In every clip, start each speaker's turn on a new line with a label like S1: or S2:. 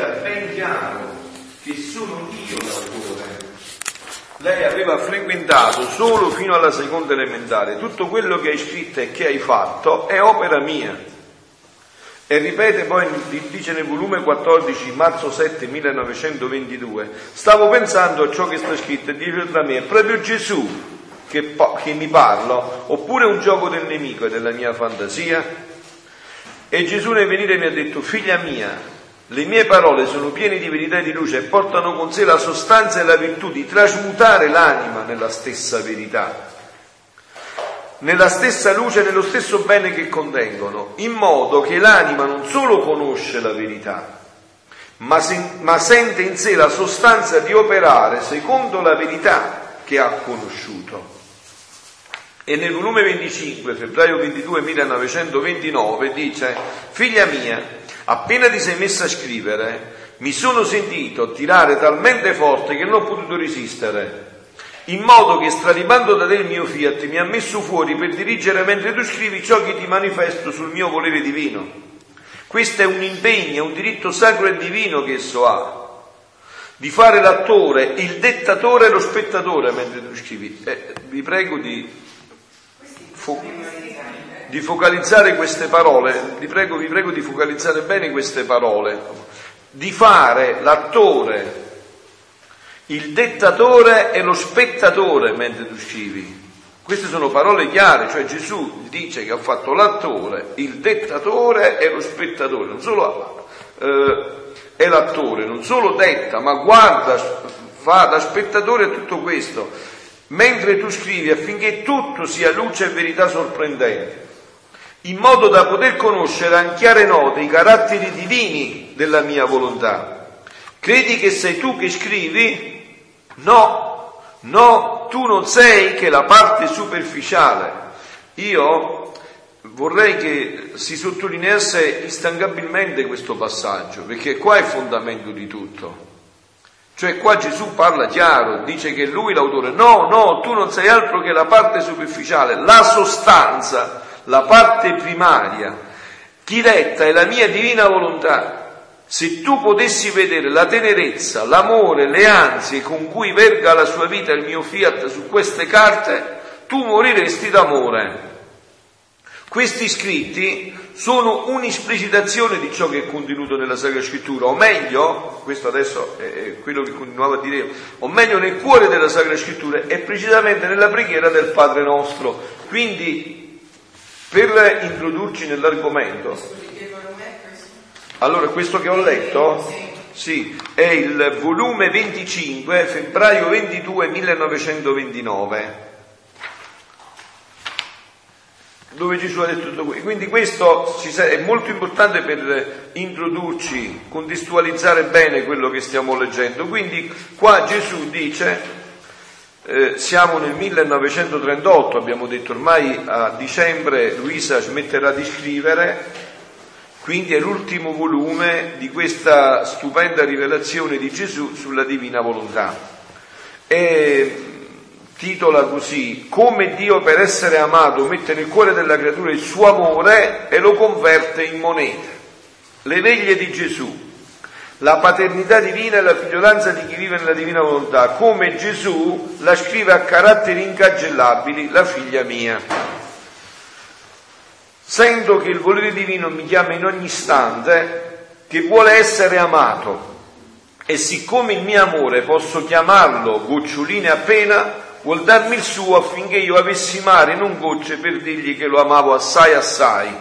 S1: capita ben chiaro che sono io l'autore. Lei aveva frequentato solo fino alla seconda elementare. Tutto quello che hai scritto e che hai fatto è opera mia. E ripete poi, dice nel volume 14, marzo 7, 1922, stavo pensando a ciò che sta scritto e dice da me, è proprio Gesù che, che mi parla, oppure un gioco del nemico e della mia fantasia? E Gesù nel venire mi ha detto, figlia mia, le mie parole sono piene di verità e di luce e portano con sé la sostanza e la virtù di trasmutare l'anima nella stessa verità nella stessa luce, nello stesso bene che contengono, in modo che l'anima non solo conosce la verità, ma, sen- ma sente in sé la sostanza di operare secondo la verità che ha conosciuto. E nel volume 25, febbraio 22 1929, dice, figlia mia, appena ti sei messa a scrivere, mi sono sentito tirare talmente forte che non ho potuto resistere in modo che straripando da te il mio fiat mi ha messo fuori per dirigere mentre tu scrivi ciò che ti manifesto sul mio volere divino. Questo è un impegno, un diritto sacro e divino che esso ha, di fare l'attore, il dettatore e lo spettatore mentre tu scrivi. Eh, vi prego di, fo- di focalizzare queste parole, vi prego, vi prego di focalizzare bene queste parole, di fare l'attore, il dettatore e lo spettatore mentre tu scrivi. Queste sono parole chiare, cioè Gesù dice che ha fatto l'attore, il dettatore e lo spettatore, non solo eh, è l'attore, non solo detta, ma guarda, fa da spettatore a tutto questo, mentre tu scrivi affinché tutto sia luce e verità sorprendente, in modo da poter conoscere a chiare note i caratteri divini della mia volontà. Credi che sei tu che scrivi? No, no, tu non sei che la parte superficiale. Io vorrei che si sottolineasse instancabilmente questo passaggio, perché qua è il fondamento di tutto. Cioè qua Gesù parla chiaro, dice che lui è l'autore. No, no, tu non sei altro che la parte superficiale, la sostanza, la parte primaria. Chi detta è la mia divina volontà. Se tu potessi vedere la tenerezza, l'amore, le ansie con cui verga la sua vita il mio fiat su queste carte, tu moriresti d'amore. Questi scritti sono un'esplicitazione di ciò che è contenuto nella Sacra Scrittura, o meglio, questo adesso è quello che continuavo a dire, o meglio nel cuore della Sacra Scrittura è precisamente nella preghiera del Padre nostro. Quindi, per introdurci nell'argomento, allora, questo che ho letto, sì, è il volume 25, febbraio 22, 1929 dove Gesù ha detto tutto questo. Quindi questo è molto importante per introdurci, contestualizzare bene quello che stiamo leggendo. Quindi qua Gesù dice, eh, siamo nel 1938, abbiamo detto ormai a dicembre Luisa smetterà di scrivere, quindi è l'ultimo volume di questa stupenda rivelazione di Gesù sulla divina volontà. E titola così, come Dio per essere amato mette nel cuore della creatura il suo amore e lo converte in monete. Le veglie di Gesù, la paternità divina e la figliolanza di chi vive nella divina volontà, come Gesù la scrive a caratteri incancellabili, la figlia mia. Sento che il volere divino mi chiama in ogni istante, che vuole essere amato. E siccome il mio amore posso chiamarlo goccioline appena, vuol darmi il suo affinché io avessi mare non gocce per dirgli che lo amavo assai assai.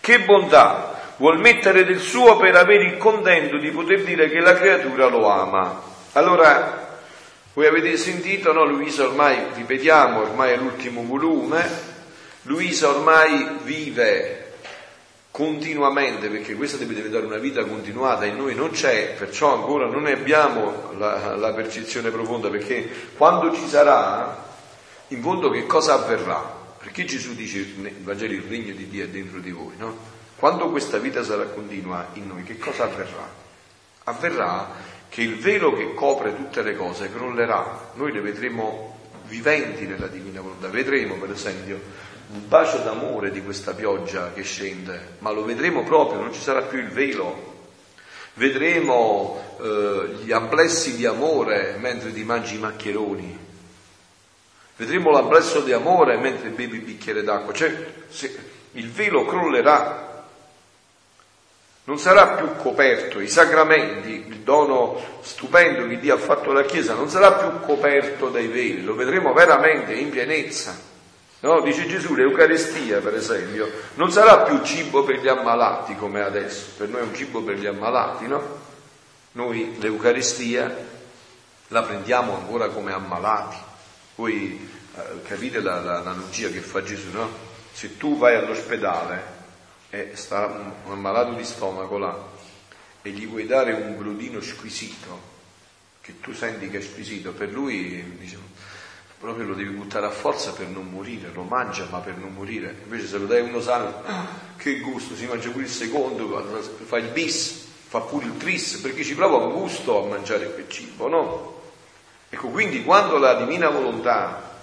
S1: Che bontà! Vuol mettere del suo per avere il contento di poter dire che la creatura lo ama. Allora, voi avete sentito, no Luisa, ormai ripetiamo, ormai è l'ultimo volume, Luisa ormai vive continuamente, perché questa deve diventare una vita continuata e noi non c'è, perciò ancora non ne abbiamo la, la percezione profonda, perché quando ci sarà, in fondo che cosa avverrà? Perché Gesù dice nel Vangelo il regno di Dio è dentro di voi, no? Quando questa vita sarà continua in noi, che cosa avverrà? Avverrà che il velo che copre tutte le cose crollerà, noi le vedremo viventi nella divina volontà, vedremo per esempio un bacio d'amore di questa pioggia che scende, ma lo vedremo proprio, non ci sarà più il velo. vedremo eh, gli amplessi di amore mentre ti mangi i maccheroni, vedremo l'amplesso di amore mentre bevi il bicchiere d'acqua, cioè il velo crollerà. Non sarà più coperto, i sacramenti, il dono stupendo che Dio ha fatto alla Chiesa, non sarà più coperto dai veli, lo vedremo veramente in pienezza. No? Dice Gesù, l'Eucaristia per esempio, non sarà più cibo per gli ammalati come adesso, per noi è un cibo per gli ammalati, no? Noi l'Eucaristia la prendiamo ancora come ammalati. Voi eh, capite la, la, l'analogia che fa Gesù, no? Se tu vai all'ospedale e sta un ammalato di stomaco là e gli vuoi dare un glutino squisito, che tu senti che è squisito, per lui diciamo, proprio lo devi buttare a forza per non morire, lo mangia ma per non morire. Invece se lo dai uno sano, che gusto, si mangia pure il secondo, fa il bis, fa pure il tris, perché ci prova un gusto a mangiare quel cibo, no? Ecco, quindi quando la divina volontà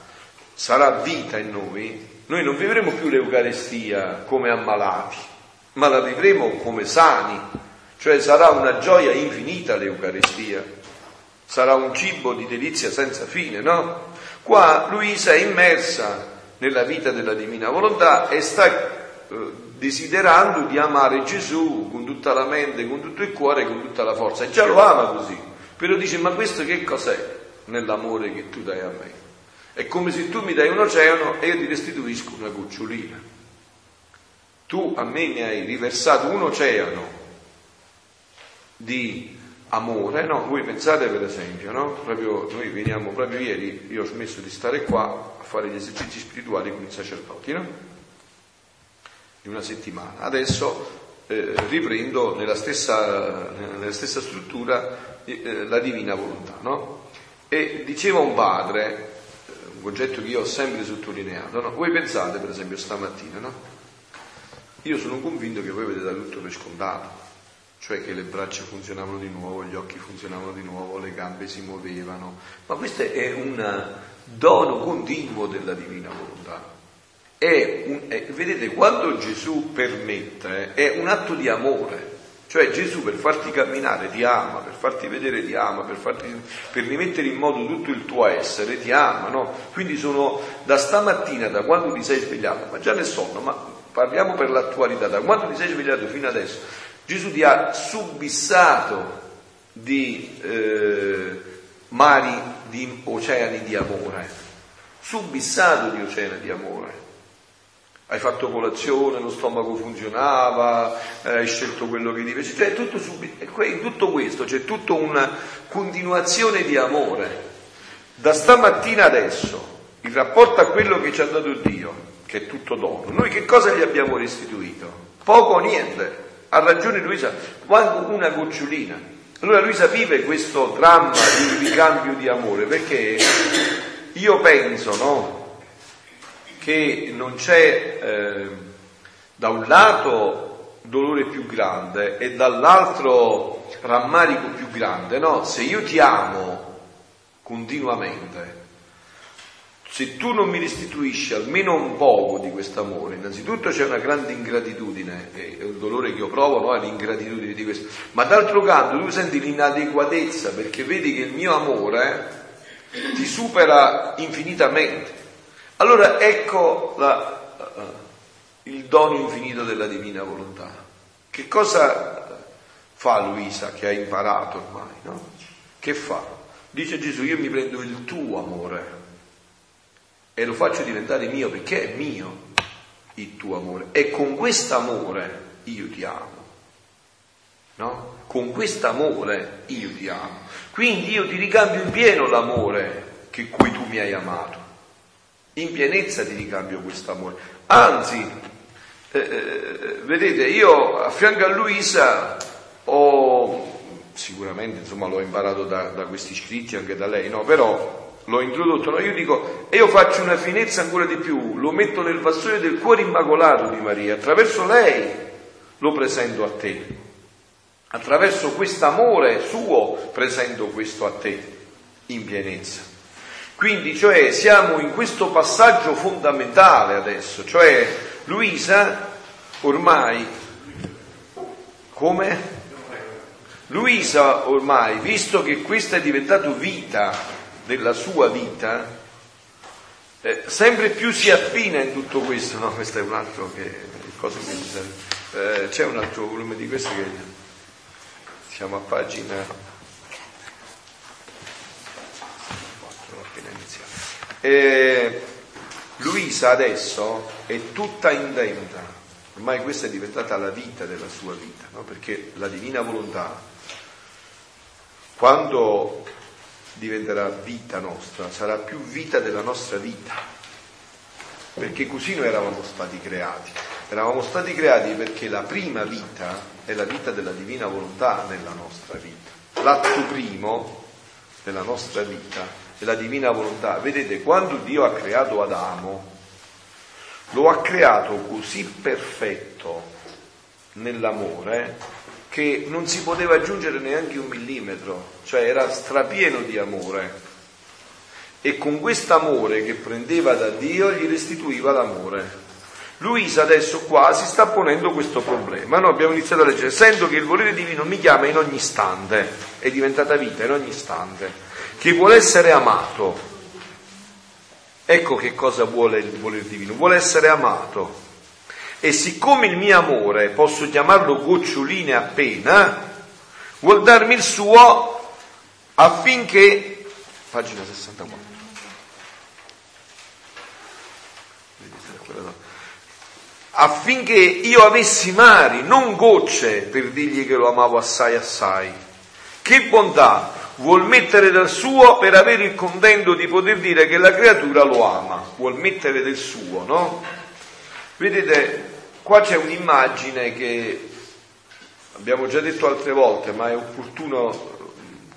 S1: sarà vita in noi, noi non vivremo più l'Eucarestia come ammalati, ma la vivremo come sani, cioè sarà una gioia infinita l'Eucarestia, sarà un cibo di delizia senza fine, no? Qua Luisa è immersa nella vita della divina volontà e sta eh, desiderando di amare Gesù con tutta la mente, con tutto il cuore, con tutta la forza. E già lo ama così, però dice ma questo che cos'è nell'amore che tu dai a me? È come se tu mi dai un oceano e io ti restituisco una gocciolina. Tu a me mi hai riversato un oceano di amore, no? Voi pensate per esempio, no? Proprio, noi veniamo proprio ieri, io ho smesso di stare qua a fare gli esercizi spirituali con i sacerdoti, no? Di una settimana. Adesso eh, riprendo nella stessa, nella stessa struttura eh, la divina volontà, no? E diceva un padre, un concetto che io ho sempre sottolineato. No? Voi pensate, per esempio, stamattina, no? Io sono convinto che voi avete dato tutto per scontato, cioè che le braccia funzionavano di nuovo, gli occhi funzionavano di nuovo, le gambe si muovevano, ma questo è un dono continuo della divina volontà. È un, è, vedete, quando Gesù permette, è un atto di amore. Cioè Gesù per farti camminare ti ama, per farti vedere ti ama, per, farti, per rimettere in moto tutto il tuo essere ti ama, no? Quindi sono da stamattina, da quando ti sei svegliato, ma già nel sonno, ma parliamo per l'attualità, da quando ti sei svegliato fino adesso, Gesù ti ha subissato di eh, mari, di oceani di amore, subissato di oceani di amore hai fatto colazione, lo stomaco funzionava, eh, hai scelto quello che ti piace, cioè tutto subito, in tutto questo c'è tutta una continuazione di amore. Da stamattina adesso, in rapporto a quello che ci ha dato Dio, che è tutto dono, noi che cosa gli abbiamo restituito? Poco o niente. Ha ragione Luisa, quando una gocciolina. Allora Luisa vive questo dramma di ricambio di amore, perché io penso, no? che non c'è eh, da un lato dolore più grande e dall'altro rammarico più grande, no? Se io ti amo continuamente, se tu non mi restituisci almeno un poco di questo amore, innanzitutto c'è una grande ingratitudine, e il dolore che io provo no, è l'ingratitudine di questo, ma d'altro canto tu senti l'inadeguatezza perché vedi che il mio amore ti supera infinitamente. Allora ecco la, il dono infinito della divina volontà. Che cosa fa Luisa che ha imparato ormai? No? Che fa? Dice Gesù, io mi prendo il tuo amore e lo faccio diventare mio perché è mio il tuo amore e con questo amore io ti amo. No? Con questo amore io ti amo. Quindi io ti ricambio in pieno l'amore che cui tu mi hai amato in pienezza ti ricambio questo amore. Anzi, eh, eh, vedete, io a fianco a Luisa ho sicuramente, insomma, l'ho imparato da, da, questi scritti, anche da lei, no? Però l'ho introdotto, no? Io dico, io faccio una finezza ancora di più, lo metto nel vassone del cuore immacolato di Maria, attraverso lei lo presento a te. Attraverso questo amore suo presento questo a te in pienezza. Quindi, cioè, siamo in questo passaggio fondamentale adesso, cioè Luisa ormai come Luisa ormai, visto che questo è diventato vita della sua vita, eh, sempre più si affina in tutto questo, no? Questo è un altro che, cosa che eh, c'è un altro volume di questo che siamo a pagina eh, Luisa adesso è tutta intenta, ormai questa è diventata la vita della sua vita, no? perché la divina volontà quando diventerà vita nostra, sarà più vita della nostra vita, perché così noi eravamo stati creati. Eravamo stati creati perché la prima vita è la vita della divina volontà nella nostra vita. L'atto primo della nostra vita è la divina volontà. Vedete, quando Dio ha creato Adamo, lo ha creato così perfetto nell'amore che non si poteva aggiungere neanche un millimetro, cioè era strapieno di amore. E con questo amore che prendeva da Dio gli restituiva l'amore. Luisa adesso qua si sta ponendo questo problema. Noi abbiamo iniziato a leggere, sento che il volere divino mi chiama in ogni istante, è diventata vita in ogni istante, che vuole essere amato. Ecco che cosa vuole il volere divino, vuole essere amato e siccome il mio amore posso chiamarlo goccioline appena, vuol darmi il suo affinché, pagina 64, affinché io avessi mari, non gocce, per dirgli che lo amavo assai assai. Che bontà vuol mettere dal suo per avere il contento di poter dire che la creatura lo ama, vuol mettere del suo, no? Vedete, Qua c'è un'immagine che abbiamo già detto altre volte, ma è opportuno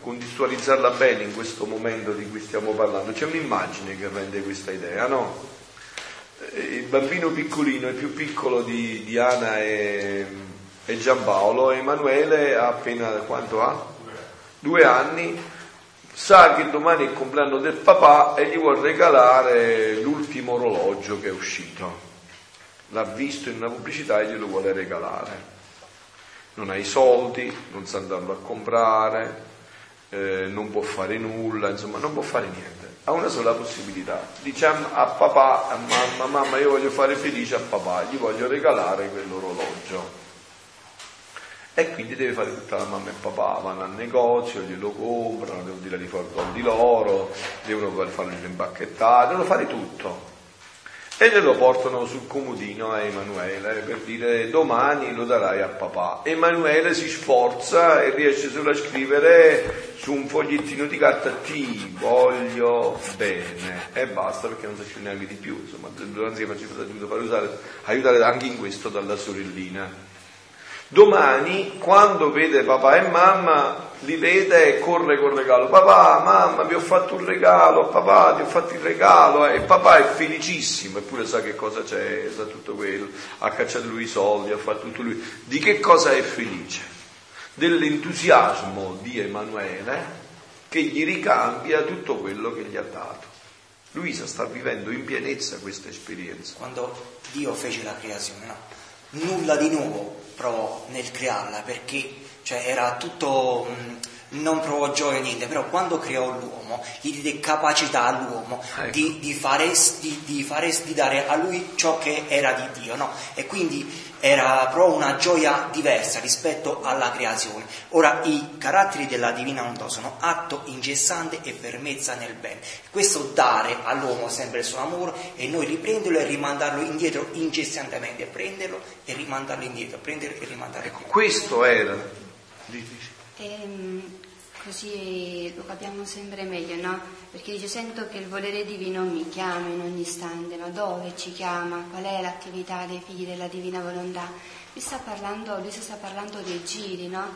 S1: contestualizzarla bene in questo momento di cui stiamo parlando. C'è un'immagine che rende questa idea, no? Eh, il bambino piccolino, il più piccolo di Diana e, e Giampaolo, Emanuele ha appena quanto ha? Due anni, sa che domani è il compleanno del papà e gli vuole regalare l'ultimo orologio che è uscito l'ha visto in una pubblicità e glielo vuole regalare. Non ha i soldi, non sa andarlo a comprare, eh, non può fare nulla, insomma, non può fare niente. Ha una sola possibilità. Dice a papà, a mamma, mamma, io voglio fare felice a papà, gli voglio regalare quell'orologio. E quindi deve fare tutta la mamma e papà, vanno al negozio, glielo comprano, devono tirare fuori i soldi loro, devono fargli le imbacchettare, devono fare tutto e glielo portano sul comodino a Emanuele per dire domani lo darai a papà. Emanuele si sforza e riesce solo a scrivere su un fogliettino di carta ti voglio bene e basta perché non sa più neanche di più, insomma, durante che è dovuto fare usare, aiutare anche in questo dalla sorellina. Domani, quando vede papà e mamma, li vede e corre col regalo. Papà, mamma, vi ho fatto un regalo, papà, ti ho fatto il regalo. E papà è felicissimo, eppure sa che cosa c'è, sa tutto quello. Ha cacciato lui i soldi, ha fatto tutto lui. Di che cosa è felice? Dell'entusiasmo di Emanuele che gli ricambia tutto quello che gli ha dato. Luisa sta vivendo in pienezza questa esperienza.
S2: Quando Dio fece la creazione, no? nulla di nuovo provò nel crearla perché cioè, era tutto... Mh, non provò gioia niente, però quando creò l'uomo gli diede capacità all'uomo ecco. di, di, fare, di, di, fare, di dare a lui ciò che era di Dio, no? E quindi era proprio una gioia diversa rispetto alla creazione. Ora i caratteri della divina volontà sono atto incessante e fermezza nel bene. Questo dare all'uomo sempre il suo amore e noi riprenderlo e rimandarlo indietro incessantemente, prenderlo e rimandarlo indietro, prenderlo e rimandarlo
S1: ecco, indietro. Questo era.
S3: Ehm, così lo capiamo sempre meglio, no? Perché dice sento che il volere divino mi chiama in ogni istante, ma dove ci chiama? Qual è l'attività dei figli della divina volontà? Lui sta parlando, lui sta parlando dei giri, no?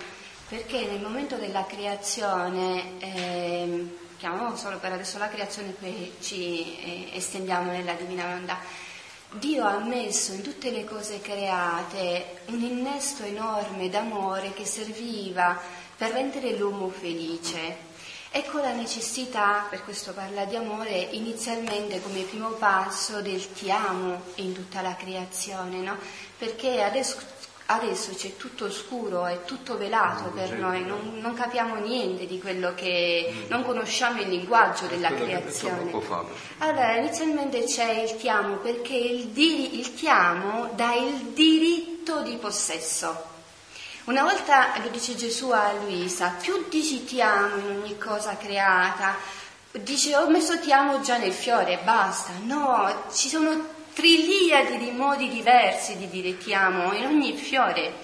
S3: Perché nel momento della creazione, eh, chiamiamo solo per adesso la creazione, poi ci eh, estendiamo nella divina volontà. Dio ha messo in tutte le cose create un innesto enorme d'amore che serviva per rendere l'uomo felice. Ecco la necessità, per questo parla di amore, inizialmente come primo passo del ti amo in tutta la creazione, no? Perché adesso adesso c'è tutto scuro, è tutto velato per noi, non, non, capiamo niente di quello che mm. non conosciamo il linguaggio della creazione. Allora, inizialmente c'è il ti amo perché il, di, il ti amo dà il diritto di possesso. Una volta lo dice Gesù a Luisa, più dici ti amo in ogni cosa creata, dice ho messo ti amo già nel fiore, basta. No, ci sono triliadi di modi diversi di dire ti amo in ogni fiore.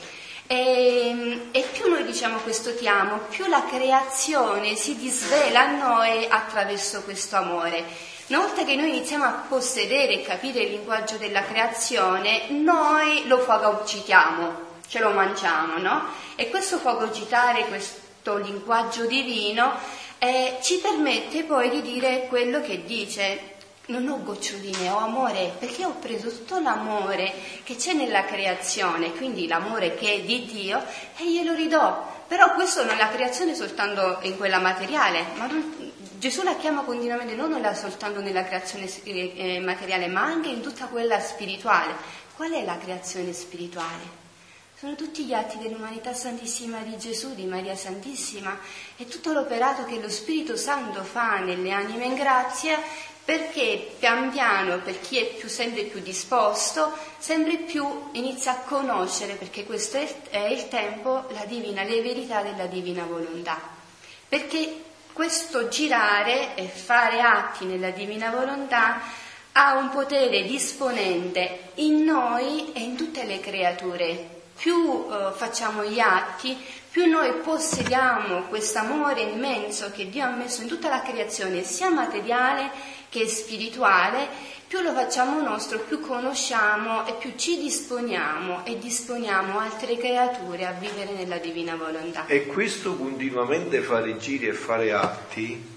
S3: E, e, più noi diciamo questo ti amo, più la creazione si disvela a noi attraverso questo amore. Una volta che noi iniziamo a possedere e capire il linguaggio della creazione, noi lo fagocitiamo ce lo mangiamo, no? E questo fagocitare, questo linguaggio divino, eh, ci permette poi di dire quello che dice. Non ho goccioline, ho amore, perché ho preso tutto l'amore che c'è nella creazione, quindi l'amore che è di Dio, e glielo ridò. Però questo non è la creazione soltanto in quella materiale, ma non, Gesù la chiama continuamente non soltanto nella creazione eh, materiale, ma anche in tutta quella spirituale. Qual è la creazione spirituale? Sono tutti gli atti dell'umanità santissima di Gesù, di Maria Santissima, è tutto l'operato che lo Spirito Santo fa nelle anime in grazia perché pian piano, per chi è più, sempre più disposto, sempre più inizia a conoscere, perché questo è il tempo, divina, le verità della divina volontà. Perché questo girare e fare atti nella divina volontà ha un potere disponente in noi e in tutte le creature, più eh, facciamo gli atti, più noi possediamo questo amore immenso che Dio ha messo in tutta la creazione, sia materiale che spirituale, più lo facciamo nostro, più conosciamo e più ci disponiamo e disponiamo altre creature a vivere nella divina volontà.
S1: E questo continuamente fare giri e fare atti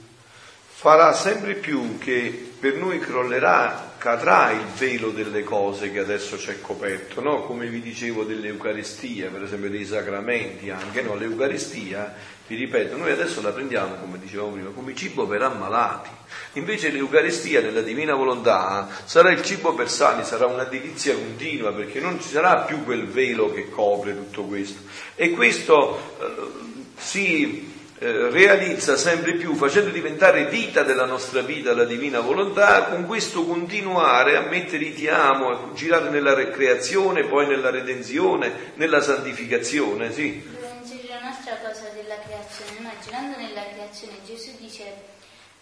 S1: farà sempre più che per noi crollerà, cadrà il velo delle cose che adesso c'è coperto, no? come vi dicevo dell'Eucaristia, per esempio dei sacramenti anche, no? l'Eucaristia, vi ripeto, noi adesso la prendiamo, come dicevamo prima, come cibo per ammalati, invece l'Eucaristia nella divina volontà sarà il cibo per sani, sarà una delizia continua, perché non ci sarà più quel velo che copre tutto questo. E questo eh, si eh, realizza sempre più, facendo diventare vita della nostra vita la divina volontà, con questo continuare a mettere i ti amo, a girare nella recreazione, poi nella redenzione, nella santificazione. Sì.
S4: Aggiungere un'altra cosa della creazione, no? girando nella creazione Gesù dice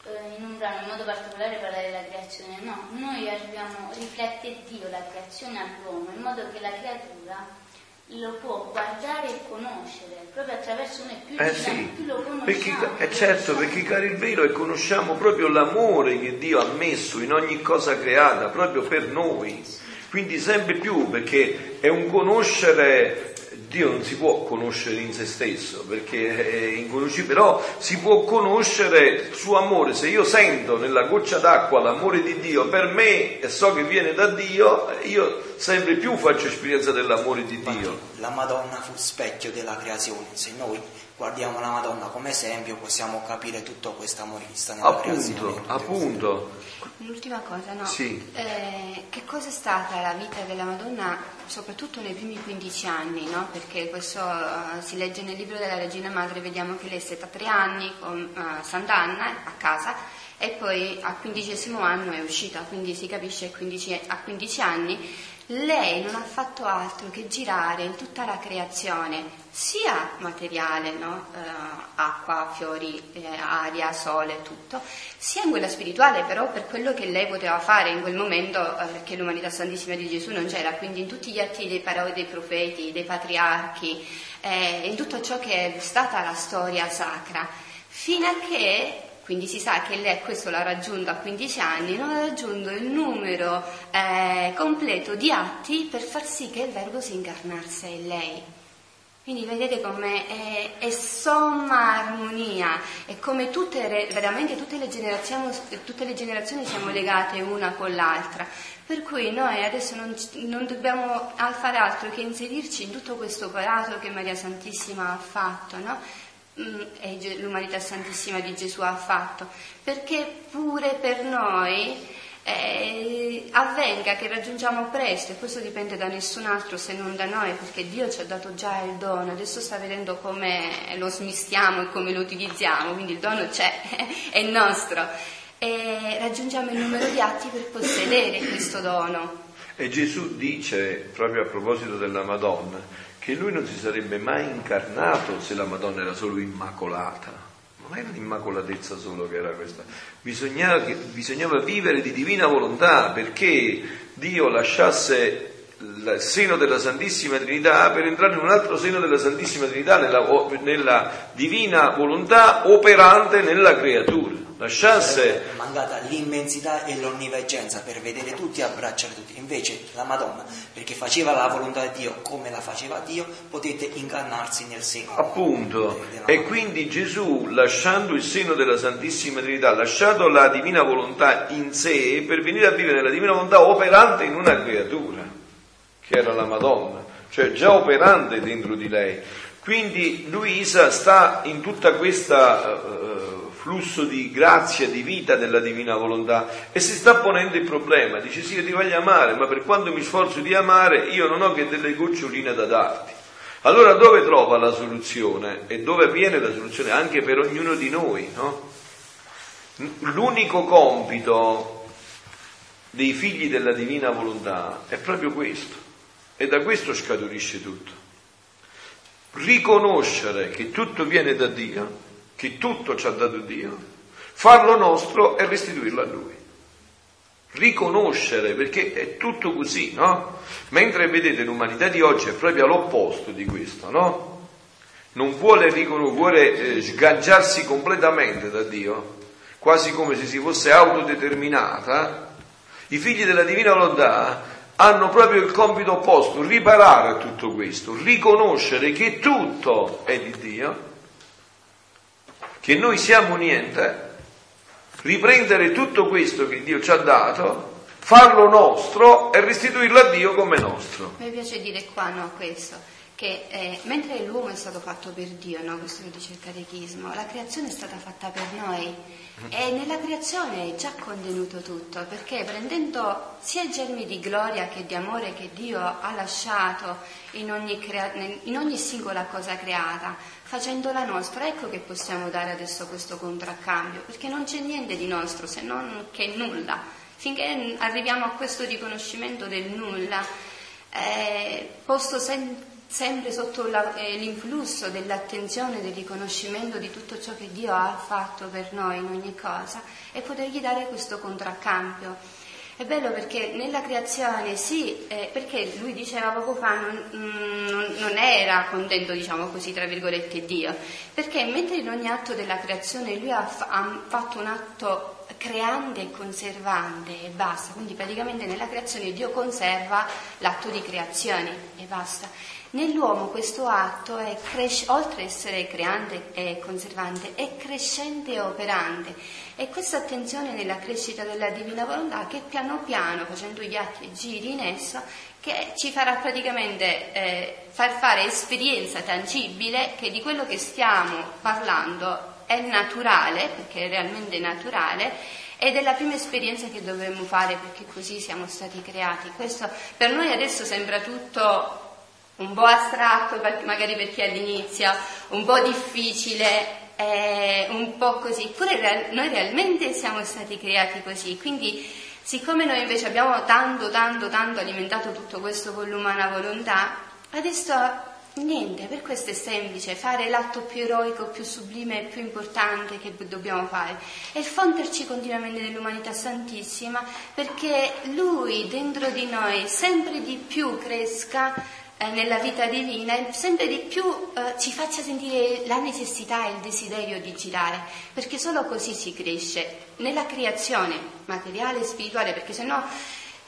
S4: eh, in un brano in modo particolare parla della creazione, no, noi arriviamo, riflette Dio la creazione all'uomo in modo che la creatura lo può guardare e conoscere proprio attraverso noi più, eh sì, più lo conosciamo.
S1: perché, eh certo perché cari il velo e conosciamo proprio l'amore che Dio ha messo in ogni cosa creata proprio per noi. Quindi sempre più perché è un conoscere Dio non si può conoscere in se stesso perché è inconoscibile, però si può conoscere suo amore. Se io sento nella goccia d'acqua l'amore di Dio per me e so che viene da Dio, io sempre più faccio esperienza dell'amore di Dio.
S2: La Madonna fu specchio della creazione, se noi guardiamo la Madonna come esempio possiamo capire tutto questo amore che sta nella
S1: appunto,
S2: creazione.
S1: Appunto,
S3: L'ultima cosa, no?
S1: Sì.
S3: Eh, che cosa è stata la vita della Madonna, soprattutto nei primi 15 anni, no? Perché questo uh, si legge nel libro della Regina Madre, vediamo che lei è stata tre anni con uh, Sant'Anna a casa e poi al quindicesimo anno è uscita, quindi si capisce che a 15 anni lei non ha fatto altro che girare in tutta la creazione, sia materiale, no? eh, acqua, fiori, eh, aria, sole, tutto, sia in quella spirituale, però per quello che lei poteva fare in quel momento, eh, perché l'umanità santissima di Gesù non c'era, quindi in tutti gli atti dei parole dei profeti, dei patriarchi, eh, in tutto ciò che è stata la storia sacra, fino a che quindi si sa che lei questo l'ha raggiunto a 15 anni, non ha raggiunto il numero eh, completo di atti per far sì che il verbo si incarnasse in lei. Quindi vedete come è, è somma armonia e come tutte, veramente tutte le, tutte le, generazioni, siamo legate una con l'altra. Per cui noi adesso non, non dobbiamo fare altro che inserirci in tutto questo operato che Maria Santissima ha fatto, no? E l'umanità santissima di Gesù ha fatto, perché pure per noi eh, avvenga che raggiungiamo presto e questo dipende da nessun altro se non da noi perché Dio ci ha dato già il dono, adesso sta vedendo come lo smistiamo e come lo utilizziamo, quindi il dono c'è, è nostro. E raggiungiamo il numero di atti per possedere questo dono.
S1: E Gesù dice, proprio a proposito della Madonna, che lui non si sarebbe mai incarnato se la Madonna era solo immacolata. Non era l'immacolatezza solo che era questa, bisognava, bisognava vivere di divina volontà perché Dio lasciasse il seno della Santissima Trinità per entrare in un altro seno della Santissima Trinità, nella, nella divina volontà operante nella creatura lasciasse
S2: mancata l'immensità e l'onniveggenza per vedere tutti e abbracciare tutti. Invece la Madonna perché faceva la volontà di Dio come la faceva Dio potete ingannarsi nel seno
S1: appunto. e quindi Gesù lasciando il seno della Santissima Trinità lasciato la divina volontà in sé per venire a vivere la divina volontà operante in una creatura che era la Madonna cioè già operante dentro di lei. Quindi Luisa sta in tutta questa uh, flusso di grazia, di vita della divina volontà e si sta ponendo il problema, dice sì io ti voglio amare, ma per quanto mi sforzo di amare io non ho che delle goccioline da darti. Allora dove trova la soluzione e dove avviene la soluzione anche per ognuno di noi? No? L'unico compito dei figli della divina volontà è proprio questo e da questo scaturisce tutto. Riconoscere che tutto viene da Dio che tutto ci ha dato Dio, farlo nostro e restituirlo a Lui. Riconoscere, perché è tutto così, no? Mentre vedete l'umanità di oggi è proprio all'opposto di questo, no? Non vuole, vuole eh, sganciarsi completamente da Dio, quasi come se si fosse autodeterminata. I figli della divina volontà hanno proprio il compito opposto, riparare a tutto questo, riconoscere che tutto è di Dio che noi siamo niente, riprendere tutto questo che Dio ci ha dato, farlo nostro e restituirlo a Dio come nostro.
S3: Mi piace dire qua no, questo, che eh, mentre l'uomo è stato fatto per Dio, no, questo lo dice il catechismo, la creazione è stata fatta per noi e nella creazione è già contenuto tutto, perché prendendo sia i germi di gloria che di amore che Dio ha lasciato in ogni, crea- in ogni singola cosa creata, facendola nostra, ecco che possiamo dare adesso questo contraccambio, perché non c'è niente di nostro se non che nulla. Finché arriviamo a questo riconoscimento del nulla, eh, posto sem- sempre sotto la, eh, l'influsso dell'attenzione, del riconoscimento di tutto ciò che Dio ha fatto per noi in ogni cosa e potergli dare questo contraccambio. È bello perché nella creazione sì, eh, perché lui diceva poco fa non, mm, non, era contento, diciamo così, tra virgolette, Dio, perché mentre in ogni atto della creazione lui ha, ha fatto un atto creante e conservante e basta, quindi praticamente nella creazione Dio conserva l'atto di creazione e basta. Nell'uomo questo atto è cres- oltre ad essere creante e conservante, è crescente e operante. E questa attenzione nella crescita della divina volontà che piano piano, facendo gli atti e giri in esso, che ci farà praticamente eh, far fare esperienza tangibile che di quello che stiamo parlando è naturale, perché è realmente naturale, ed è la prima esperienza che dovremmo fare perché così siamo stati creati. Questo per noi adesso sembra tutto un po' astratto magari per chi all'inizio, un po' difficile, eh, un po' così, eppure noi realmente siamo stati creati così, quindi siccome noi invece abbiamo tanto, tanto, tanto alimentato tutto questo con l'umana volontà, adesso niente, per questo è semplice, fare l'atto più eroico, più sublime e più importante che dobbiamo fare, è fonderci continuamente nell'umanità santissima perché Lui dentro di noi sempre di più cresca eh, nella vita divina e sempre di più eh, ci faccia sentire la necessità e il desiderio di girare, perché solo così si cresce nella creazione materiale e spirituale, perché se no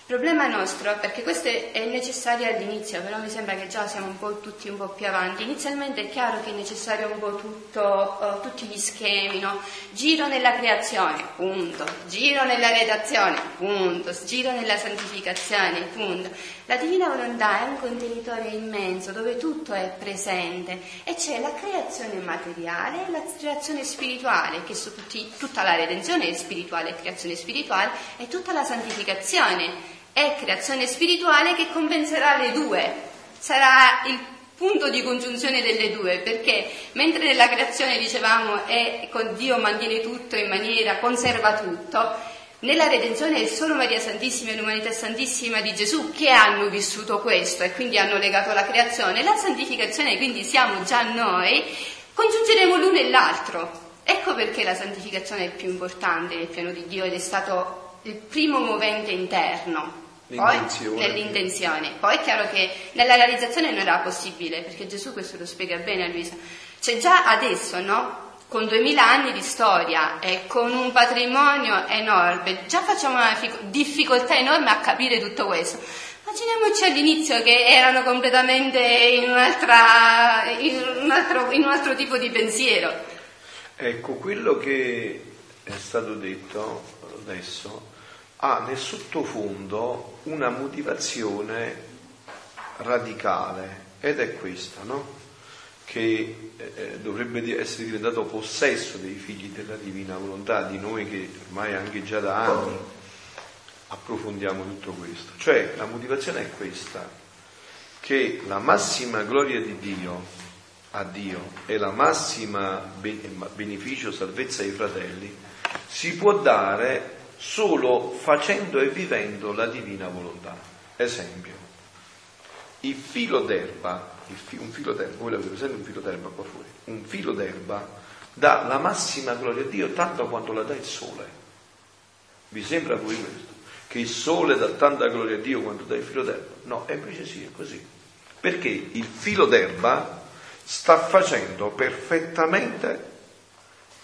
S3: Il problema nostro, perché questo è necessario all'inizio, però mi sembra che già siamo un po' tutti un po' più avanti. Inizialmente è chiaro che è necessario un po' tutto, uh, tutti gli schemi, no? Giro nella creazione, punto. Giro nella redazione, punto. Giro nella santificazione, punto. La divina volontà è un contenitore immenso dove tutto è presente e c'è la creazione materiale e la creazione spirituale, che su tutti, tutta la redenzione spirituale, creazione spirituale, e tutta la santificazione è creazione spirituale che compenserà le due. Sarà il punto di congiunzione delle due, perché mentre nella creazione dicevamo è con Dio mantiene tutto in maniera, conserva tutto, nella redenzione è solo Maria Santissima e l'umanità santissima di Gesù che hanno vissuto questo e quindi hanno legato la creazione. La santificazione, quindi siamo già noi, congiungeremo l'uno e l'altro. Ecco perché la santificazione è più importante nel piano di Dio ed è stato il primo movente interno. Poi nell'intenzione. Poi è chiaro che nella realizzazione non era possibile, perché Gesù questo lo spiega bene a Luisa. C'è già adesso, no? Con duemila anni di storia e con un patrimonio enorme, già facciamo una difficoltà enorme a capire tutto questo. Immaginiamoci all'inizio che erano completamente in, in, un, altro, in un altro tipo di pensiero.
S1: Ecco, quello che è stato detto adesso ha nel sottofondo una motivazione radicale ed è questa, no? Che eh, dovrebbe essere diventato possesso dei figli della divina volontà, di noi che ormai anche già da anni approfondiamo tutto questo. Cioè la motivazione è questa, che la massima gloria di Dio a Dio e la massima beneficio, salvezza ai fratelli si può dare solo facendo e vivendo la divina volontà. Esempio, il filo d'erba, fi, un filo d'erba, voi l'avete presente un filo d'erba qua fuori? Un filo d'erba dà la massima gloria a Dio tanto quanto la dà il sole. Vi sembra a voi questo? Che il sole dà tanta gloria a Dio quanto dà il filo d'erba? No, e invece sì, è così. Perché il filo d'erba sta facendo perfettamente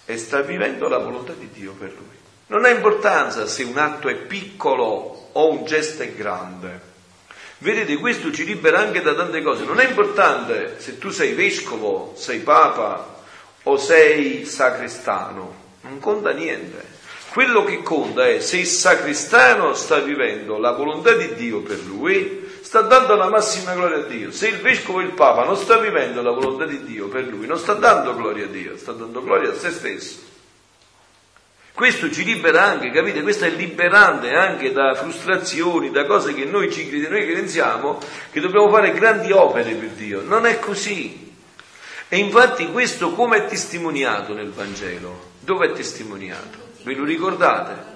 S1: e sta vivendo la volontà di Dio per lui. Non ha importanza se un atto è piccolo o un gesto è grande. Vedete, questo ci libera anche da tante cose. Non è importante se tu sei vescovo, sei papa o sei sacrestano, non conta niente. Quello che conta è se il sacrestano sta vivendo la volontà di Dio per lui, sta dando la massima gloria a Dio. Se il vescovo e il papa non sta vivendo la volontà di Dio per lui, non sta dando gloria a Dio, sta dando gloria a se stesso. Questo ci libera anche, capite? Questo è liberante anche da frustrazioni, da cose che noi ci noi credenziamo che dobbiamo fare grandi opere per Dio. Non è così. E infatti questo come è testimoniato nel Vangelo? Dove è testimoniato? Ve lo ricordate?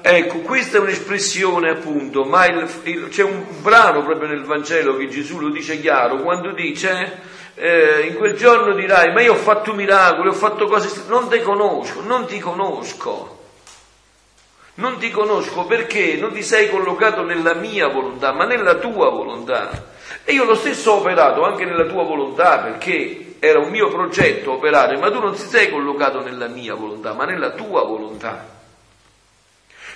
S1: Ecco, questa è un'espressione appunto, ma il, il, c'è un brano proprio nel Vangelo che Gesù lo dice chiaro, quando dice eh, in quel giorno dirai, ma io ho fatto miracoli, ho fatto cose, non ti conosco, non ti conosco. Non ti conosco perché non ti sei collocato nella mia volontà, ma nella tua volontà. E io lo stesso ho operato anche nella tua volontà perché era un mio progetto operare, ma tu non ti sei collocato nella mia volontà, ma nella tua volontà.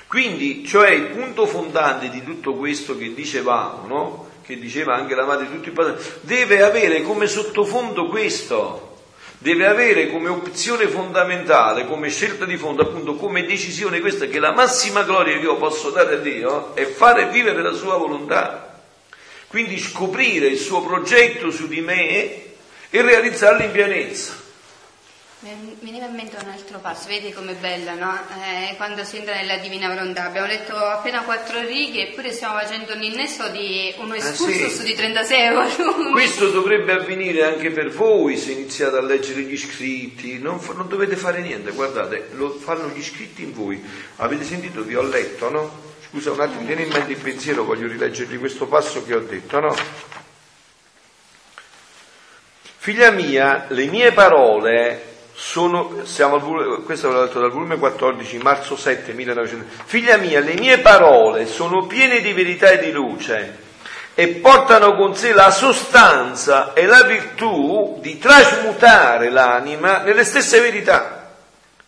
S1: Quindi, cioè il punto fondante di tutto questo che dicevamo, no? Che diceva anche la madre di tutti i padri, deve avere come sottofondo questo, deve avere come opzione fondamentale, come scelta di fondo, appunto come decisione questa, che la massima gloria che io posso dare a Dio è fare vivere la sua volontà, quindi scoprire il suo progetto su di me e realizzarlo in pienezza.
S3: Mi veniva in mente un altro passo, vedi com'è bella, no? Eh, quando si entra nella Divina Volontà. Abbiamo letto appena quattro righe, eppure stiamo facendo un innesto di uno excursus ah, sì. di 36 volumi.
S1: Questo dovrebbe avvenire anche per voi se iniziate a leggere gli scritti. Non, non dovete fare niente, guardate, lo fanno gli scritti in voi. Avete sentito? Vi ho letto, no? Scusa un attimo, tieni in mente il pensiero, voglio rileggervi questo passo che ho detto, no? Figlia mia, le mie parole sono, siamo al, questo l'ho dal volume 14, marzo 7, 1900. Figlia mia, le mie parole sono piene di verità e di luce e portano con sé la sostanza e la virtù di trasmutare l'anima nelle stesse verità.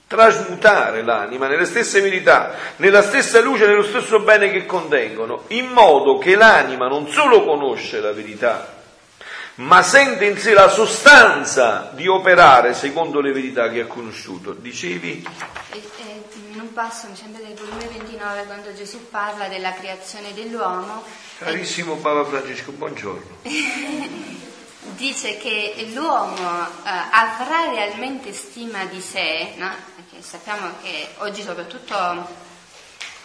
S1: trasmutare l'anima nelle stesse verità, nella stessa luce, nello stesso bene che contengono, in modo che l'anima non solo conosce la verità, ma sente in sé la sostanza di operare secondo le verità che ha conosciuto. Dicevi?
S3: in un passo, mi sembra del volume 29, quando Gesù parla della creazione dell'uomo.
S1: Carissimo Papa Francesco, buongiorno.
S3: dice che l'uomo eh, avrà realmente stima di sé, no? sappiamo che oggi soprattutto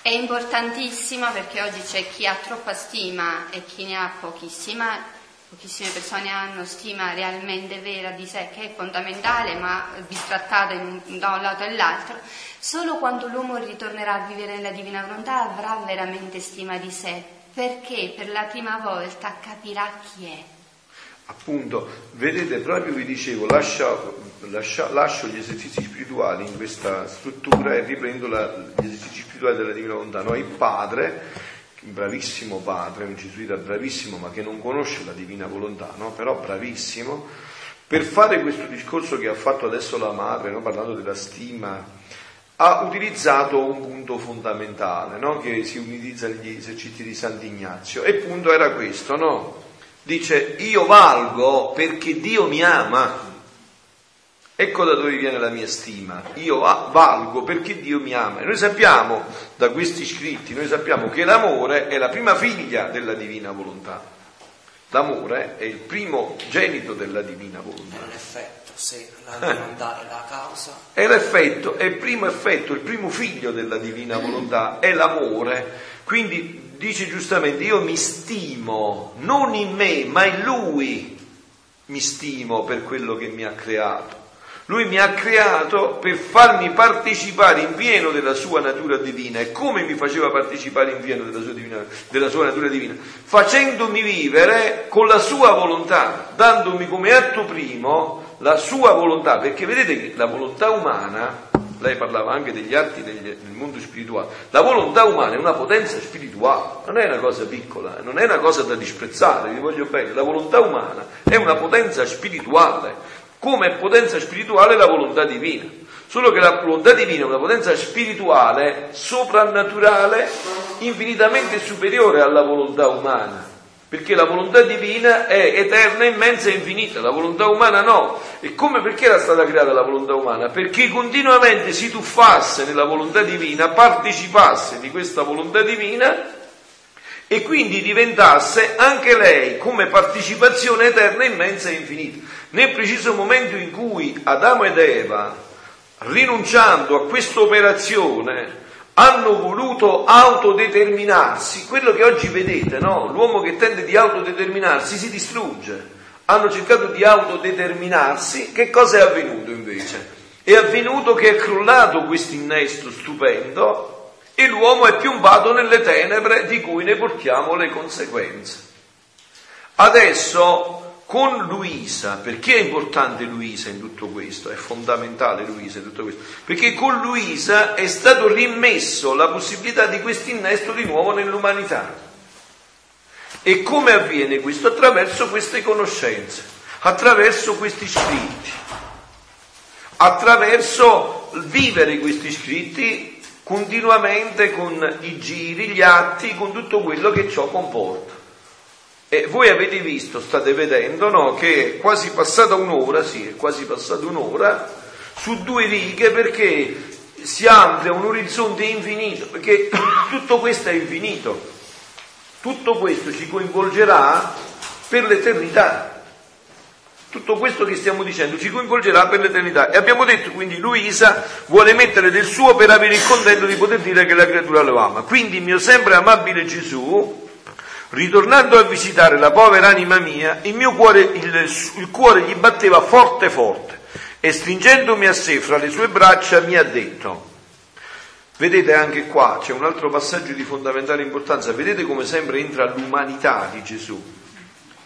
S3: è importantissima perché oggi c'è chi ha troppa stima e chi ne ha pochissima pochissime persone hanno stima realmente vera di sé, che è fondamentale, ma bistrattata un, da un lato e l'altro, solo quando l'uomo ritornerà a vivere nella divina volontà avrà veramente stima di sé, perché per la prima volta capirà chi è.
S1: Appunto, vedete, proprio vi dicevo, lascio, lascio, lascio gli esercizi spirituali in questa struttura e riprendo la, gli esercizi spirituali della divina volontà. Noi padre un bravissimo padre, un gesuita bravissimo, ma che non conosce la divina volontà, no? però bravissimo, per fare questo discorso che ha fatto adesso la madre, no? parlando della stima, ha utilizzato un punto fondamentale no? che si utilizza negli esercizi di Sant'Ignazio, e il punto era questo, dice io valgo perché Dio mi ama. Ecco da dove viene la mia stima. Io valgo perché Dio mi ama. E noi sappiamo da questi scritti, noi sappiamo che l'amore è la prima figlia della divina volontà. L'amore è il primo genito della divina volontà.
S2: È l'effetto, se la volontà è la causa.
S1: È l'effetto, è il primo effetto, il primo figlio della divina volontà, è l'amore. Quindi dice giustamente, io mi stimo, non in me, ma in lui mi stimo per quello che mi ha creato. Lui mi ha creato per farmi partecipare in pieno della sua natura divina. E come mi faceva partecipare in pieno della sua, divina, della sua natura divina? Facendomi vivere con la sua volontà, dandomi come atto primo la sua volontà. Perché vedete che la volontà umana, lei parlava anche degli atti del mondo spirituale, la volontà umana è una potenza spirituale, non è una cosa piccola, non è una cosa da disprezzare, vi voglio bene, la volontà umana è una potenza spirituale come potenza spirituale la volontà divina. Solo che la volontà divina è una potenza spirituale soprannaturale infinitamente superiore alla volontà umana. Perché la volontà divina è eterna, immensa e infinita, la volontà umana no. E come perché era stata creata la volontà umana? Perché continuamente si tuffasse nella volontà divina, partecipasse di questa volontà divina e quindi diventasse anche lei come partecipazione eterna, immensa e infinita. Nel preciso momento in cui Adamo ed Eva, rinunciando a questa operazione, hanno voluto autodeterminarsi, quello che oggi vedete, no? l'uomo che tende di autodeterminarsi si distrugge. Hanno cercato di autodeterminarsi, che cosa è avvenuto invece? È avvenuto che è crollato questo innesto stupendo e l'uomo è piombato nelle tenebre di cui ne portiamo le conseguenze. Adesso con Luisa, perché è importante Luisa in tutto questo? È fondamentale Luisa in tutto questo? Perché con Luisa è stato rimesso la possibilità di questo innesto di nuovo nell'umanità. E come avviene questo? Attraverso queste conoscenze, attraverso questi scritti, attraverso vivere questi scritti continuamente con i giri, gli atti, con tutto quello che ciò comporta. E voi avete visto, state vedendo, no, che è quasi passata un'ora, sì, è quasi passata un'ora, su due righe perché si amplia un orizzonte infinito, perché tutto questo è infinito, tutto questo ci coinvolgerà per l'eternità. Tutto questo che stiamo dicendo ci coinvolgerà per l'eternità. E abbiamo detto quindi Luisa vuole mettere del suo per avere il contento di poter dire che la creatura lo ama. Quindi il mio sempre amabile Gesù Ritornando a visitare la povera anima mia, il mio cuore, il, il cuore gli batteva forte forte e stringendomi a sé fra le sue braccia mi ha detto, Vedete anche qua c'è un altro passaggio di fondamentale importanza, vedete come sempre entra l'umanità di Gesù.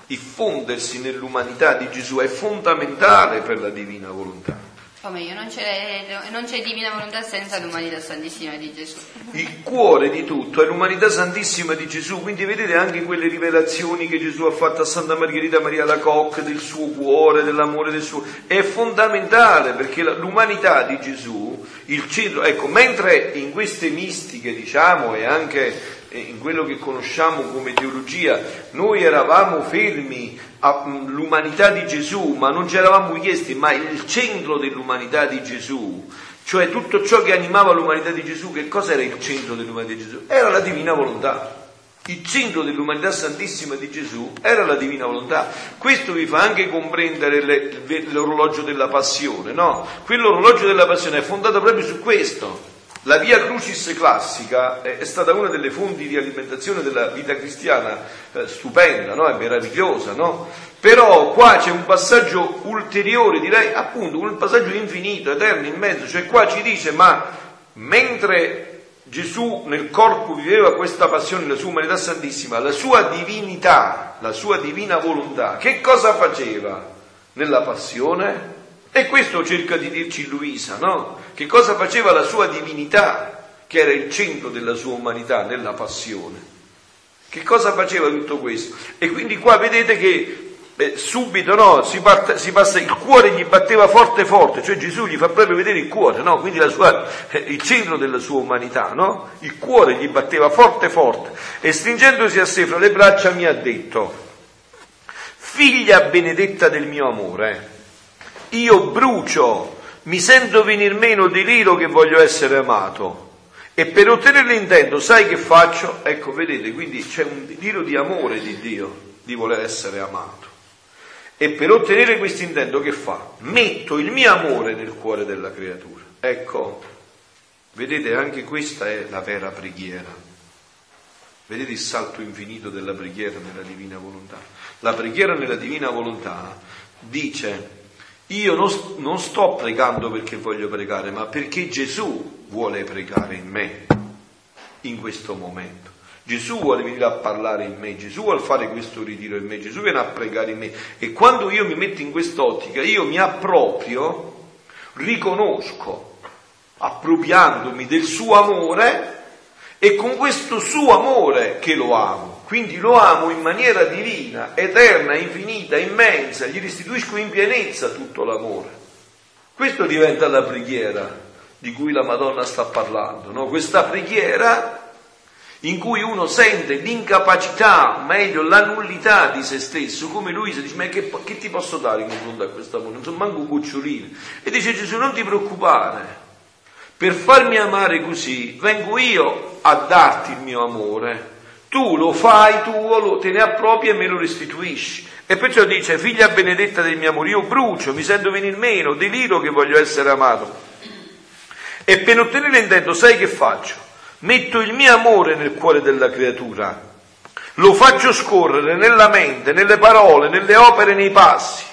S1: Il fondersi nell'umanità di Gesù è fondamentale per la divina volontà.
S3: O meglio, non c'è, non c'è divina volontà senza l'umanità santissima di Gesù.
S1: Il cuore di tutto è l'umanità santissima di Gesù, quindi vedete anche quelle rivelazioni che Gesù ha fatto a Santa Margherita Maria Lacocque del suo cuore, dell'amore del suo... È fondamentale perché l'umanità di Gesù, il centro, ecco, mentre in queste mistiche, diciamo, e anche in quello che conosciamo come teologia, noi eravamo fermi all'umanità di Gesù, ma non ci eravamo chiesti, ma il centro dell'umanità di Gesù, cioè tutto ciò che animava l'umanità di Gesù, che cosa era il centro dell'umanità di Gesù? Era la divina volontà. Il centro dell'umanità santissima di Gesù era la divina volontà. Questo vi fa anche comprendere le, l'orologio della passione, no? Quell'orologio della passione è fondato proprio su questo la via crucis classica è stata una delle fonti di alimentazione della vita cristiana eh, stupenda, no? è meravigliosa, no? però qua c'è un passaggio ulteriore, direi appunto un passaggio infinito, eterno in mezzo, cioè qua ci dice ma mentre Gesù nel corpo viveva questa passione, la sua umanità santissima, la sua divinità, la sua divina volontà, che cosa faceva nella passione? E questo cerca di dirci Luisa, no? Che cosa faceva la sua divinità, che era il centro della sua umanità nella passione? Che cosa faceva tutto questo? E quindi qua vedete che eh, subito no, si, parte, si, passa, il cuore gli batteva forte forte, cioè Gesù gli fa proprio vedere il cuore, no? quindi sua, eh, il centro della sua umanità, no? il cuore gli batteva forte forte e stringendosi a sé fra le braccia mi ha detto, figlia benedetta del mio amore, io brucio, mi sento venir meno deliro che voglio essere amato. E per ottenere l'intento, sai che faccio? Ecco, vedete, quindi c'è un deliro di amore di Dio, di voler essere amato. E per ottenere questo intento che fa? Metto il mio amore nel cuore della creatura. Ecco, vedete, anche questa è la vera preghiera. Vedete il salto infinito della preghiera nella divina volontà. La preghiera nella divina volontà dice io non, non sto pregando perché voglio pregare, ma perché Gesù vuole pregare in me in questo momento. Gesù vuole venire a parlare in me, Gesù vuole fare questo ritiro in me, Gesù viene a pregare in me. E quando io mi metto in quest'ottica, io mi approprio, riconosco, appropriandomi del suo amore e con questo suo amore che lo amo. Quindi lo amo in maniera divina, eterna, infinita, immensa, gli restituisco in pienezza tutto l'amore. Questo diventa la preghiera di cui la Madonna sta parlando, no? Questa preghiera in cui uno sente l'incapacità, meglio la nullità di se stesso, come lui si dice, ma che, che ti posso dare in confronto a questo amore? Non sono manco un gocciolino. E dice Gesù, non ti preoccupare, per farmi amare così, vengo io a darti il mio amore tu lo fai tuo, lo, te ne appropri e me lo restituisci. E perciò dice, figlia benedetta del mio amore, io brucio, mi sento venire meno, deliro che voglio essere amato. E per ottenere l'intento, sai che faccio? Metto il mio amore nel cuore della creatura, lo faccio scorrere nella mente, nelle parole, nelle opere, nei passi,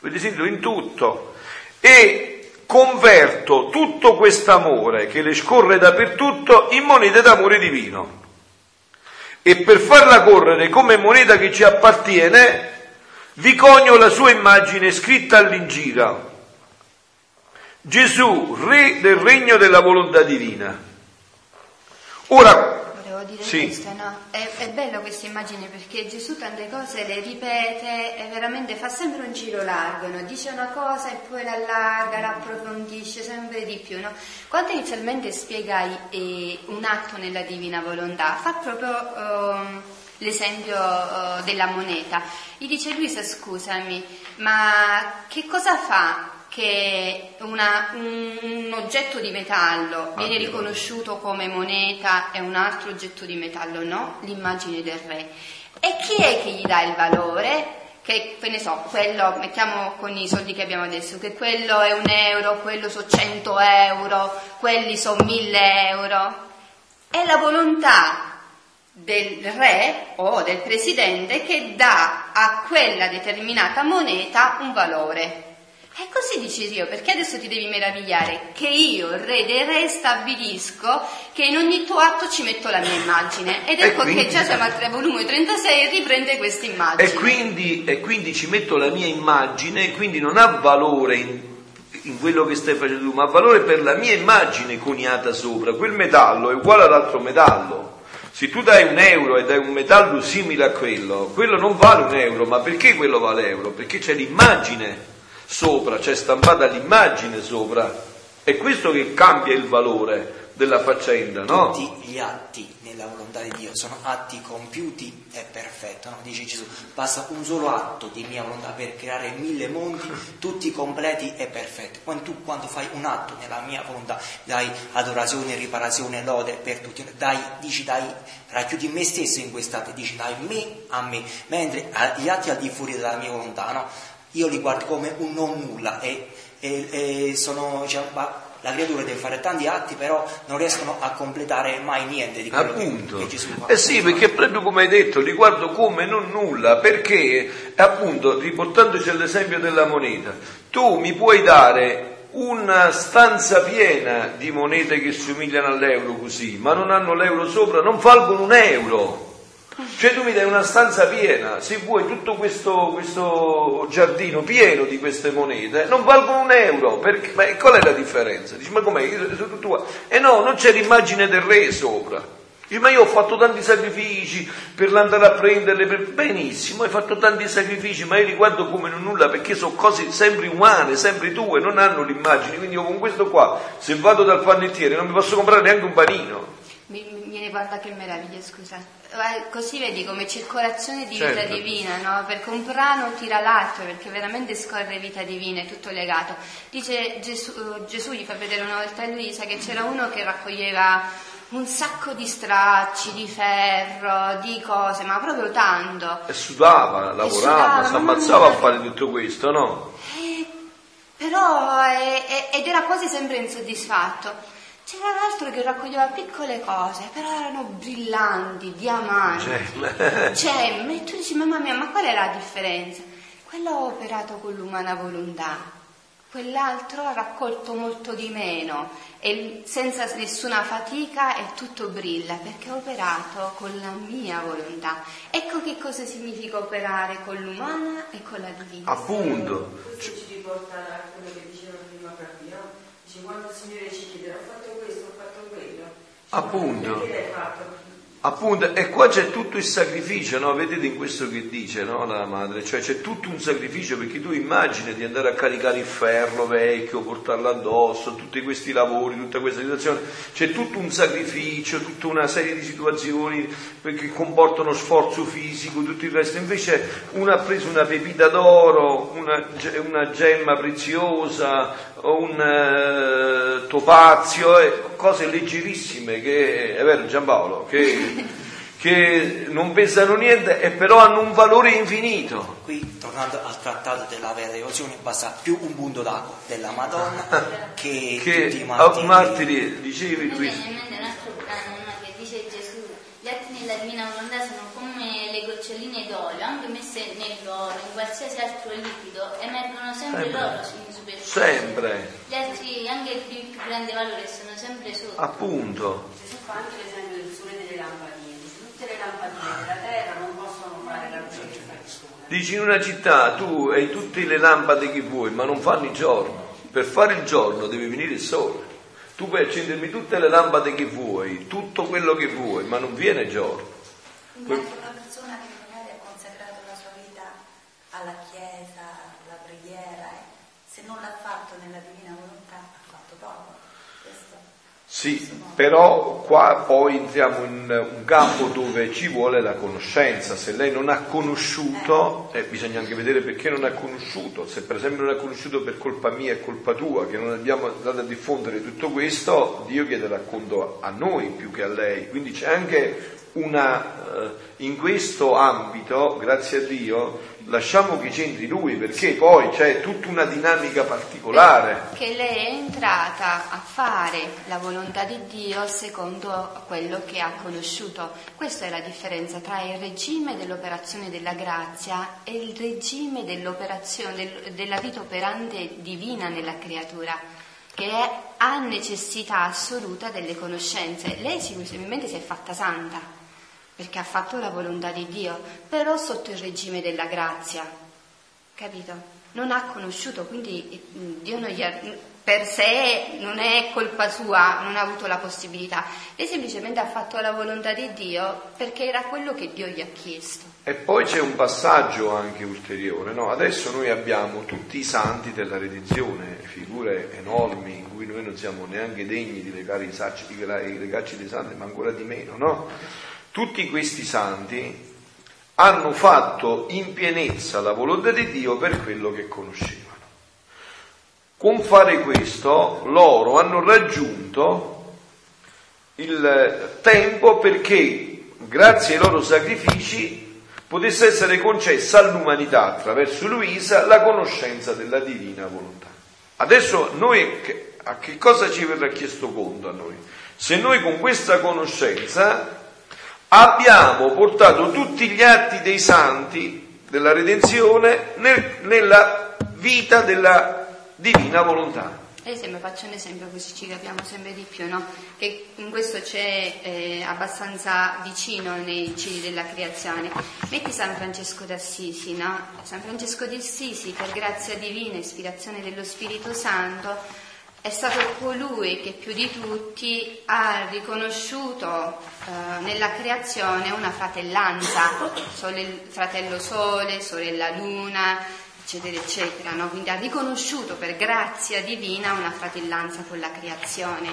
S1: in tutto, e converto tutto questo amore che le scorre dappertutto in monete d'amore divino e per farla correre come moneta che ci appartiene, vi conio la sua immagine scritta all'ingira. Gesù, re del regno della volontà divina. Ora,
S3: volevo dire sì. questo, no? È, è bello questa immagine perché Gesù tante cose le ripete e veramente fa sempre un giro largo, no? Dice una cosa e poi la allarga, la approfondisce sempre di più, no? Quando inizialmente spiega eh, un atto nella divina volontà, fa proprio eh, l'esempio eh, della moneta. Gli dice Luisa, scusami, ma che cosa fa che una, un, oggetto di metallo viene riconosciuto come moneta e un altro oggetto di metallo no, l'immagine del re. E chi è che gli dà il valore? Che, ne so, quello, mettiamo con i soldi che abbiamo adesso, che quello è un euro, quello sono 100 euro, quelli sono 1000 euro. È la volontà del re o del presidente che dà a quella determinata moneta un valore. E così dici Dio, perché adesso ti devi meravigliare? Che io, il re dei re, stabilisco che in ogni tuo atto ci metto la mia immagine. Ed ecco quindi, che già siamo al volume 36 e riprende questa immagine.
S1: E quindi, e quindi ci metto la mia immagine, quindi non ha valore in, in quello che stai facendo tu, ma ha valore per la mia immagine coniata sopra. Quel metallo è uguale all'altro metallo. Se tu dai un euro e dai un metallo simile a quello, quello non vale un euro, ma perché quello vale euro? Perché c'è l'immagine sopra, c'è stampata l'immagine sopra. È questo che cambia il valore della faccenda, no?
S2: Tutti gli atti nella volontà di Dio sono atti compiuti e perfetti, no? Dice Gesù, basta un solo atto di mia volontà per creare mille mondi, tutti completi e perfetti. Quando tu quando fai un atto nella mia volontà, dai adorazione, riparazione, lode per tutti, dai, dici dai, racchiudi me stesso in quest'atto, dici dai me a me, mentre gli atti al di fuori della mia volontà, no? Io li guardo come un non nulla e, e, e sono, diciamo, la creatura deve fare tanti atti, però non riescono a completare mai niente di quello
S1: appunto.
S2: che, Gesù fa.
S1: Eh sì, perché proprio come hai detto, li guardo come non nulla, perché appunto, riportandoci all'esempio della moneta, tu mi puoi dare una stanza piena di monete che somigliano all'euro così, ma non hanno l'euro sopra, non valgono un euro. Cioè tu mi dai una stanza piena, se vuoi tutto questo, questo giardino pieno di queste monete, non valgono un euro, perché, ma qual è la differenza? Dici, ma com'è? Tutto eh no, non c'è l'immagine del re sopra. Dici, ma io ho fatto tanti sacrifici per andare a prenderle, per... benissimo, hai fatto tanti sacrifici, ma io li guardo come non nulla perché sono cose sempre umane, sempre tue, non hanno l'immagine. Quindi io con questo qua, se vado dal panettiere, non mi posso comprare neanche un panino.
S3: Mi, mi guarda che meraviglia, scusa. Così vedi come circolazione di certo. vita divina, no? Perché un brano tira l'altro, perché veramente scorre vita divina, è tutto legato. Dice Gesù, Gesù gli fa vedere una volta a Luisa che c'era uno che raccoglieva un sacco di stracci, di ferro, di cose, ma proprio tanto.
S1: E sudava, lavorava, si ammazzava a fare tutto questo, no?
S3: Eh, però, eh, ed era quasi sempre insoddisfatto. C'era un altro che raccoglieva piccole cose, però erano brillanti, diamanti, gemme. gemme. E tu dici, mamma mia, ma qual è la differenza? Quello ha operato con l'umana volontà, quell'altro ha raccolto molto di meno e senza nessuna fatica e tutto brilla perché ha operato con la mia volontà. Ecco che cosa significa operare con l'umana e con la divina.
S1: Appunto.
S5: Questo ci riporta a quello che diceva prima no? Dice, quando il Signore ci chiederà, ho fatto questo, ho fatto quello. Dice,
S1: Appunto. Appunto, e qua c'è tutto il sacrificio, no? Vedete in questo che dice no? la madre, cioè c'è tutto un sacrificio perché tu immagini di andare a caricare il ferro vecchio, portarlo addosso, tutti questi lavori, tutta questa situazione, c'è tutto un sacrificio, tutta una serie di situazioni che comportano sforzo fisico, tutto il resto. Invece uno ha preso una pepita d'oro, una, una gemma preziosa, un uh, topazio, eh, cose leggerissime che, è vero Giampaolo, che, che non pesano niente e però hanno un valore infinito.
S2: Qui, tornando al trattato della vera devozione, basta più un punto d'acqua della Madonna che,
S1: che
S2: tutti i martiri.
S1: martiri dicevi qui.
S4: Mi viene in mente un altro brano che dice Gesù, gli atti nella divina volontà sono come le goccioline d'olio, anche messe nell'oro, in qualsiasi altro liquido, emergono sempre,
S1: Sempre.
S4: loro.
S1: Sempre,
S4: Gli altri, anche il più, grande valore, sono sempre sotto.
S1: appunto.
S5: Gesù fa anche l'esempio del sole delle lampadine. Tutte le lampadine della terra non possono fare la luce che fa il sole.
S1: Dici in una città tu hai tutte le lampade che vuoi, ma non fanno il giorno. Per fare il giorno deve venire il sole. Tu puoi accendermi tutte le lampade che vuoi, tutto quello che vuoi, ma non viene giorno.
S6: Quindi anche una persona che magari ha consacrato la sua vita alla Chiesa, alla preghiera, eh, se non l'ha fatto nella divina volontà ha fatto poco. Questo
S1: Sì, però qua poi entriamo in un campo dove ci vuole la conoscenza. Se lei non ha conosciuto, eh, bisogna anche vedere perché non ha conosciuto. Se per esempio non ha conosciuto per colpa mia e colpa tua, che non abbiamo dato a diffondere tutto questo, Dio chiede racconto a noi più che a lei. Quindi c'è anche una, eh, in questo ambito, grazie a Dio, lasciamo che c'entri lui perché poi c'è tutta una dinamica particolare.
S3: Che lei è entrata a fare la volontà di Dio secondo quello che ha conosciuto. Questa è la differenza tra il regime dell'operazione della grazia e il regime dell'operazione, del- della vita operante divina nella creatura, che è- ha necessità assoluta delle conoscenze. Lei sicuramente si è fatta santa perché ha fatto la volontà di Dio, però sotto il regime della grazia. Capito? non ha conosciuto, quindi eh, Dio non gli ha, per sé non è colpa sua, non ha avuto la possibilità, lei semplicemente ha fatto la volontà di Dio perché era quello che Dio gli ha chiesto.
S1: E poi c'è un passaggio anche ulteriore, no? adesso noi abbiamo tutti i santi della redenzione, figure enormi in cui noi non siamo neanche degni di legare i, sacci, di legarci dei santi, ma ancora di meno. No? Tutti questi santi hanno fatto in pienezza la volontà di Dio per quello che conoscevano. Con fare questo loro hanno raggiunto il tempo perché grazie ai loro sacrifici potesse essere concessa all'umanità attraverso Luisa la conoscenza della divina volontà. Adesso noi a che cosa ci verrà chiesto conto a noi? Se noi con questa conoscenza abbiamo portato tutti gli atti dei santi della redenzione nel, nella vita della divina volontà.
S3: Ad esempio, faccio un esempio così ci capiamo sempre di più, no? che in questo c'è eh, abbastanza vicino nei cili della creazione. Metti San Francesco d'Assisi, no? San Francesco d'Assisi, per grazia divina, ispirazione dello Spirito Santo, è stato colui che più di tutti ha riconosciuto eh, nella creazione una fratellanza, sole, fratello Sole, sorella Luna, eccetera, eccetera. No? Quindi ha riconosciuto per grazia divina una fratellanza con la creazione.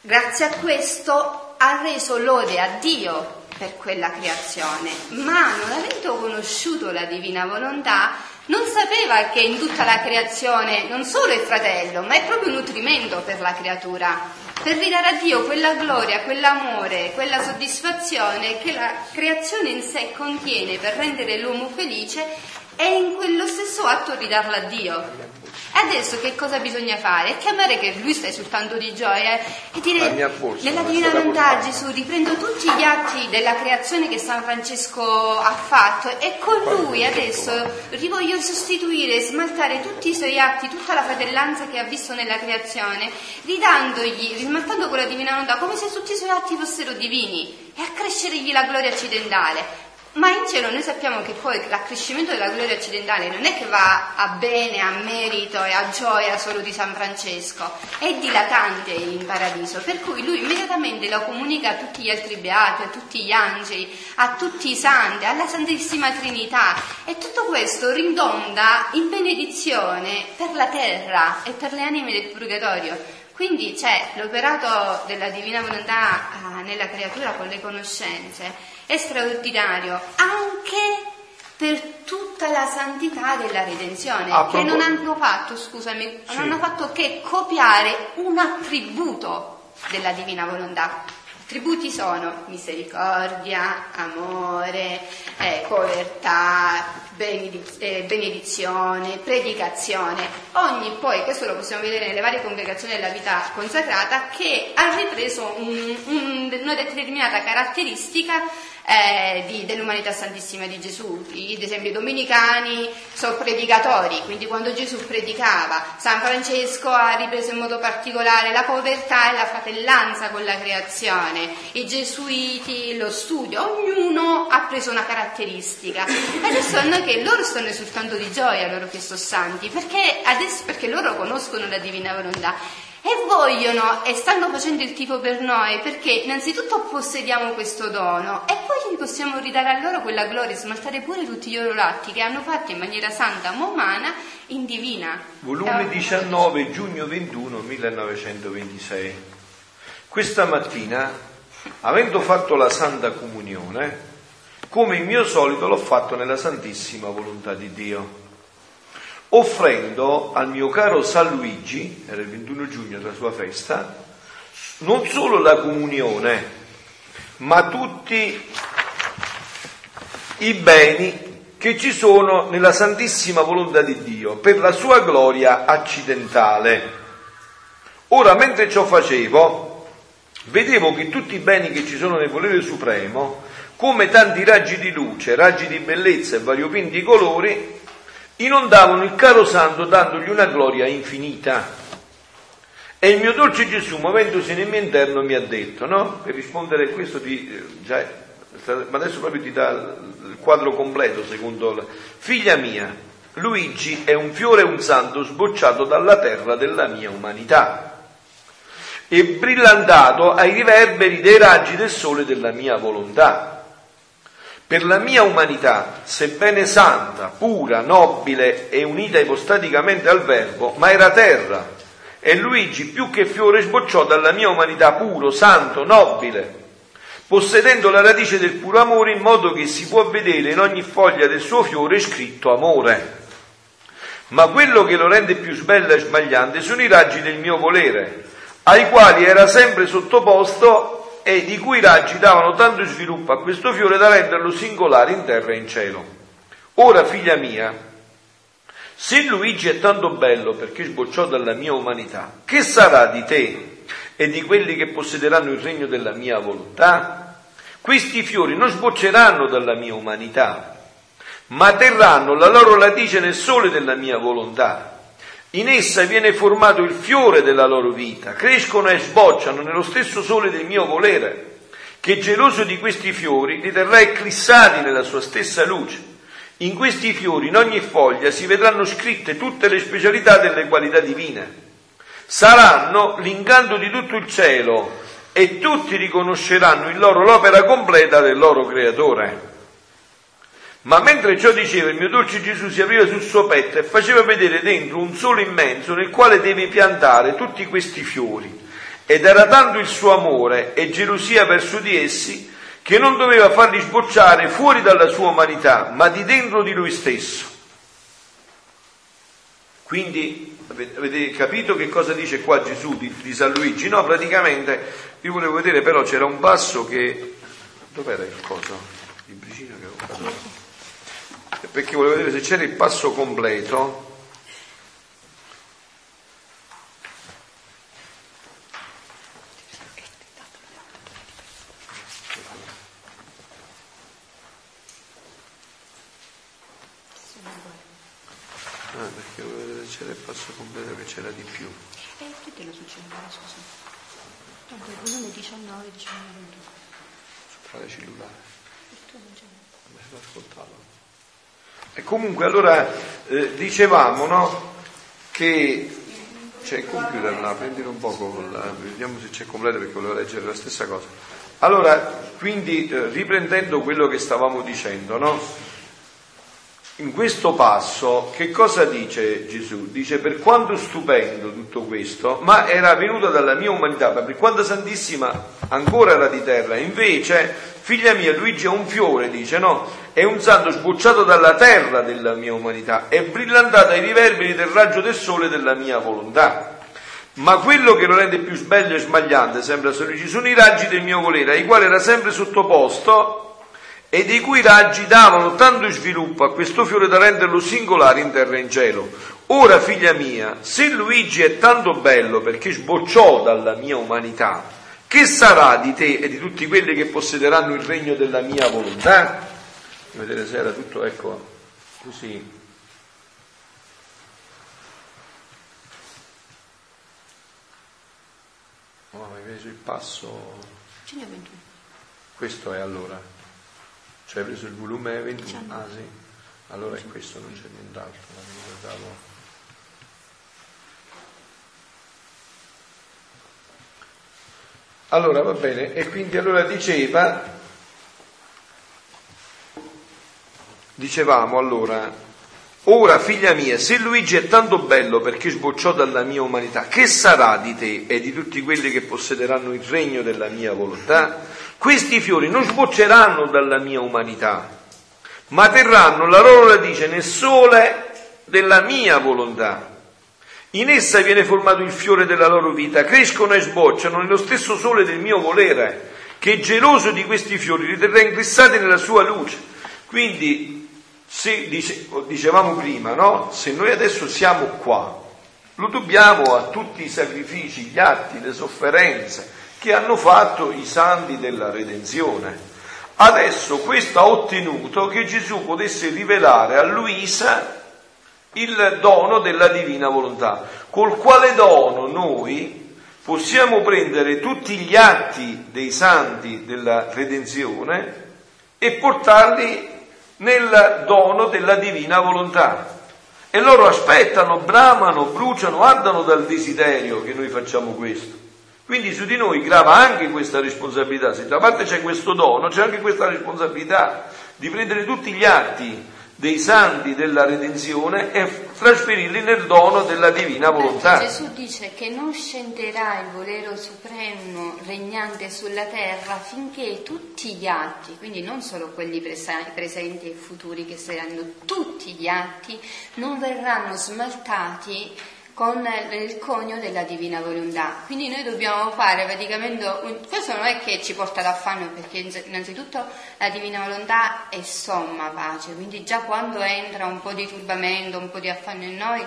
S3: Grazie a questo ha reso lode a Dio per quella creazione, ma non avendo conosciuto la divina volontà, non sapeva che in tutta la creazione non solo è fratello, ma è proprio nutrimento per la creatura, per ridare a Dio quella gloria, quell'amore, quella soddisfazione che la creazione in sé contiene per rendere l'uomo felice e in quello stesso atto ridarla a Dio. Adesso che cosa bisogna fare? Chiamare che lui sta esultando di gioia e dire nella Divina Volontà Gesù riprendo tutti gli atti della creazione che San Francesco ha fatto e con lui adesso voglio sostituire, smaltare tutti i suoi atti, tutta la fratellanza che ha visto nella creazione, ridandogli, rismaltando con la Divina Volontà come se tutti i suoi atti fossero divini e accrescergli la gloria occidentale. Ma in cielo noi sappiamo che poi l'accrescimento della gloria occidentale non è che va a bene, a merito e a gioia solo di San Francesco, è dilatante in paradiso, per cui lui immediatamente lo comunica a tutti gli altri beati, a tutti gli angeli, a tutti i santi, alla Santissima Trinità e tutto questo ridonda in benedizione per la terra e per le anime del purgatorio. Quindi c'è l'operato della divina volontà ah, nella creatura con le conoscenze è straordinario anche per tutta la santità della redenzione, ah, che non hanno fatto, scusami, sì. non hanno fatto che copiare un attributo della divina volontà. Attributi sono misericordia, amore, eh, povertà, eh, benedizione, predicazione. Ogni poi, questo lo possiamo vedere nelle varie congregazioni della vita consacrata, che ha ripreso un, un, una determinata caratteristica eh, di, dell'umanità santissima di Gesù. Ad esempio i domenicani sono predicatori, quindi quando Gesù predicava, San Francesco ha ripreso in modo particolare la povertà e la fratellanza con la creazione, i gesuiti lo studio, ognuno ha preso una caratteristica. Adesso a noi che loro stanno esultando di gioia, loro che sono santi, perché, adesso, perché loro conoscono la divina volontà e vogliono e stanno facendo il tifo per noi perché innanzitutto possediamo questo dono e poi possiamo ridare a loro quella gloria, smaltare pure tutti gli loro atti che hanno fatto in maniera santa ma umana in divina.
S1: Volume 19, giugno 21, 1926. Questa mattina, avendo fatto la Santa Comunione, come il mio solito l'ho fatto nella Santissima Volontà di Dio offrendo al mio caro San Luigi, era il 21 giugno della sua festa, non solo la comunione, ma tutti i beni che ci sono nella santissima volontà di Dio, per la sua gloria accidentale. Ora, mentre ciò facevo, vedevo che tutti i beni che ci sono nel volere supremo, come tanti raggi di luce, raggi di bellezza e variopinti colori, inondavano il caro santo dandogli una gloria infinita. E il mio dolce Gesù, muovendosi nel mio interno, mi ha detto, no? Per rispondere a questo, ti, già, ma adesso proprio ti dà il quadro completo, secondo la... Figlia mia, Luigi è un fiore e un santo sbocciato dalla terra della mia umanità e brillantato ai riverberi dei raggi del sole della mia volontà. Per la mia umanità, sebbene santa, pura, nobile e unita ipostaticamente al Verbo, ma era terra, e Luigi più che fiore sbocciò dalla mia umanità puro, santo, nobile, possedendo la radice del puro amore in modo che si può vedere in ogni foglia del suo fiore scritto amore. Ma quello che lo rende più sbella e sbagliante sono i raggi del mio volere, ai quali era sempre sottoposto e di cui i raggi davano tanto sviluppo a questo fiore da renderlo singolare in terra e in cielo. Ora, figlia mia, se Luigi è tanto bello perché sbocciò dalla mia umanità, che sarà di te e di quelli che possederanno il regno della mia volontà? Questi fiori non sbocceranno dalla mia umanità, ma terranno la loro radice nel sole della mia volontà in essa viene formato il fiore della loro vita, crescono e sbocciano nello stesso sole del mio volere, che geloso di questi fiori li terrà eclissati nella sua stessa luce. In questi fiori, in ogni foglia, si vedranno scritte tutte le specialità delle qualità divine. Saranno l'incanto di tutto il cielo e tutti riconosceranno in loro l'opera completa del loro creatore. Ma mentre ciò diceva, il mio dolce Gesù si apriva sul suo petto e faceva vedere dentro un sole immenso nel quale deve piantare tutti questi fiori. Ed era tanto il suo amore e gelosia verso di essi che non doveva farli sbocciare fuori dalla sua umanità, ma di dentro di lui stesso. Quindi avete capito che cosa dice qua Gesù di, di San Luigi? No, praticamente io volevo vedere però c'era un passo che... Dov'era il coso? Il bricino che avevo fatto? Perché volevo vedere se c'era il passo completo. Ah, perché volevo vedere se c'era il passo completo che c'era di più.
S3: E eh, che te lo succede, scusa? Tanto il volume 19, 19, 22.
S1: Su quale cellulare?
S3: Il tuo non c'è.
S1: Ma se l'ascoltavo. E comunque allora eh, dicevamo no, che c'è il computer là, prendilo un poco, là, vediamo se c'è completo perché volevo leggere la stessa cosa. Allora, quindi eh, riprendendo quello che stavamo dicendo, no? In questo passo che cosa dice Gesù? Dice per quanto stupendo tutto questo, ma era venuto dalla mia umanità, per quanto santissima ancora era di terra, invece figlia mia Luigi è un fiore, dice no, è un santo sbucciato dalla terra della mia umanità, è brillantato ai riverberi del raggio del sole della mia volontà. Ma quello che lo rende più sbello e smagliante, sembra Luigi, sono i raggi del mio volere, ai quali era sempre sottoposto e di cui raggi davano tanto sviluppo a questo fiore da renderlo singolare in terra e in cielo. Ora, figlia mia, se Luigi è tanto bello perché sbocciò dalla mia umanità, che sarà di te e di tutti quelli che possederanno il regno della mia volontà? Vedete se era tutto, ecco, così. Oh, preso il passo? Questo è allora. Cioè hai preso il volume 21? Ah sì, allora è questo, non c'è nient'altro, ma mi ricordavo. Allora va bene, e quindi allora diceva, dicevamo allora, ora figlia mia, se Luigi è tanto bello perché sbocciò dalla mia umanità, che sarà di te e di tutti quelli che possederanno il regno della mia volontà? Questi fiori non sbocceranno dalla mia umanità, ma terranno la loro radice nel sole della mia volontà. In essa viene formato il fiore della loro vita, crescono e sbocciano nello stesso sole del mio volere, che geloso di questi fiori li terrà ingrissati nella sua luce. Quindi, se, dice, dicevamo prima, no? se noi adesso siamo qua, lo dobbiamo a tutti i sacrifici, gli atti, le sofferenze, che hanno fatto i santi della redenzione. Adesso questo ha ottenuto che Gesù potesse rivelare a Luisa il dono della divina volontà, col quale dono noi possiamo prendere tutti gli atti dei santi della redenzione e portarli nel dono della divina volontà. E loro aspettano, bramano, bruciano, ardano dal desiderio che noi facciamo questo. Quindi su di noi grava anche questa responsabilità. Se da parte c'è questo dono, c'è anche questa responsabilità di prendere tutti gli atti dei santi della redenzione e trasferirli nel dono della divina volontà.
S3: Gesù dice che non scenderà il volero supremo regnante sulla terra finché tutti gli atti, quindi non solo quelli presenti e futuri che saranno, tutti gli atti non verranno smaltati con il conio della divina volontà. Quindi noi dobbiamo fare praticamente, questo non è che ci porta d'affanno perché innanzitutto la divina volontà è somma pace, quindi già quando entra un po' di turbamento, un po' di affanno in noi,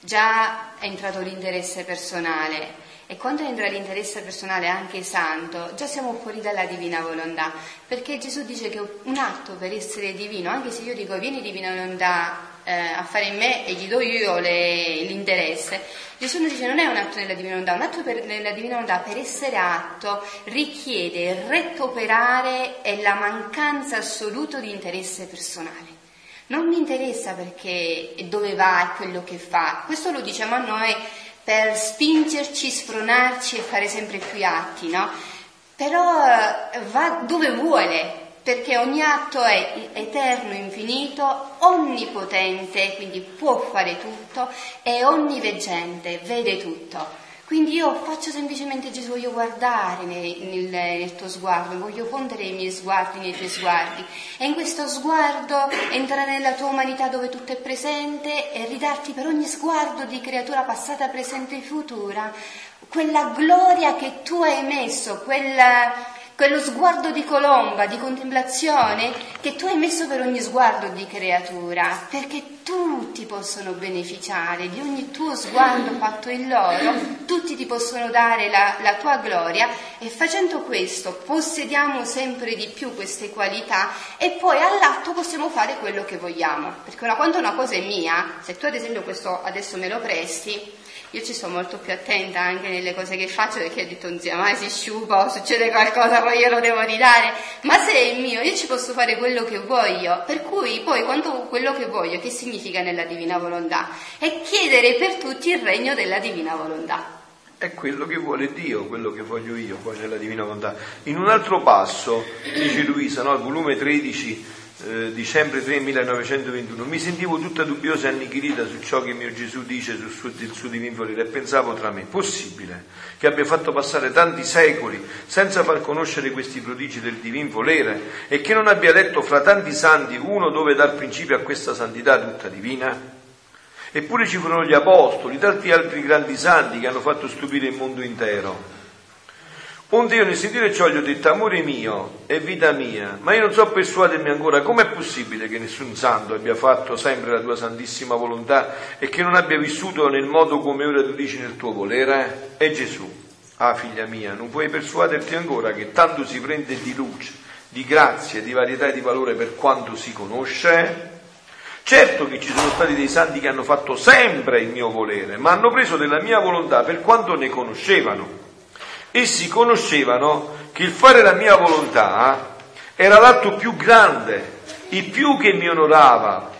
S3: già è entrato l'interesse personale. E quando entra l'interesse personale anche santo, già siamo fuori dalla divina volontà, perché Gesù dice che un atto per essere divino, anche se io dico vieni divina volontà eh, a fare in me e gli do io le, l'interesse, Gesù dice non è un atto della divina volontà, un atto per, della divina volontà per essere atto richiede il retto operare e la mancanza assoluta di interesse personale. Non mi interessa perché dove va e quello che fa, questo lo diciamo a noi per spingerci, sfronarci e fare sempre più atti, no? Però eh, va dove vuole, perché ogni atto è eterno, infinito, onnipotente, quindi può fare tutto, è onniveggente, vede tutto. Quindi io faccio semplicemente Gesù, voglio guardare nel, nel, nel, tuo sguardo, voglio fondere i miei sguardi nei tuoi sguardi e in questo sguardo entrare nella tua umanità dove tutto è presente e ridarti per ogni sguardo di creatura passata, presente e futura quella gloria che tu hai messo, quella quello sguardo di colomba, di contemplazione che tu hai messo per ogni sguardo di creatura, perché tutti possono beneficiare di ogni tuo sguardo fatto in loro, tutti ti possono dare la, la tua gloria e facendo questo possediamo sempre di più queste qualità e poi all'atto possiamo fare quello che vogliamo, perché una, quando una cosa è mia, se tu ad esempio questo adesso me lo presti, io ci sto molto più attenta anche nelle cose che faccio perché ho detto non sia mai si sciupa o succede qualcosa poi io lo devo ridare, ma se è mio io ci posso fare quello che voglio, per cui poi quando quello che voglio, che significa nella divina volontà? È chiedere per tutti il regno della divina volontà.
S1: È quello che vuole Dio, quello che voglio io, poi nella divina volontà. In un altro passo, dice Luisa, no, al volume 13, eh, dicembre 3 1921, mi sentivo tutta dubbiosa e annichilita su ciò che mio Gesù dice sul suo, del suo divin volere e pensavo tra me, possibile che abbia fatto passare tanti secoli senza far conoscere questi prodigi del divin volere e che non abbia letto fra tanti santi uno dove dar principio a questa santità tutta divina? Eppure ci furono gli apostoli, tanti altri grandi santi che hanno fatto stupire il mondo intero. Onde io nel sentire ciò gli ho detto, amore mio e vita mia, ma io non so persuadermi ancora com'è possibile che nessun santo abbia fatto sempre la tua santissima volontà e che non abbia vissuto nel modo come ora tu dici nel tuo volere? E Gesù, ah figlia mia, non puoi persuaderti ancora che tanto si prende di luce, di grazia, di varietà e di valore per quanto si conosce? Certo che ci sono stati dei santi che hanno fatto sempre il mio volere, ma hanno preso della mia volontà per quanto ne conoscevano. Essi conoscevano che il fare la mia volontà era l'atto più grande, il più che mi onorava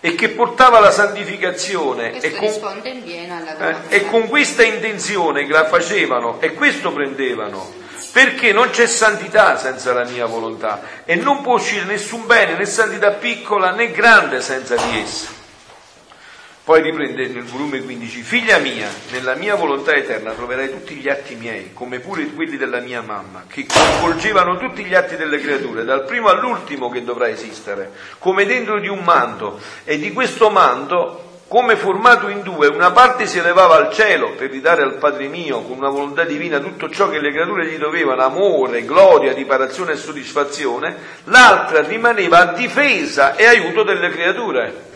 S1: e che portava alla santificazione
S3: e
S1: con,
S3: eh,
S1: e con questa intenzione che la facevano e questo prendevano perché non c'è santità senza la mia volontà e non può uscire nessun bene né santità piccola né grande senza di essa. Poi riprende nel volume 15, figlia mia, nella mia volontà eterna troverai tutti gli atti miei, come pure quelli della mia mamma, che coinvolgevano tutti gli atti delle creature, dal primo all'ultimo che dovrà esistere, come dentro di un manto, e di questo manto, come formato in due, una parte si elevava al cielo per ridare al Padre mio, con una volontà divina, tutto ciò che le creature gli dovevano, amore, gloria, riparazione e soddisfazione, l'altra rimaneva a difesa e aiuto delle creature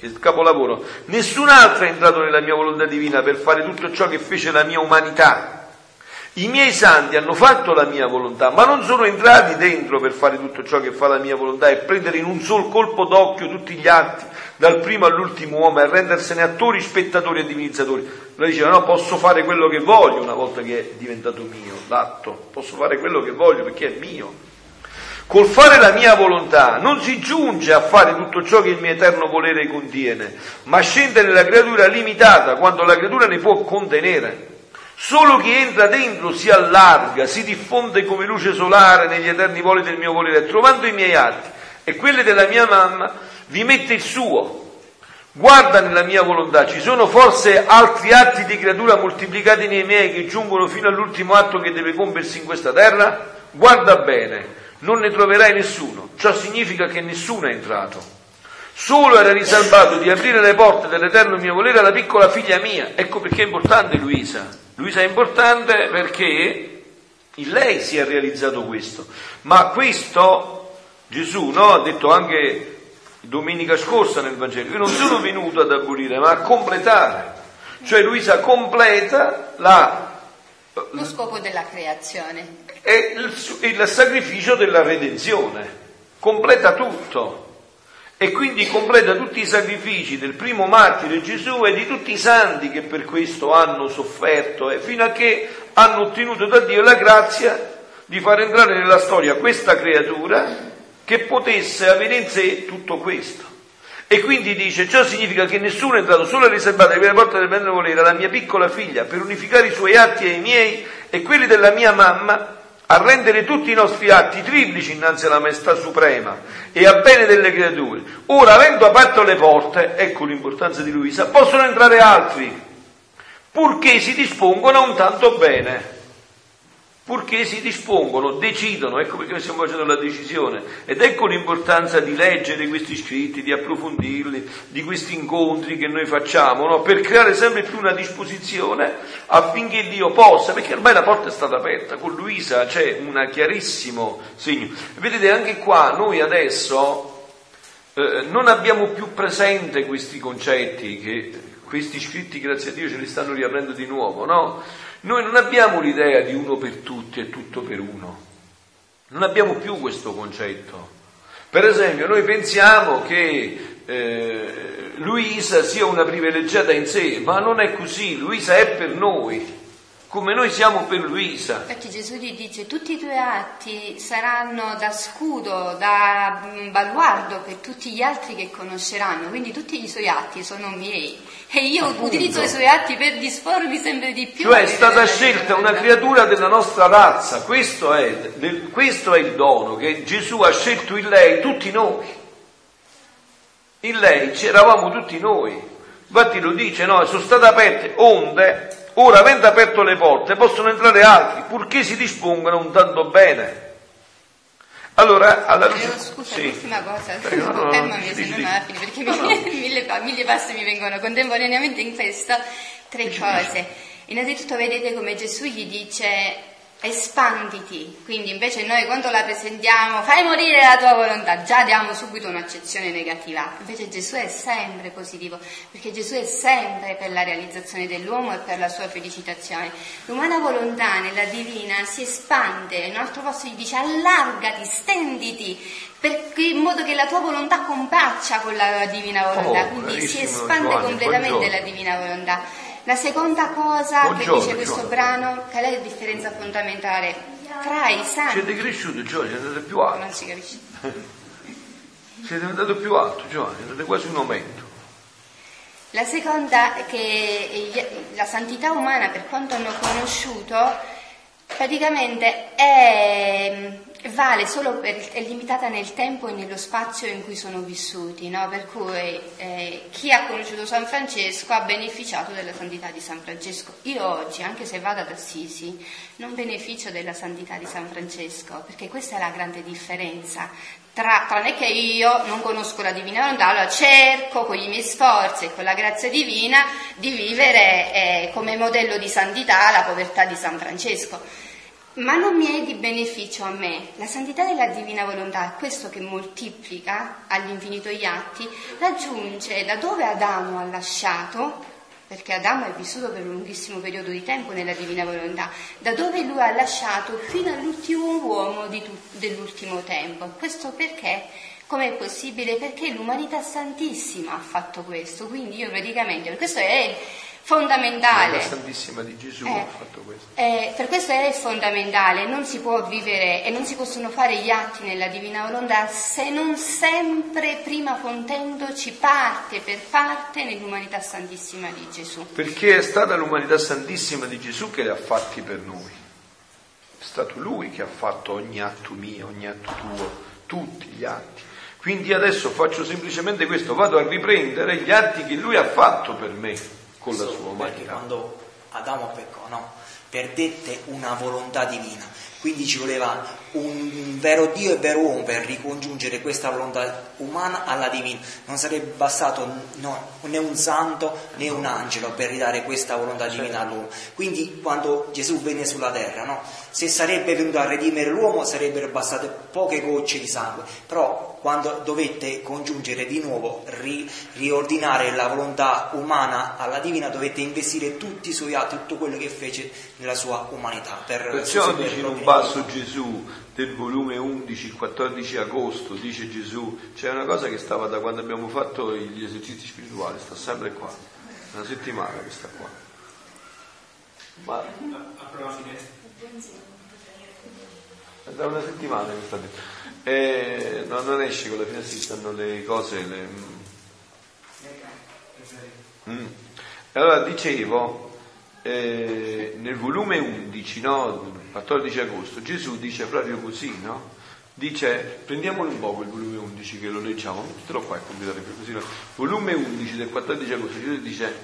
S1: che capolavoro, nessun altro è entrato nella mia volontà divina per fare tutto ciò che fece la mia umanità. I miei santi hanno fatto la mia volontà, ma non sono entrati dentro per fare tutto ciò che fa la mia volontà e prendere in un sol colpo d'occhio tutti gli atti, dal primo all'ultimo uomo, e rendersene attori, spettatori e divinizzatori. Lei diceva, no, posso fare quello che voglio una volta che è diventato mio l'atto, posso fare quello che voglio perché è mio. Col fare la mia volontà non si giunge a fare tutto ciò che il mio eterno volere contiene, ma scende nella creatura limitata quando la creatura ne può contenere. Solo chi entra dentro si allarga, si diffonde come luce solare negli eterni voli del mio volere, trovando i miei atti e quelli della mia mamma, vi mette il suo. Guarda nella mia volontà, ci sono forse altri atti di creatura moltiplicati nei miei che giungono fino all'ultimo atto che deve compiersi in questa terra? Guarda bene, non ne troverai nessuno. Ciò significa che nessuno è entrato. Solo era riservato di aprire le porte dell'eterno mio volere alla piccola figlia mia. Ecco perché è importante Luisa. Luisa è importante perché in lei si è realizzato questo. Ma questo Gesù no, ha detto anche domenica scorsa nel Vangelo, io non sono venuto ad abolire, ma a completare. Cioè Luisa completa la,
S3: lo scopo della creazione.
S1: È il, il sacrificio della redenzione, completa tutto. E quindi completa tutti i sacrifici del primo martire Gesù e di tutti i santi che per questo hanno sofferto e fino a che hanno ottenuto da Dio la grazia di far entrare nella storia questa creatura che potesse avere in sé tutto questo. E quindi dice, ciò significa che nessuno è entrato solo a riservare le porte del bene volere alla mia piccola figlia per unificare i suoi atti e i miei e quelli della mia mamma, a rendere tutti i nostri atti triplici innanzi alla maestà suprema e a bene delle creature. Ora, avendo aperto le porte, ecco l'importanza di Luisa, possono entrare altri, purché si dispongono un tanto bene purché si dispongono, decidono, ecco perché stiamo facendo la decisione, ed ecco l'importanza di leggere questi scritti, di approfondirli, di questi incontri che noi facciamo, no? per creare sempre più una disposizione affinché Dio possa, perché ormai la porta è stata aperta, con Luisa c'è un chiarissimo segno. Vedete anche qua noi adesso eh, non abbiamo più presente questi concetti che questi scritti, grazie a Dio, ce li stanno riaprendo di nuovo, no? Noi non abbiamo l'idea di uno per tutti e tutto per uno. Non abbiamo più questo concetto. Per esempio, noi pensiamo che eh, Luisa sia una privilegiata in sé, ma non è così. Luisa è per noi come noi siamo per Luisa.
S3: Infatti Gesù gli dice tutti i tuoi atti saranno da scudo, da mm, baluardo per tutti gli altri che conosceranno, quindi tutti i suoi atti sono miei e io Appunto. utilizzo i suoi atti per dispormi sempre di più.
S1: Cioè è stata scelta una creatura della nostra razza, questo è, questo è il dono che Gesù ha scelto in lei tutti noi. In lei c'eravamo tutti noi. Infatti lo dice, no, sono state aperte onde Ora, avendo aperto le porte, possono entrare altri, purché si dispongano un tanto bene. Allora, alla
S3: luce... Eh, scusa, sì. l'ultima cosa, Prego, no, no, fermami se non alla fine, perché no, mille, mille passi mi vengono contemporaneamente in questo, tre cose. Innanzitutto vedete come Gesù gli dice espanditi, quindi invece noi quando la presentiamo fai morire la tua volontà, già diamo subito un'accezione negativa, invece Gesù è sempre positivo, perché Gesù è sempre per la realizzazione dell'uomo e per la sua felicitazione. L'umana volontà nella divina si espande, in un altro posto gli dice allargati, stenditi, perché, in modo che la tua volontà compaccia con la divina volontà, oh, quindi si espande completamente buongiorno. la divina volontà. La seconda cosa Buongiorno, che dice questo Giovanni. brano, qual è la differenza fondamentale tra i santi?
S1: Siete cresciuti, Giovanni, andate più alto.
S3: Non si capisce.
S1: Siete andato più alto, Giovanni, andate quasi un aumento.
S3: La seconda è che la santità umana, per quanto hanno conosciuto, praticamente è vale solo per, è limitata nel tempo e nello spazio in cui sono vissuti, no? per cui eh, chi ha conosciuto San Francesco ha beneficiato della santità di San Francesco. Io oggi, anche se vado ad Assisi, non beneficio della santità di San Francesco, perché questa è la grande differenza. Tra, tranne che io non conosco la divina volontà, allora cerco con i miei sforzi e con la grazia divina di vivere eh, come modello di santità la povertà di San Francesco ma non mi è di beneficio a me. La santità della divina volontà, questo che moltiplica all'infinito gli atti, raggiunge da dove Adamo ha lasciato, perché Adamo è vissuto per un lunghissimo periodo di tempo nella divina volontà, da dove lui ha lasciato fino all'ultimo uomo tu, dell'ultimo tempo. Questo perché? Com'è possibile? Perché l'umanità santissima ha fatto questo, quindi io praticamente, questo è fondamentale.
S1: La Santissima di Gesù
S3: Eh,
S1: ha fatto questo.
S3: eh, per questo è fondamentale, non si può vivere e non si possono fare gli atti nella Divina Volontà se non sempre, prima fontendoci parte per parte nell'umanità santissima di Gesù.
S1: Perché è stata l'umanità santissima di Gesù che li ha fatti per noi. È stato Lui che ha fatto ogni atto mio, ogni atto tuo, tutti gli atti. Quindi adesso faccio semplicemente questo, vado a riprendere gli atti che Lui ha fatto per me con la sua
S2: Perché
S1: umanità.
S2: quando Adamo peccò, no? Perdette una volontà divina. Quindi ci voleva un vero Dio e vero uomo per ricongiungere questa volontà umana alla divina. Non sarebbe bastato no, né un santo né un angelo per ridare questa volontà divina all'uomo. Quindi quando Gesù venne sulla terra, no? se sarebbe venuto a redimere l'uomo sarebbero bastate poche gocce di sangue. Però quando dovette congiungere di nuovo, ri- riordinare la volontà umana alla divina, dovette investire tutti i suoi atti, tutto quello che fece nella sua umanità. Per
S1: Perciò dice
S2: l'ordine
S1: passo Gesù del volume 11, il 14 agosto, dice Gesù, c'è una cosa che stava da quando abbiamo fatto gli esercizi spirituali, sta sempre qua, una settimana che sta qua. Ma è da una settimana che sta dentro. E no, non esce con la finestra, stanno le cose, le... Mm. Allora dicevo, eh, nel volume 11, no, 14 agosto, Gesù dice proprio così, no? Dice, prendiamolo un po' quel volume 11 che lo leggiamo, mettetelo qua il computer così. no? Volume 11 del 14 agosto, Gesù dice,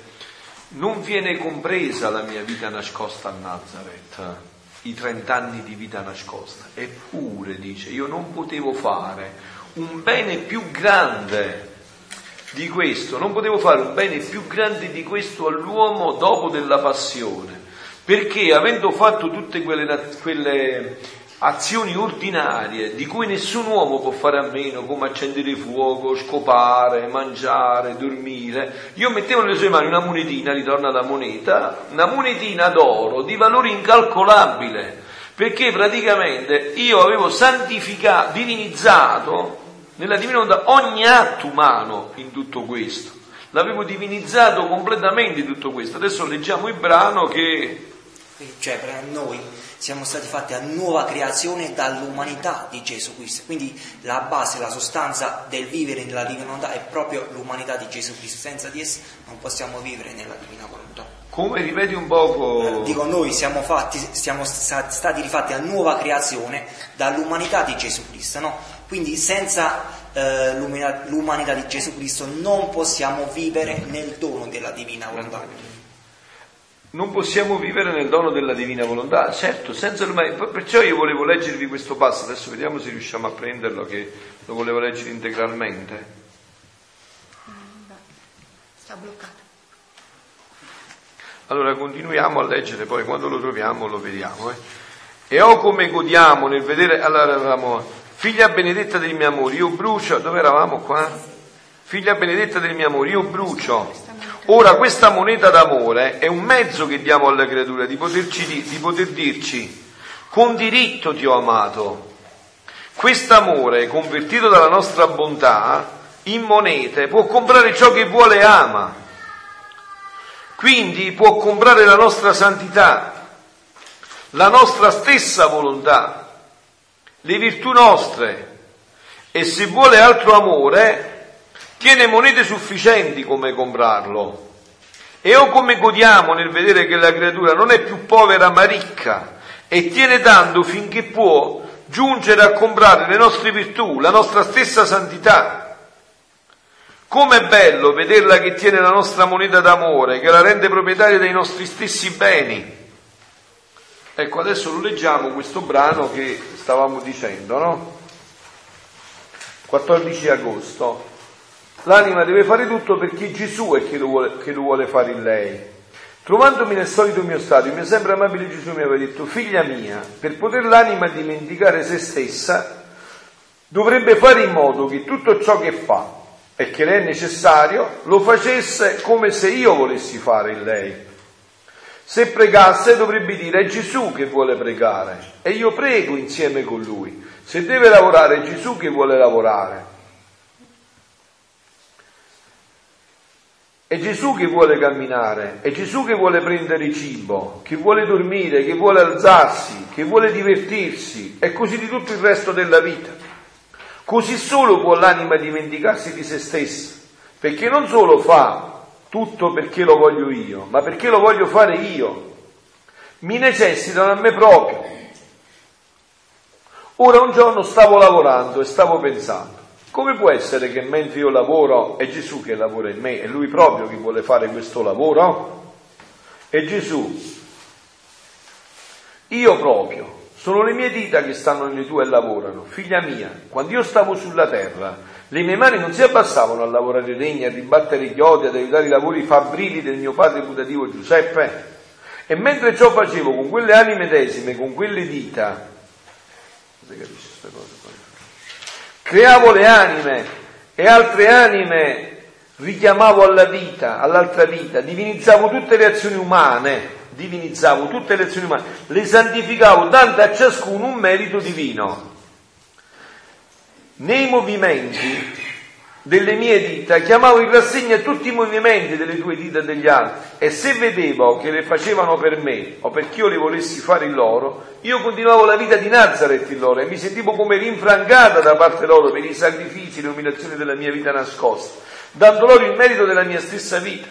S1: non viene compresa la mia vita nascosta a Nazareth, i 30 anni di vita nascosta, eppure, dice, io non potevo fare un bene più grande di questo, non potevo fare un bene più grande di questo all'uomo dopo della passione, perché avendo fatto tutte quelle, quelle azioni ordinarie di cui nessun uomo può fare a meno, come accendere fuoco, scopare, mangiare, dormire, io mettevo nelle sue mani una monetina, ritorna la moneta, una monetina d'oro di valore incalcolabile, perché praticamente io avevo santificato, divinizzato nella divina volontà ogni atto umano in tutto questo. L'avevo divinizzato completamente in tutto questo. Adesso leggiamo il brano che
S2: Cioè, per noi siamo stati fatti a nuova creazione dall'umanità di Gesù Cristo. Quindi la base, la sostanza del vivere nella divina volontà è proprio l'umanità di Gesù Cristo. Senza di essa non possiamo vivere nella divina volontà.
S1: Come ripeti un poco.
S2: Eh, Dico, noi siamo, fatti, siamo sta- stati rifatti a nuova creazione dall'umanità di Gesù Cristo, no? Quindi senza eh, l'umanità di Gesù Cristo non possiamo vivere nel dono della divina volontà.
S1: Non possiamo vivere nel dono della divina volontà, certo, senza l'umanità. Perciò io volevo leggervi questo passo, adesso vediamo se riusciamo a prenderlo, che lo volevo leggere integralmente.
S3: Sta bloccato.
S1: Allora continuiamo a leggere, poi quando lo troviamo lo vediamo. eh. E oh come godiamo nel vedere, allora eravamo, figlia benedetta del mio amore, io brucio, dove eravamo qua? Figlia benedetta del mio amore, io brucio. Ora questa moneta d'amore è un mezzo che diamo alla creatura di, poterci, di poter dirci, con diritto ti ho amato. Quest'amore, convertito dalla nostra bontà in monete, può comprare ciò che vuole e ama. Quindi può comprare la nostra santità, la nostra stessa volontà, le virtù nostre e se vuole altro amore tiene monete sufficienti come comprarlo. E o come godiamo nel vedere che la creatura non è più povera ma ricca e tiene dando finché può giungere a comprare le nostre virtù, la nostra stessa santità. Com'è bello vederla che tiene la nostra moneta d'amore, che la rende proprietaria dei nostri stessi beni. Ecco, adesso lo leggiamo questo brano che stavamo dicendo, no? 14 agosto. L'anima deve fare tutto perché Gesù è che lo vuole, che lo vuole fare in lei. Trovandomi nel solito mio stato, il mio sempre amabile Gesù mi aveva detto, figlia mia, per poter l'anima dimenticare se stessa, dovrebbe fare in modo che tutto ciò che fa e che le è necessario lo facesse come se io volessi fare in lei. Se pregasse dovrebbe dire è Gesù che vuole pregare e io prego insieme con lui. Se deve lavorare è Gesù che vuole lavorare. È Gesù che vuole camminare, è Gesù che vuole prendere cibo, che vuole dormire, che vuole alzarsi, che vuole divertirsi e così di tutto il resto della vita. Così solo può l'anima dimenticarsi di se stessa, perché non solo fa tutto perché lo voglio io, ma perché lo voglio fare io. Mi necessitano a me proprio. Ora un giorno stavo lavorando e stavo pensando, come può essere che mentre io lavoro è Gesù che lavora in me, è Lui proprio che vuole fare questo lavoro? È Gesù. Io proprio. Sono le mie dita che stanno nelle tue e lavorano. Figlia mia, quando io stavo sulla terra, le mie mani non si abbassavano a lavorare i legni, a ribattere gli odi, ad aiutare i lavori fabbrili del mio padre putativo Giuseppe. E mentre ciò facevo con quelle anime desime, con quelle dita, Creavo le anime e altre anime richiamavo alla vita, all'altra vita, divinizzavo tutte le azioni umane, divinizzavo tutte le azioni umane, le santificavo dando a ciascuno un merito divino. Nei movimenti delle mie dita, chiamavo in rassegna tutti i movimenti delle tue dita e degli altri e se vedevo che le facevano per me o perché io le volessi fare in loro, io continuavo la vita di Nazareth in loro e mi sentivo come rinfrancata da parte loro per i sacrifici, le umiliazioni della mia vita nascosta, dando loro il merito della mia stessa vita.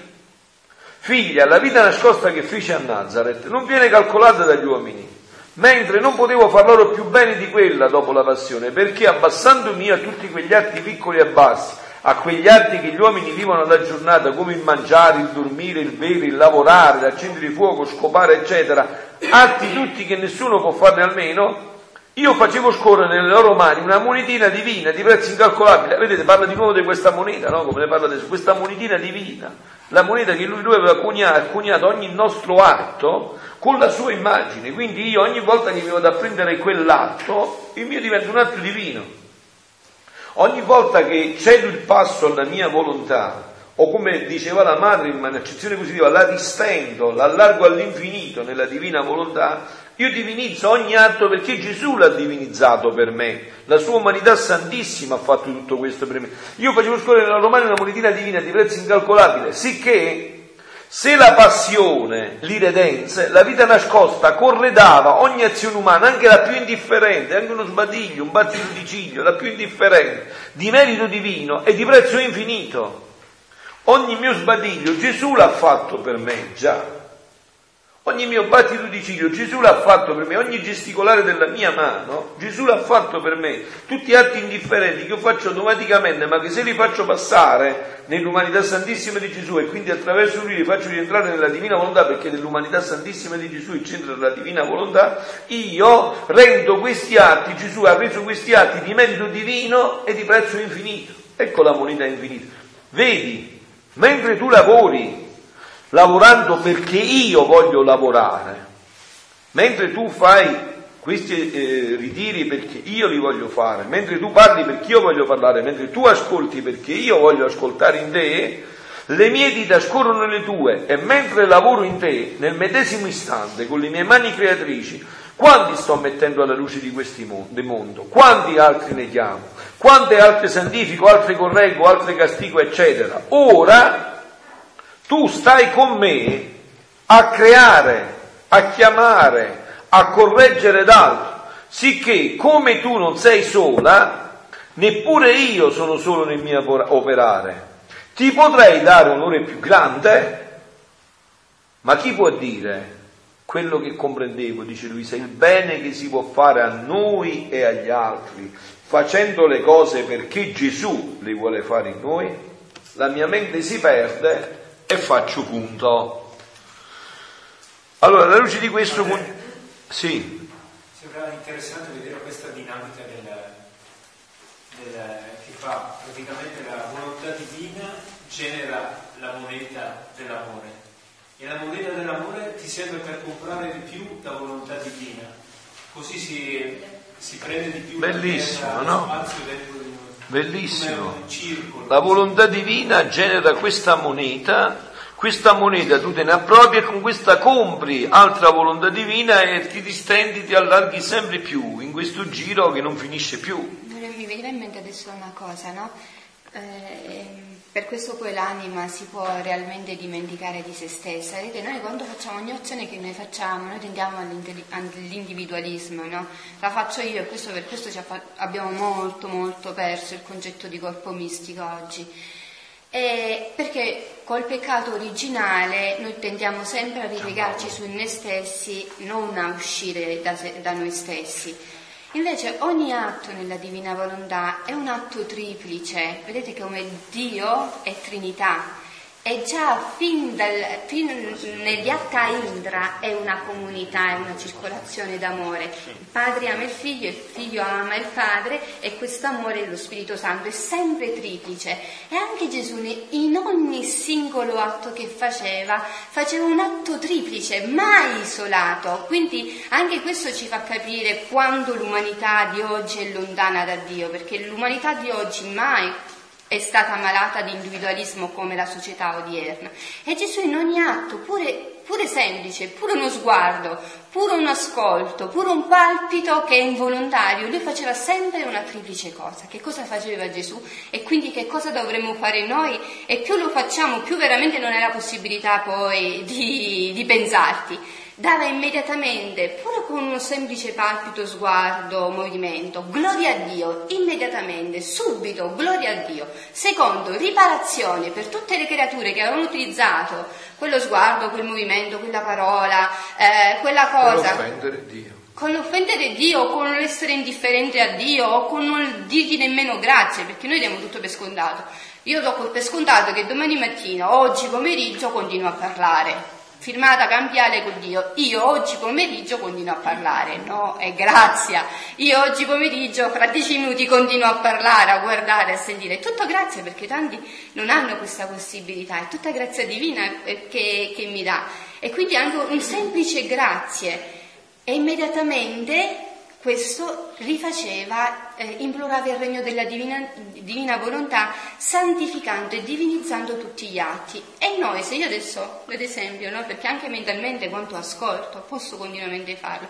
S1: Figlia, la vita nascosta che fece a Nazareth non viene calcolata dagli uomini, mentre non potevo far loro più bene di quella dopo la passione, perché abbassandomi a tutti quegli atti piccoli e bassi, a quegli atti che gli uomini vivono alla giornata, come il mangiare, il dormire, il bere, il lavorare, l'accendere il fuoco, scopare, eccetera, atti tutti che nessuno può farne almeno, io facevo scorrere nelle loro mani una monetina divina di prezzo incalcolabile. Vedete, parla di nuovo di questa moneta, no? Come ne parla adesso? Questa monetina divina, la moneta che lui, lui aveva coniato, coniato ogni nostro atto con la sua immagine. Quindi io ogni volta che mi vado a prendere quell'atto, il mio diventa un atto divino. Ogni volta che cedo il passo alla mia volontà, o come diceva la madre in un'accezione positiva, la distendo, l'allargo all'infinito nella divina volontà, io divinizzo ogni atto perché Gesù l'ha divinizzato per me, la sua umanità santissima ha fatto tutto questo per me. Io facevo scorrere nella romana una monetina divina di prezzo incalcolabile, sicché se la passione li redense, la vita nascosta corredava ogni azione umana, anche la più indifferente, anche uno sbadiglio, un battito di ciglio, la più indifferente, di merito divino e di prezzo infinito. Ogni mio sbadiglio Gesù l'ha fatto per me già. Ogni mio battito di ciglio Gesù l'ha fatto per me, ogni gesticolare della mia mano Gesù l'ha fatto per me. Tutti atti indifferenti che io faccio automaticamente, ma che se li faccio passare nell'umanità santissima di Gesù e quindi attraverso lui li faccio rientrare nella divina volontà, perché nell'umanità santissima di Gesù il centro della divina volontà, io rendo questi atti, Gesù ha reso questi atti di merito divino e di prezzo infinito. Ecco la moneta infinita. Vedi, mentre tu lavori lavorando perché io voglio lavorare, mentre tu fai questi eh, ritiri perché io li voglio fare, mentre tu parli perché io voglio parlare, mentre tu ascolti perché io voglio ascoltare in te, le mie dita scorrono le tue e mentre lavoro in te, nel medesimo istante, con le mie mani creatrici, quanti sto mettendo alla luce di questo mondo? Quanti altri ne chiamo? Quante altre santifico, altre correggo, altre castigo, eccetera? Ora tu stai con me a creare, a chiamare, a correggere d'altro, sicché come tu non sei sola, neppure io sono solo nel mio operare. Ti potrei dare un onore più grande, ma chi può dire quello che comprendevo, dice Luisa, il bene che si può fare a noi e agli altri, facendo le cose perché Gesù le vuole fare in noi? La mia mente si perde e faccio punto. Allora, alla luce di questo...
S7: Padre,
S1: sì.
S7: Sembra interessante vedere questa dinamica del, del, che fa praticamente la volontà divina genera la moneta dell'amore e la moneta dell'amore ti serve per comprare di più la volontà divina così si, si prende di più
S1: Bellissimo, no?
S7: spazio dentro di noi
S1: Bellissimo. La volontà divina genera questa moneta, questa moneta tu te ne appropri e con questa compri altra volontà divina e ti distendi, ti allarghi sempre più in questo giro che non finisce più.
S3: Mi veniva in mente adesso una cosa, no? Eh, per questo poi l'anima si può realmente dimenticare di se stessa. Vedete, noi quando facciamo ogni azione che noi facciamo, noi tendiamo all'individualismo, no? La faccio io e questo, per questo abbiamo molto molto perso il concetto di corpo mistico oggi. E perché col peccato originale noi tendiamo sempre a ripiegarci su noi stessi, non a uscire da, da noi stessi. Invece ogni atto nella divina volontà è un atto triplice, vedete come Dio è Trinità, e già fin, dal, fin negli Atta Indra è una comunità, è una circolazione d'amore. Il padre ama il figlio, il figlio ama il padre e questo amore lo Spirito Santo è sempre triplice. E anche Gesù in ogni singolo atto che faceva, faceva un atto triplice, mai isolato. Quindi anche questo ci fa capire quando l'umanità di oggi è lontana da Dio, perché l'umanità di oggi mai è stata malata di individualismo come la società odierna. E Gesù in ogni atto, pure, pure semplice, pure uno sguardo, pure un ascolto, pure un palpito che è involontario, lui faceva sempre una triplice cosa. Che cosa faceva Gesù? E quindi che cosa dovremmo fare noi? E più lo facciamo, più veramente non è la possibilità poi di, di pensarti dava immediatamente, pure con un semplice palpito, sguardo, movimento, gloria a Dio, immediatamente, subito, gloria a Dio. Secondo, riparazione per tutte le creature che avevano utilizzato quello sguardo, quel movimento, quella parola, eh, quella cosa.
S1: Con l'offendere Dio.
S3: Con l'offendere Dio, con l'essere indifferente a Dio, o con non dirgli nemmeno grazie, perché noi diamo tutto per scontato. Io do per scontato che domani mattina, oggi pomeriggio, continuo a parlare firmata cambiale con Dio. Io oggi pomeriggio continuo a parlare, no? È grazia. Io oggi pomeriggio, fra dieci minuti, continuo a parlare, a guardare, a sentire. È tutto grazia perché tanti non hanno questa possibilità, è tutta grazia divina eh, che, che mi dà. E quindi anche un semplice grazie. E immediatamente questo rifaceva, eh, implorava il regno della divina, divina, volontà, santificando e divinizzando tutti gli atti. E noi, se io adesso, ad esempio, no, perché anche mentalmente quanto ascolto, posso continuamente farlo,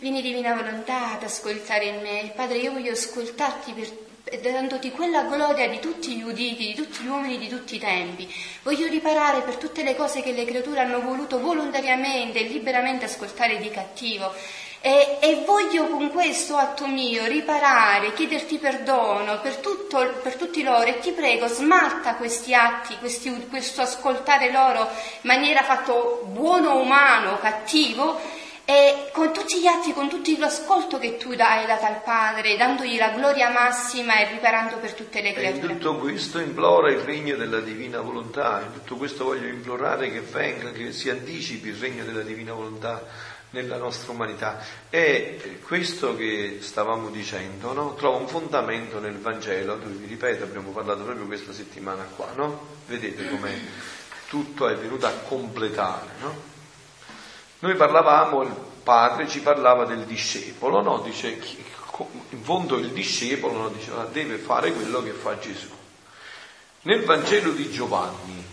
S3: vieni divina volontà ad ascoltare in me, Padre, io voglio ascoltarti per dandoti quella gloria di tutti gli uditi, di tutti gli uomini di tutti i tempi. Voglio riparare per tutte le cose che le creature hanno voluto volontariamente e liberamente ascoltare di cattivo. E, e, voglio con questo atto mio riparare, chiederti perdono per, tutto, per tutti loro e ti prego smalta questi atti, questi, questo ascoltare loro in maniera fatto buono umano, cattivo e con tutti gli atti, con tutto l'ascolto che tu hai dato al Padre, dandogli la gloria massima e riparando per tutte le creature.
S1: E in tutto questo implora il regno della divina volontà, in tutto questo voglio implorare che venga, che si anticipi il regno della divina volontà nella nostra umanità. E questo che stavamo dicendo no? trova un fondamento nel Vangelo, dove vi ripeto, abbiamo parlato proprio questa settimana qua, no? Vedete come tutto è venuto a completare, no? Noi parlavamo, il padre ci parlava del discepolo? Dice, in fondo il discepolo? Diceva, deve fare quello che fa Gesù. Nel Vangelo di Giovanni,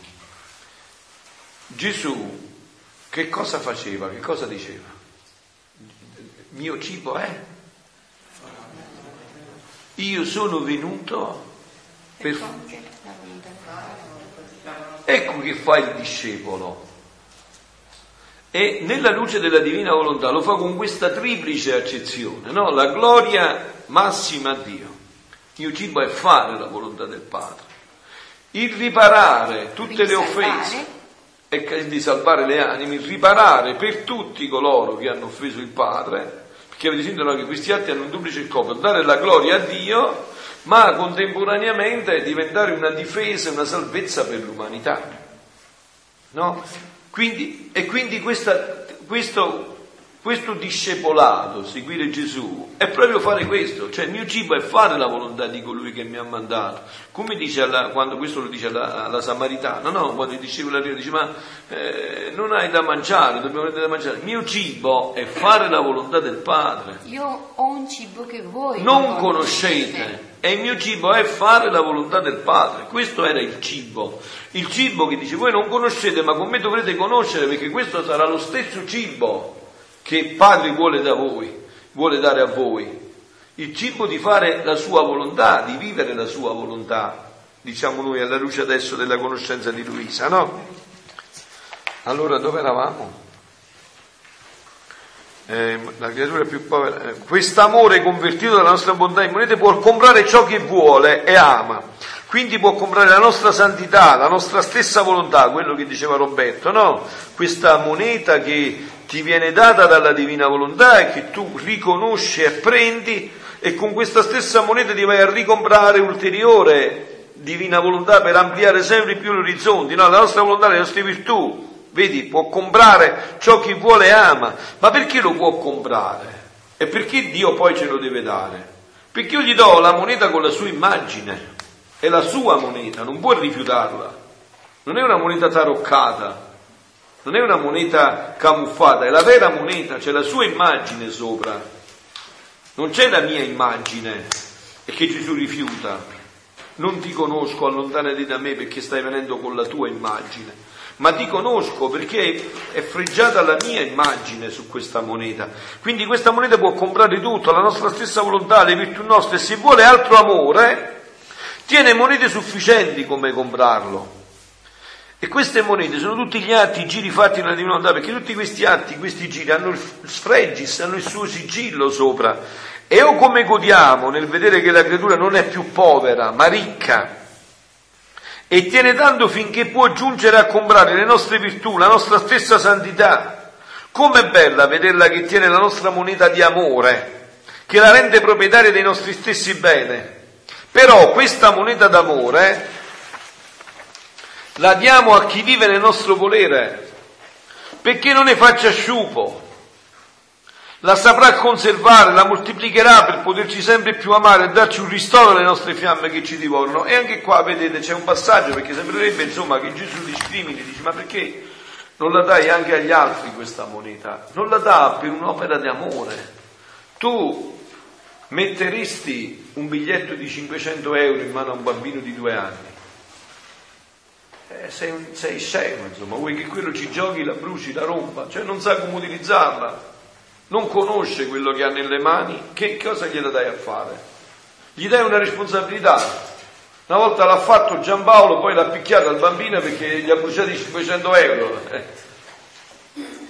S1: Gesù che cosa faceva? Che cosa diceva? Mio cibo è? Io sono venuto per... Ecco che fa il discepolo. E nella luce della divina volontà lo fa con questa triplice accezione, no? La gloria massima a Dio. Il mio cibo è fare la volontà del Padre. Il riparare tutte le offese e di salvare le anime, riparare per tutti coloro che hanno offeso il Padre, perché avete sentito che questi atti hanno un duplice scopo, dare la gloria a Dio, ma contemporaneamente diventare una difesa, una salvezza per l'umanità. No? Quindi, e quindi questa, questo questo discepolato, seguire Gesù, è proprio fare questo, cioè il mio cibo è fare la volontà di colui che mi ha mandato. Come dice alla, quando questo lo dice alla, alla Samaritana, no? Quando il discepolo arriva dice ma eh, non hai da mangiare, dobbiamo avere da mangiare. Il mio cibo è fare la volontà del Padre.
S3: Io ho un cibo che voi
S1: non, non conoscete. E il mio cibo è fare la volontà del Padre. Questo era il cibo. Il cibo che dice voi non conoscete, ma con me dovrete conoscere perché questo sarà lo stesso cibo che Padre vuole da voi, vuole dare a voi. Il cibo di fare la sua volontà, di vivere la sua volontà. diciamo noi alla luce adesso della conoscenza di Luisa, no? Allora dove eravamo? Eh, la creatura più povera. Eh, Quest'amore convertito dalla nostra bontà in monete può comprare ciò che vuole e ama. Quindi può comprare la nostra santità, la nostra stessa volontà, quello che diceva Roberto, no? Questa moneta che ti viene data dalla divina volontà e che tu riconosci e prendi e con questa stessa moneta ti vai a ricomprare ulteriore divina volontà per ampliare sempre più gli orizzonti, no? La nostra volontà, le nostre virtù, Vedi, può comprare ciò che vuole e ama. Ma perché lo può comprare? E perché Dio poi ce lo deve dare? Perché io gli do la moneta con la sua immagine. È la sua moneta, non può rifiutarla. Non è una moneta taroccata, non è una moneta camuffata, è la vera moneta, c'è la sua immagine sopra. Non c'è la mia immagine e che Gesù rifiuta. Non ti conosco, allontanati da me perché stai venendo con la tua immagine ma ti conosco perché è freggiata la mia immagine su questa moneta. Quindi questa moneta può comprare tutto, la nostra stessa volontà, le virtù nostre, se vuole altro amore, tiene monete sufficienti come comprarlo. E queste monete sono tutti gli atti, i giri fatti nella divina volontà, perché tutti questi atti, questi giri hanno il sfregis, hanno il suo sigillo sopra. E o come godiamo nel vedere che la creatura non è più povera, ma ricca, e tiene tanto finché può giungere a comprare le nostre virtù, la nostra stessa santità. Com'è bella vederla che tiene la nostra moneta di amore, che la rende proprietaria dei nostri stessi beni. Però questa moneta d'amore la diamo a chi vive nel nostro volere, perché non ne faccia sciupo, la saprà conservare, la moltiplicherà per poterci sempre più amare e darci un ristoro alle nostre fiamme che ci divorano. E anche qua, vedete, c'è un passaggio perché sembrerebbe insomma che Gesù discrimini, dice ma perché non la dai anche agli altri questa moneta? Non la dà per un'opera di amore. Tu metteresti un biglietto di 500 euro in mano a un bambino di due anni? Eh, sei, sei scemo, insomma, vuoi che quello ci giochi, la bruci, la rompa, cioè non sa come utilizzarla non conosce quello che ha nelle mani, che cosa gliela dai a fare? Gli dai una responsabilità. Una volta l'ha fatto Giampaolo, poi l'ha picchiato al bambino perché gli ha bruciati 500 euro.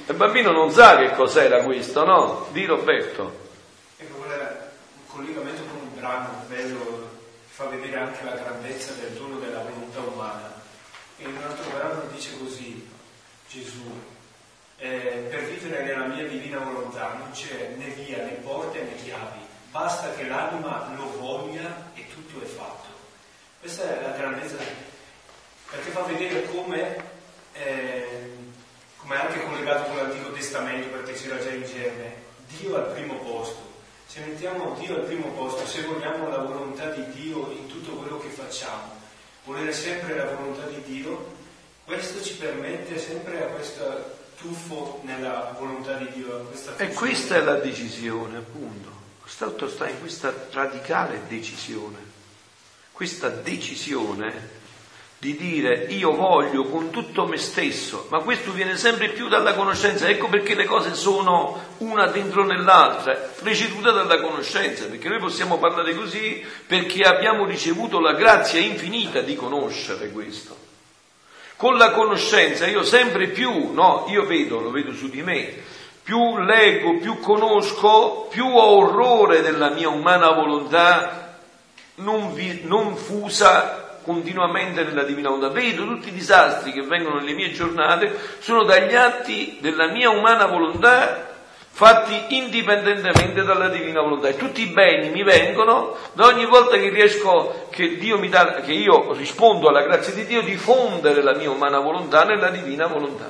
S1: Il bambino non sa che cos'era questo, no? Di Roberto.
S7: Collegamento con un brano bello fa vedere anche la grandezza del dono della volontà umana. In un altro brano dice così, Gesù, eh, per vivere nella mia divina volontà non c'è né via né porte né chiavi, basta che l'anima lo voglia e tutto è fatto. Questa è la grandezza, perché fa vedere come, eh, come è anche collegato con l'Antico Testamento, perché c'era già in germe, Dio al primo posto. Se mettiamo Dio al primo posto, se vogliamo la volontà di Dio in tutto quello che facciamo, volere sempre la volontà di Dio, questo ci permette sempre a questa tuffo nella volontà di Dio.
S1: e questa è la decisione, appunto. Stato sta in questa radicale decisione. Questa decisione di dire io voglio con tutto me stesso, ma questo viene sempre più dalla conoscenza, ecco perché le cose sono una dentro nell'altra, preceduta dalla conoscenza, perché noi possiamo parlare così perché abbiamo ricevuto la grazia infinita di conoscere questo. Con la conoscenza io sempre più, no, io vedo, lo vedo su di me, più leggo, più conosco, più ho orrore della mia umana volontà non, vi, non fusa continuamente nella divina volontà. Vedo tutti i disastri che vengono nelle mie giornate, sono dagli atti della mia umana volontà fatti indipendentemente dalla divina volontà e tutti i beni mi vengono da ogni volta che riesco, che, Dio mi dà, che io rispondo alla grazia di Dio, di fondere la mia umana volontà nella divina volontà.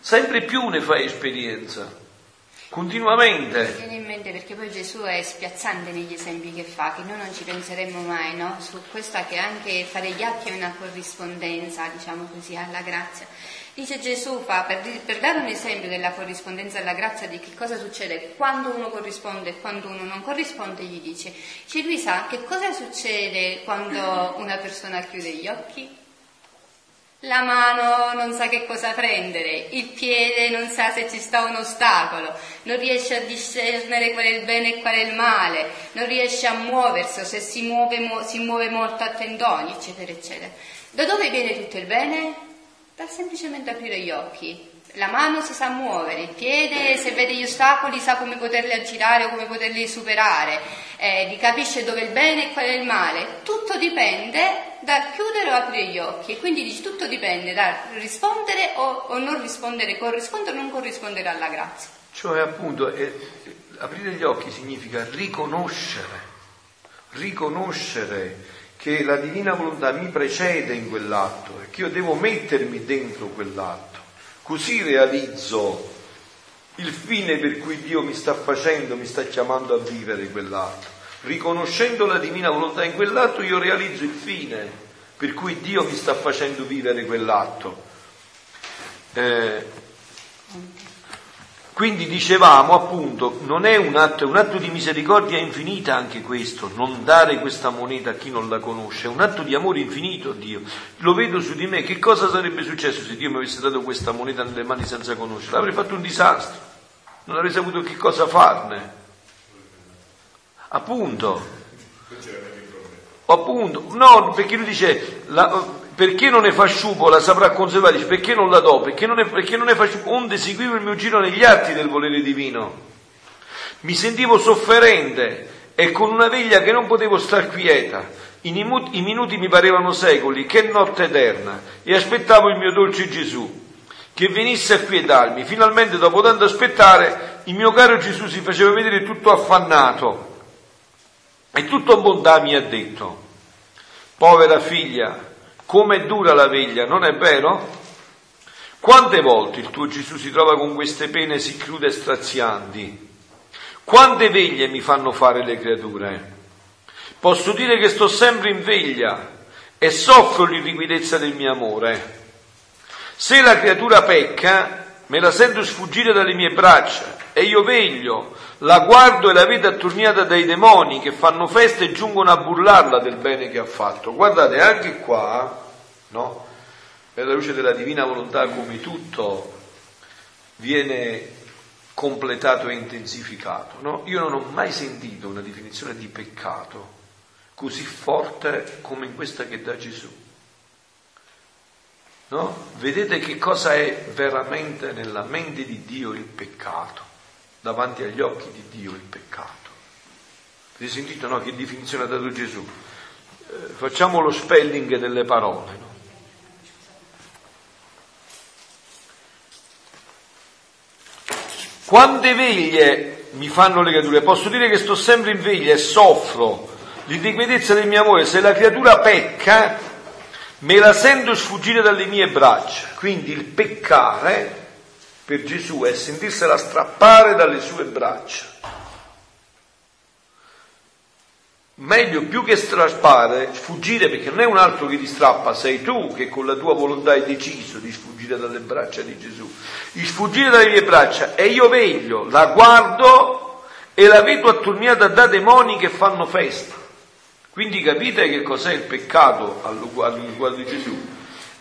S1: Sempre più ne fai esperienza. Continuamente.
S3: Mi viene in mente perché poi Gesù è spiazzante negli esempi che fa, che noi non ci penseremmo mai, no? Su questa che anche fare gli atti è una corrispondenza, diciamo così, alla grazia. Dice Gesù, fa, per, per, dare un esempio della corrispondenza alla grazia di che cosa succede quando uno corrisponde e quando uno non corrisponde, gli dice, dice Luisa, che cosa succede quando una persona chiude gli occhi? La mano non sa che cosa prendere, il piede non sa se ci sta un ostacolo, non riesce a discernere qual è il bene e qual è il male, non riesce a muoversi o se si muove, si muove molto a tendoni, eccetera, eccetera. Da dove viene tutto il bene? Dal semplicemente aprire gli occhi. La mano si sa muovere, il piede se vede gli ostacoli sa come poterli aggirare o come poterli superare, eh, capisce dove è il bene e qual è il male. Tutto dipende dal chiudere o aprire gli occhi. E quindi dice tutto dipende dal rispondere o, o non rispondere, corrispondere o non corrispondere alla grazia.
S1: Cioè appunto eh, aprire gli occhi significa riconoscere, riconoscere che la divina volontà mi precede in quell'atto e che io devo mettermi dentro quell'atto. Così realizzo il fine per cui Dio mi sta facendo, mi sta chiamando a vivere quell'atto. Riconoscendo la divina volontà in quell'atto io realizzo il fine per cui Dio mi sta facendo vivere quell'atto. Eh, quindi dicevamo appunto, non è un atto, è un atto di misericordia infinita anche questo, non dare questa moneta a chi non la conosce, è un atto di amore infinito a Dio. Lo vedo su di me, che cosa sarebbe successo se Dio mi avesse dato questa moneta nelle mani senza conoscerla? Avrei fatto un disastro, non avrei saputo che cosa farne. Appunto. Appunto, no, perché lui dice, la, perché non ne fa sciupo la saprà conservare, dice, perché non la do, perché non ne, perché non ne fa sciupo, onde seguivo il mio giro negli atti del volere divino. Mi sentivo sofferente e con una veglia che non potevo star quieta. I I minuti mi parevano secoli, che notte eterna, e aspettavo il mio dolce Gesù, che venisse a quietarmi. Finalmente, dopo tanto aspettare, il mio caro Gesù si faceva vedere tutto affannato e tutto bontà mi ha detto, povera figlia, come dura la veglia, non è vero? Quante volte il tuo Gesù si trova con queste pene sì crude e strazianti? Quante veglie mi fanno fare le creature? Posso dire che sto sempre in veglia e soffro l'irriquidezza del mio amore. Se la creatura pecca, me la sento sfuggire dalle mie braccia e io veglio, la guardo e la vedo attorniata dai demoni che fanno festa e giungono a burlarla del bene che ha fatto. Guardate, anche qua no? La luce della divina volontà come tutto viene completato e intensificato, no? Io non ho mai sentito una definizione di peccato così forte come in questa che dà Gesù. No? Vedete che cosa è veramente nella mente di Dio il peccato, davanti agli occhi di Dio il peccato. Avete sentito no? che definizione ha dato Gesù? Eh, facciamo lo spelling delle parole. No? Quante veglie mi fanno le creature? Posso dire che sto sempre in veglia e soffro l'iniquitezza del mio amore. Se la creatura pecca, me la sento sfuggire dalle mie braccia. Quindi il peccare per Gesù è sentirsela strappare dalle sue braccia. Meglio più che strappare, sfuggire perché non è un altro che ti strappa, sei tu che con la tua volontà hai deciso di sfuggire dalle braccia di Gesù di sfuggire dalle mie braccia e io veglio, la guardo e la vedo attorniata da demoni che fanno festa. Quindi capite che cos'è il peccato all'uguale di Gesù?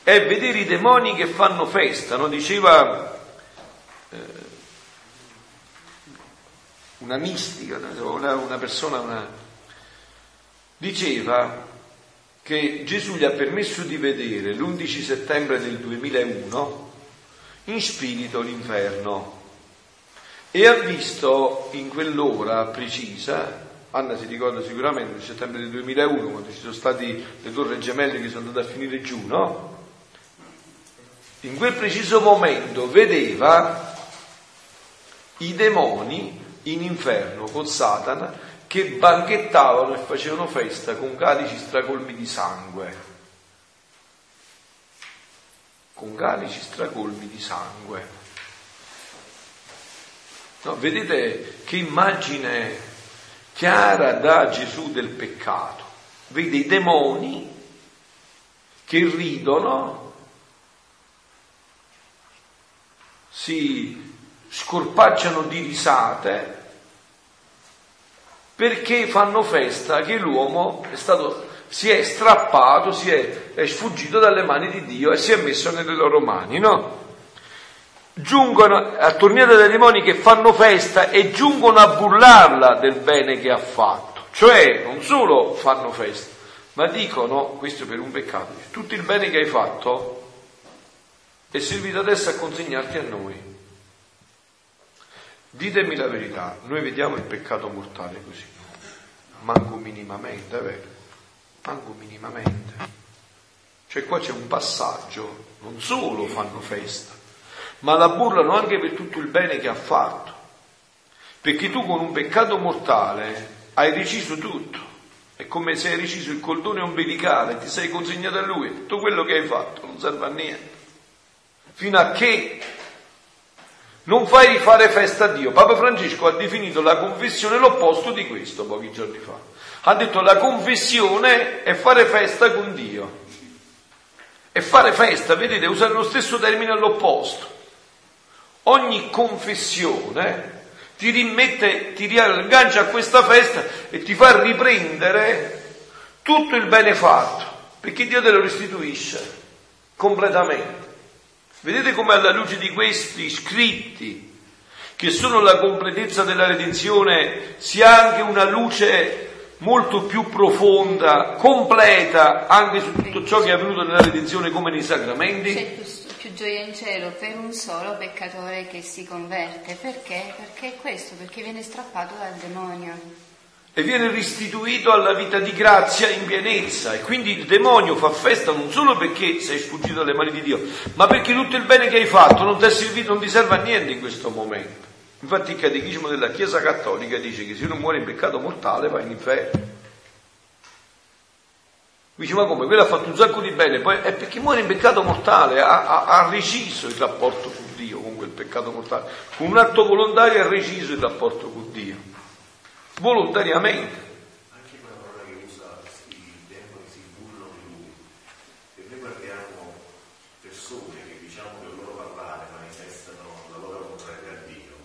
S1: È vedere i demoni che fanno festa, no? Diceva una mistica, una, una persona, una, diceva che Gesù gli ha permesso di vedere l'11 settembre del 2001 in spirito l'inferno e ha visto in quell'ora precisa, Anna si ricorda sicuramente nel settembre del 2001 quando ci sono stati le torri gemelle che sono andate a finire giù, no? In quel preciso momento vedeva i demoni in inferno con Satana che banchettavano e facevano festa con calici stracolmi di sangue con calici stracolmi di sangue. No, vedete che immagine chiara da Gesù del peccato. Vede i demoni che ridono, si scorpacciano di risate perché fanno festa che l'uomo è stato si è strappato, si è, è sfuggito dalle mani di Dio e si è messo nelle loro mani, no? Giungono a torniate dai demoni che fanno festa e giungono a burlarla del bene che ha fatto. Cioè, non solo fanno festa, ma dicono, questo per un peccato, tutto il bene che hai fatto è servito adesso a consegnarti a noi. Ditemi la verità, noi vediamo il peccato mortale così, manco minimamente, vero? Manco minimamente. Cioè qua c'è un passaggio, non solo fanno festa, ma la burlano anche per tutto il bene che ha fatto. Perché tu con un peccato mortale hai deciso tutto. È come se hai deciso il cordone ombelicale, ti sei consegnato a lui, tutto quello che hai fatto non serve a niente. Fino a che non fai rifare festa a Dio. Papa Francesco ha definito la confessione l'opposto di questo pochi giorni fa. Ha detto la confessione è fare festa con Dio. E fare festa, vedete, usare lo stesso termine all'opposto. Ogni confessione ti rimette, ti riaggancia a questa festa e ti fa riprendere tutto il bene fatto, perché Dio te lo restituisce completamente. Vedete come alla luce di questi scritti, che sono la completezza della redenzione, si ha anche una luce molto più profonda, completa anche su tutto ciò che è avvenuto nella redenzione come nei sacramenti?
S3: C'è più, più gioia in cielo per un solo peccatore che si converte. Perché? Perché è questo, perché viene strappato dal demonio
S1: e viene restituito alla vita di grazia in pienezza. E quindi il demonio fa festa non solo perché sei sfuggito dalle mani di Dio, ma perché tutto il bene che hai fatto non ti, servito, non ti serve a niente in questo momento. Infatti il catechismo della Chiesa Cattolica dice che se uno muore in peccato mortale va in inferno. Dice, ma come? Quello ha fatto un sacco di bene, poi è perché muore in peccato mortale, ha, ha, ha reciso il rapporto con Dio con quel peccato mortale. Con un atto volontario ha reciso il rapporto con Dio volontariamente.
S8: Anche quella parola che usa i demoni si burlano di lui. E noi guardiamo persone che diciamo che il loro parlare manifestano la loro contrarietà a Dio.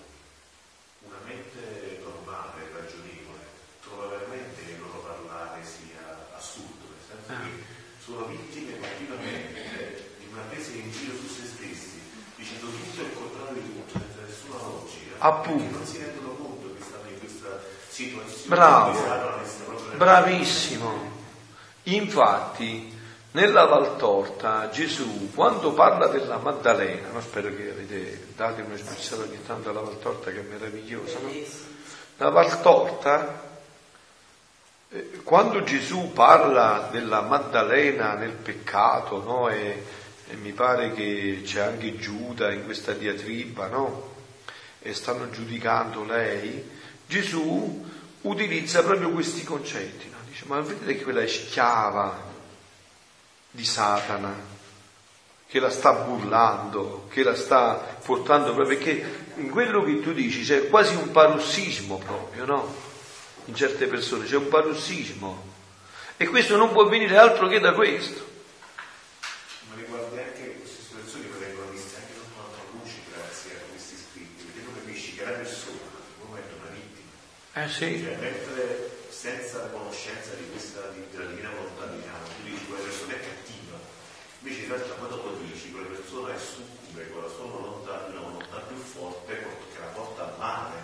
S8: Una mente normale, ragionevole, trova veramente che il loro parlare sia assurdo, nel senso che sono vittime continuamente di una presa in giro su se stessi, dicendo tutto il contrario di tutto, senza nessuna logica.
S1: Appunto.
S8: Non si rendono conto che stanno in questa situazione.
S1: Bravo, bravissimo. Infatti, nella Valtorta Gesù, quando parla della Maddalena, no, spero che avete dato una sguizzata ogni tanto alla Valtorta che è meravigliosa, no? La Valtorta, eh, quando Gesù parla della Maddalena nel peccato, no? E, e mi pare che c'è anche Giuda in questa diatriba, no? E stanno giudicando lei, Gesù utilizza proprio questi concetti, no? dice ma vedete che quella è schiava di Satana, che la sta burlando, che la sta portando proprio, perché in quello che tu dici c'è quasi un parossismo proprio, no? In certe persone c'è un parossismo e questo non può venire altro che da questo.
S8: Ma riguarda anche queste situazioni che vengono viste anche sotto un'altra luce grazie a questi scritti, perché tu capisci che la persona in quel momento è una vittima,
S1: Eh sì,
S8: cioè mentre senza la conoscenza di questa, di- della divina volontà di Dio, tu dici quella persona è cattiva, invece in realtà quando lo dici quella persona è succube con la sua volontà, una volontà più forte che la porta al male.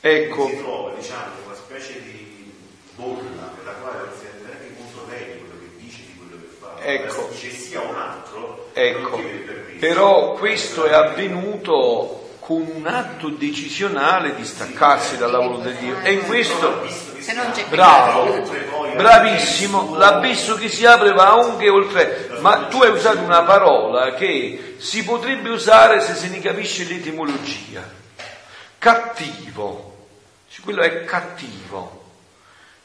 S1: ecco,
S8: Si trova diciamo una specie di bolla nella quale non si rende neanche conto lei di quello che dice, di quello che fa.
S1: Ecco.
S8: Dice sia un altro,
S1: ecco, però questo è avvenuto con un atto decisionale di staccarsi dalla volontà di Dio e in questo Bravo, bravissimo, l'abisso che si apre va anche oltre, ma tu hai usato una parola che si potrebbe usare se se ne capisce l'etimologia. Cattivo, quello è cattivo.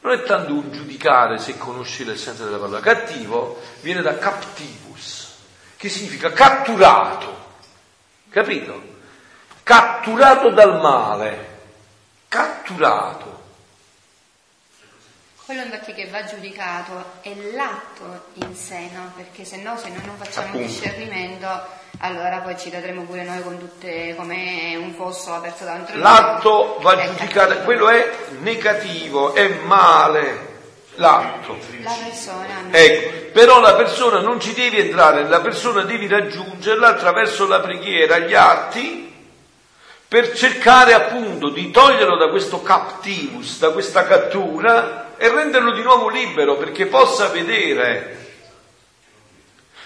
S1: Non è tanto un giudicare se conosci l'essenza della parola. Cattivo viene da captivus, che significa catturato. Capito? Catturato dal male. Catturato.
S3: Quello infatti che va giudicato è l'atto in sé, no? Perché se no, se noi non facciamo
S1: Appunto.
S3: discernimento, allora poi ci vedremo pure noi con tutte come un fosso aperto davanti a noi.
S1: L'atto va giudicato,
S3: cattivo.
S1: quello è negativo, è male. l'atto.
S3: La persona.
S1: Ecco, però la persona non ci devi entrare, la persona devi raggiungerla attraverso la preghiera, gli atti, per cercare appunto di toglierlo da questo captivus, da questa cattura e renderlo di nuovo libero perché possa vedere.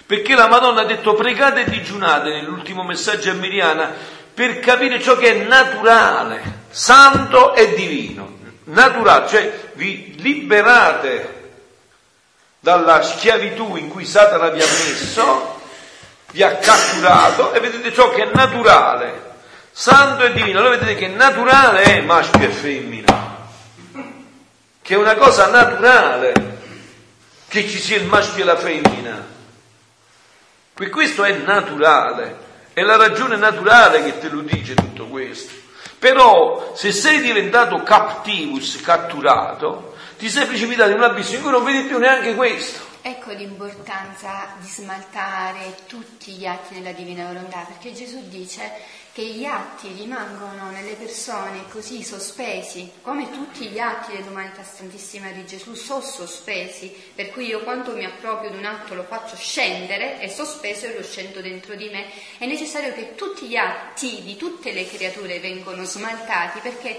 S1: Perché la Madonna ha detto pregate e digiunate nell'ultimo messaggio a Miriana per capire ciò che è naturale, santo e divino. Naturale, cioè vi liberate dalla schiavitù in cui Satana vi ha messo, vi ha catturato e vedete ciò che è naturale, santo e divino. Allora vedete che naturale è maschio e femmina, che è una cosa naturale che ci sia il maschio e la femmina. Per questo è naturale, è la ragione naturale che te lo dice tutto questo. Però se sei diventato captivus, catturato, ti sei precipitato in un abisso in cui non vedi più neanche questo.
S3: Ecco l'importanza di smaltare tutti gli atti della divina volontà, perché Gesù dice che gli atti rimangono nelle persone così sospesi, come tutti gli atti dell'umanità santissima di Gesù sono sospesi, per cui io quando mi approprio di un atto lo faccio scendere, è sospeso e lo scendo dentro di me. È necessario che tutti gli atti di tutte le creature vengano smaltati perché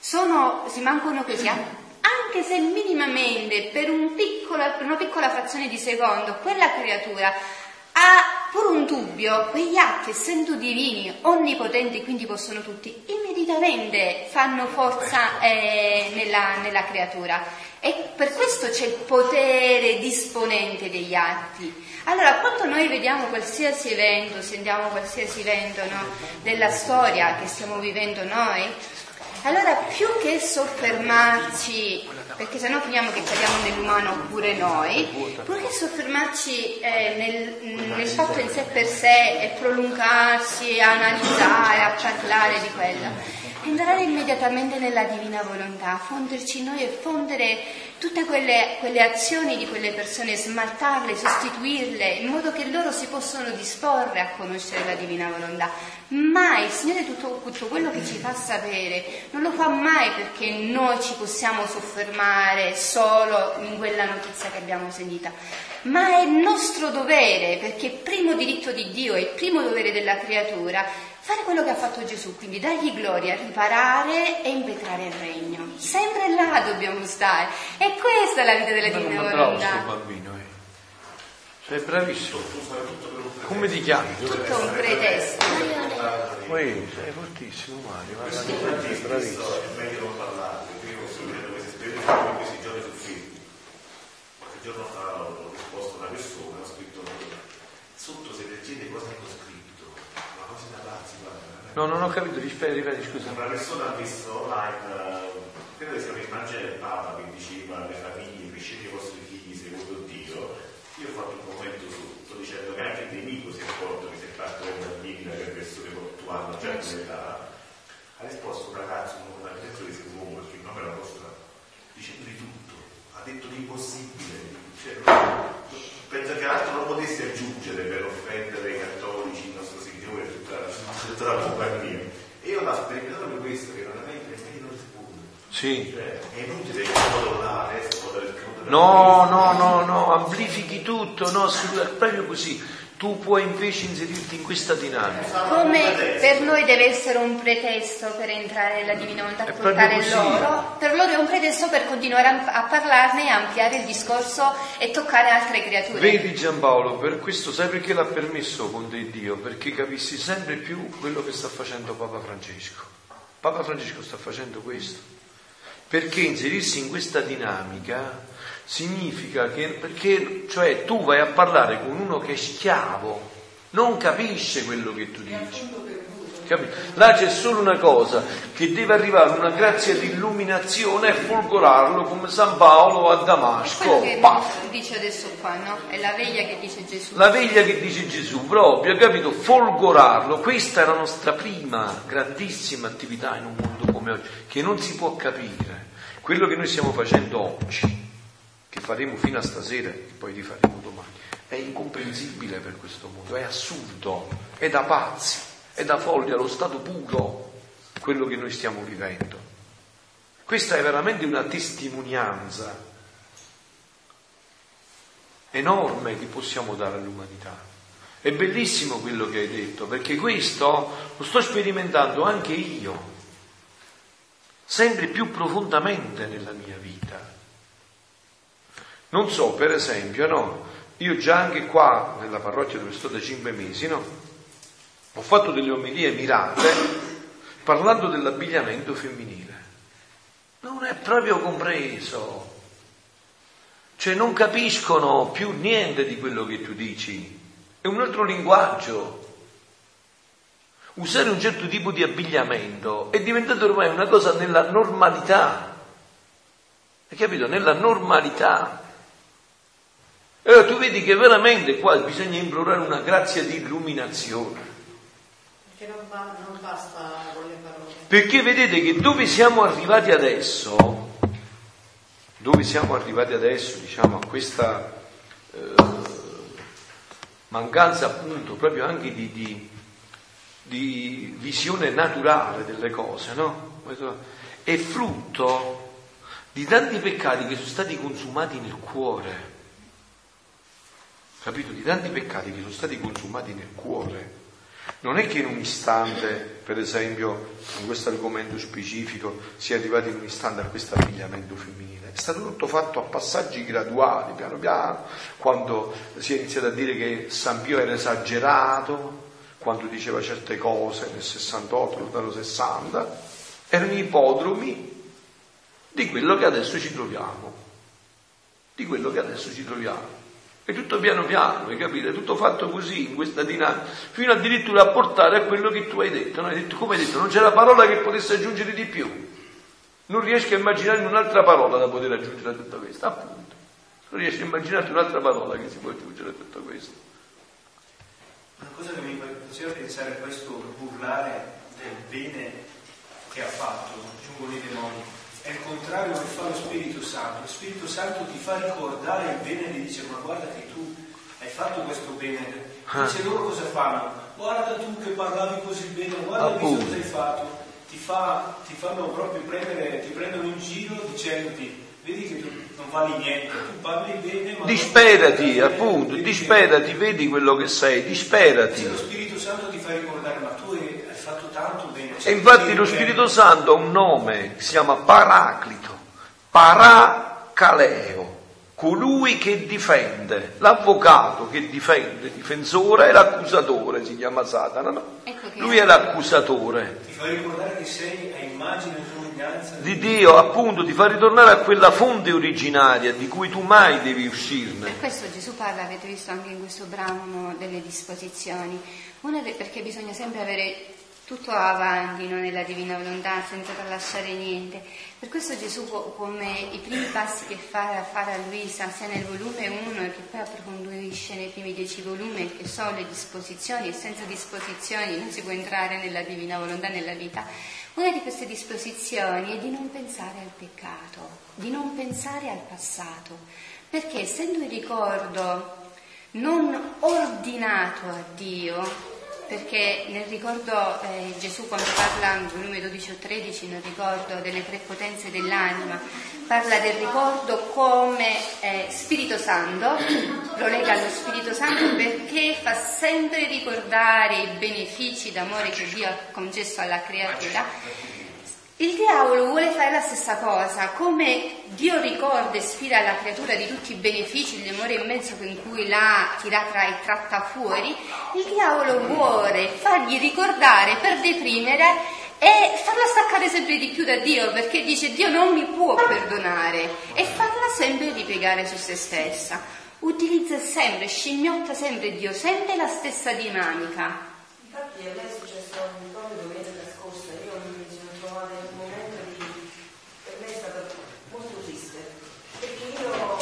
S3: sono, si mancano così, anche se minimamente per, un piccola, una piccola frazione di secondo quella creatura ha pure un dubbio, quegli atti, essendo divini, onnipotenti, quindi possono tutti, immediatamente fanno forza eh, nella, nella creatura. E per questo c'è il potere disponente degli atti. Allora, quando noi vediamo qualsiasi evento, sentiamo qualsiasi evento no, della storia che stiamo vivendo noi, allora più che soffermarci, perché sennò finiamo che cadiamo nell'umano pure noi, più che soffermarci eh, nel, nel fatto in sé per sé e prolungarsi, a analizzare, a parlare di quello, entrare immediatamente nella divina volontà, fonderci noi e fondere tutte quelle, quelle, azioni di quelle persone, smaltarle, sostituirle, in modo che loro si possano disporre a conoscere la divina volontà. Mai, Signore tutto, tutto quello che ci fa sapere non lo fa mai perché noi ci possiamo soffermare solo in quella notizia che abbiamo sentita, ma è nostro dovere, perché il primo diritto di Dio e il primo dovere della creatura fare quello che ha fatto Gesù, quindi dargli gloria, riparare e impetrare il regno. Sempre là dobbiamo stare. E questa è la vita della divina
S1: bravo
S3: volontà.
S1: sto bambino, eh. Sei bravissimo. Come ti chiami?
S3: Tutto un pretesto.
S1: Poi sei fortissimo Mario, guarda, sei bravissimo.
S8: è meglio non parlare, perché io queste esperienze questi giorni su Facebook. Qualche giorno fa ho risposto a una persona, ho scritto sotto se leggete cosa hanno scritto, ma cose da pazzi, guarda. veramente.
S1: No, non ho capito, ripeti, ripeti, scusa.
S8: Una persona ha visto online, eh, credo che sia Vangelo del Papa che diceva alle famiglie crescete i vostri figli secondo Dio. Io ho fatto un commento su, sto dicendo che anche il nemico si è accorto che si è fatto le bambini da persone che hanno già quell'età. Ha risposto un ragazzo, una penso che un uomo perché il nome era nostra, dicendo di tutto, ha detto l'impossibile. Cioè, penso che altro non potesse aggiungere per offendere i cattolici, il nostro Signore, tutta, tutta la compagnia. E io l'ho sperimentato per questo, che veramente è meglio non rispondere.
S1: Sì.
S8: Cioè, è inutile che modo là,
S1: No, no, no, no, amplifichi tutto, no, proprio così. Tu puoi invece inserirti in questa dinamica.
S3: Come per noi deve essere un pretesto per entrare nella divina volontà,
S1: È
S3: portare loro, per loro è un pretesto per continuare a, parlarne e ampliare il discorso e toccare altre creature.
S1: Vedi Giampaolo, per questo sai perché l'ha permesso con te Dio? Perché capissi sempre più quello che sta facendo Papa Francesco. Papa Francesco sta facendo questo. Perché inserirsi in questa dinamica significa che, perché, cioè, tu vai a parlare con uno che è schiavo, non capisce quello che tu dici. Capito? Là c'è solo una cosa, che deve arrivare una grazia di illuminazione e folgorarlo come San Paolo a Damasco.
S3: Quello che
S1: Paf!
S3: dice adesso qua, no? È la veglia che dice Gesù.
S1: La veglia che dice Gesù, proprio, capito? Folgorarlo. Questa è la nostra prima grandissima attività in un mondo come oggi, che non si può capire. Quello che noi stiamo facendo oggi, che faremo fino a stasera e poi rifaremo domani, è incomprensibile per questo mondo, è assurdo, è da pazzi, è da folli, allo stato puro quello che noi stiamo vivendo. Questa è veramente una testimonianza enorme che possiamo dare all'umanità. È bellissimo quello che hai detto, perché questo lo sto sperimentando anche io, sempre più profondamente nella mia vita. Non so, per esempio, no, io già anche qua nella parrocchia dove sto da cinque mesi, no, ho fatto delle omelie mirate parlando dell'abbigliamento femminile. Non è proprio compreso. Cioè non capiscono più niente di quello che tu dici. È un altro linguaggio. Usare un certo tipo di abbigliamento è diventato ormai una cosa nella normalità. Hai capito? Nella normalità. E allora tu vedi che veramente qua bisogna implorare una grazia di illuminazione.
S5: Perché non, va, non basta con le parole.
S1: Perché vedete che dove siamo arrivati adesso, dove siamo arrivati adesso, diciamo, a questa eh, mancanza appunto proprio anche di, di, di, visione naturale delle cose, no? È frutto di tanti peccati che sono stati consumati nel cuore capito? Di tanti peccati che sono stati consumati nel cuore. Non è che in un istante, per esempio, con questo argomento specifico, si è arrivati in un istante a questo abbigliamento femminile. È stato tutto fatto a passaggi graduali, piano piano, quando si è iniziato a dire che San Pio era esagerato, quando diceva certe cose nel 68, lontano 60, erano ipodromi di quello che adesso ci troviamo. Di quello che adesso ci troviamo. È tutto piano piano, hai capito? È tutto fatto così, in questa dinamica, fino addirittura a portare a quello che tu hai detto. No? Hai detto come hai detto, non c'è la parola che potesse aggiungere di più. Non riesci a immaginare un'altra parola da poter aggiungere a tutto questo, appunto. Non riesci a immaginare un'altra parola che si può aggiungere a tutto questo.
S7: Una cosa che mi faceva pensare a questo burlare del bene che ha fatto, aggiungo i demoni, è il contrario che fa lo Spirito Santo. Lo Spirito Santo ti fa ricordare il bene e ti dice ma guarda che tu hai fatto questo bene.
S1: Ah.
S7: Dice loro cosa fanno? Guarda tu che parlavi così bene, guarda che cosa hai fatto. Ti, fa, ti fanno proprio prendere, ti prendono in giro dicendoti vedi che tu non vali niente, tu parli bene ma...
S1: Disperati, appunto, disperati, vedi quello che sei, disperati.
S7: Se lo Spirito Santo ti fa ricordare ma tu tanto bene.
S1: E infatti lo Spirito Santo ha un nome, si chiama Paraclito, Paracaleo, colui che difende, l'avvocato che difende, difensore e l'accusatore, si chiama Satana, no?
S3: Ecco
S1: Lui è l'accusatore
S7: Ti fa ricordare che sei a immagine e somiglianza
S1: di Dio, appunto, ti fa ritornare a quella fonte originaria di cui tu mai devi
S3: Per
S1: uscirne.
S3: questo Gesù parla, avete visto anche in questo brano, delle disposizioni. Una de- perché bisogna sempre avere tutto avanti no, nella divina volontà, senza tralasciare niente. Per questo Gesù, co- come i primi passi che fa, fa a Luisa, sia nel volume 1 e che poi approfondisce nei primi dieci volumi, che sono le disposizioni, e senza disposizioni non si può entrare nella divina volontà, nella vita. Una di queste disposizioni è di non pensare al peccato, di non pensare al passato, perché essendo il ricordo non ordinato a Dio, perché nel ricordo eh, Gesù quando parla in volume 12 o 13 nel ricordo delle tre potenze dell'anima, parla del ricordo come eh, Spirito Santo, lo lega allo Spirito Santo perché fa sempre ricordare i benefici d'amore che Dio ha concesso alla creatura il diavolo vuole fare la stessa cosa, come Dio ricorda e sfida la creatura di tutti i benefici, l'amore immenso in cui l'ha tirata e tratta fuori, il diavolo vuole fargli ricordare per deprimere e farla staccare sempre di più da Dio, perché dice Dio non mi può perdonare e farla sempre ripiegare su se stessa. Utilizza sempre, scimmiotta sempre Dio, sempre la stessa dinamica.
S5: Infatti a me è successo proprio domenica scorsa, io mi sono trovata in un momento di... per me è stato molto triste, perché io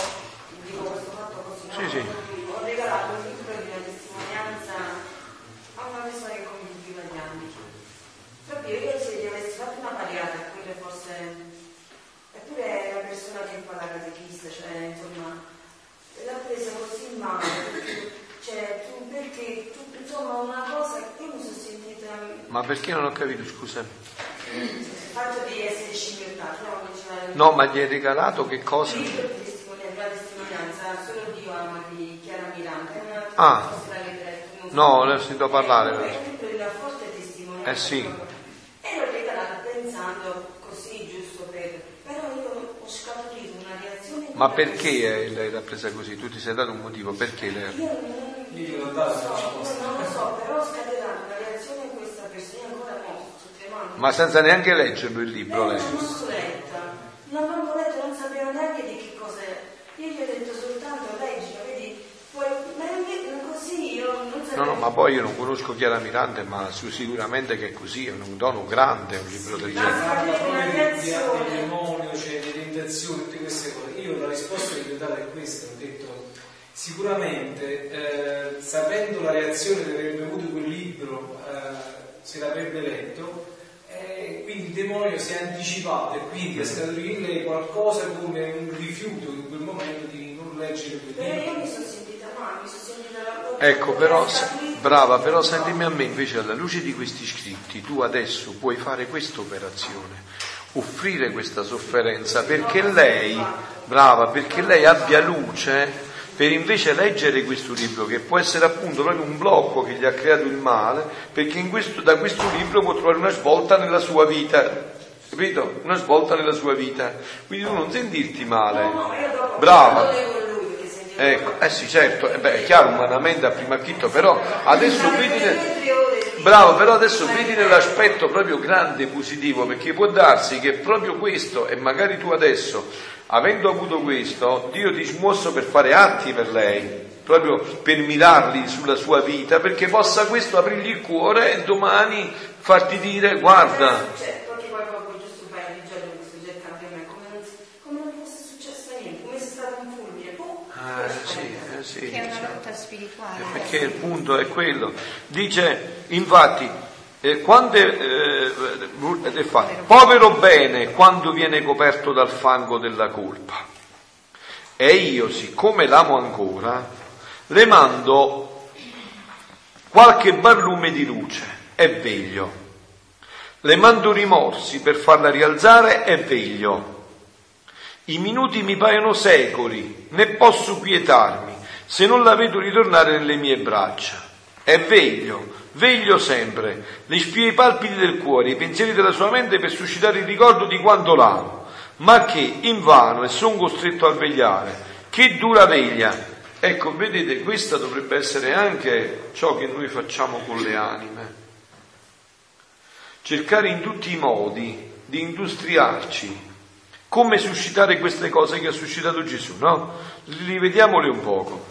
S5: dico questo fatto così, no?
S1: Sì, sì.
S5: ho regalato un libro di una testimonianza a una persona che conviveva gli anni. Proprio io se gli avessi fatto una pariata a quelle forse... Eppure è una persona che fa la catechista, cioè insomma l'ha presa così male perché, cioè, tu, perché tu, insomma una cosa che io mi sono sentita
S1: Ma perché non ho capito, scusa?
S5: il fatto di essere scimmiottata no?
S1: Ma gli hai regalato che cosa?
S5: il libro di testimonianza, la testimonianza solo Dio ama chi
S1: Ah.
S5: forse l'avete letto. non so.
S1: No, ne ho sentito parlare.
S5: È di una forte testimonianza.
S1: Eh sì.
S5: E l'ho regalato pensando così, giusto per... Però io ho scaturito una reazione...
S1: Ma perché lei l'ha presa così? Tu ti sei dato un motivo? Perché lei?
S5: Io non,
S7: Io una
S5: so, non lo so, però ho scatenato una reazione in questa persona ancora mo, sto tremando.
S1: Ma senza neanche leggerlo il libro lei?
S5: non l'ho letta, non l'ho letto, non sapevo neanche di che cos'è. Io gli ho detto soltanto leggilo, vedi, poi ma è così, io non sapevo.
S1: No, no, ma poi io non conosco Chiara Mirante, ma su- sicuramente che è così, è un dono grande un libro del genere.
S7: parla proprio di, demonio, cioè di tentazione, tutte queste cose. Io la risposta che gli ho dato è questa, ho detto sicuramente eh, sapendo la reazione che avrebbe avuto quel libro eh, se l'avrebbe letto, quindi il demonio si è anticipato e quindi ha scaturito in lei qualcosa come un rifiuto in quel momento di non leggere quel
S5: Però io
S7: libro.
S5: mi sono sentita male, mi sono sentita la
S1: Ecco, però,
S5: è
S1: brava, però sentimi a me invece alla luce di questi scritti, tu adesso puoi fare questa operazione, offrire questa sofferenza perché lei, brava, perché lei abbia luce per invece leggere questo libro che può essere appunto proprio un blocco che gli ha creato il male, perché in questo- da questo libro può trovare una svolta nella sua vita, capito? Una svolta nella sua vita. Quindi tu non sentirti male.
S5: No, no, io dopo
S1: Brava. Ecco, eh sì, certo, eh beh, è chiaro, umanamente a prima acchitto, però adesso vedi, Bravo, però adesso vedi nell'aspetto proprio grande e positivo, perché può darsi che proprio questo, e magari tu adesso, avendo avuto questo, Dio ti smosso per fare atti per lei, proprio per mirarli sulla sua vita, perché possa questo aprirgli il cuore e domani farti dire, guarda,
S5: Cioè, perché poi proprio giusto un paio di giorni questo gettante a me, come non, come non fosse successo niente, come se stato un fulmine, boh.
S1: Ah, sì, eh, sì,
S3: Che è una lotta spirituale.
S1: perché il punto è quello. Dice, infatti, eh, quando è, eh, è fatto, povero bene quando viene coperto dal fango della colpa. E io, siccome l'amo ancora, le mando qualche barlume di luce e veglio. Le mando rimorsi per farla rialzare e veglio. I minuti mi paiono secoli, né posso quietarmi se non la vedo ritornare nelle mie braccia. E veglio, veglio sempre, le spie i palpiti del cuore, i pensieri della sua mente per suscitare il ricordo di quanto l'amo, ma che invano e son costretto a vegliare. Che dura veglia! Ecco, vedete, questa dovrebbe essere anche ciò che noi facciamo con le anime. Cercare in tutti i modi di industriarci come suscitare queste cose che ha suscitato Gesù, no? Rivediamole un poco.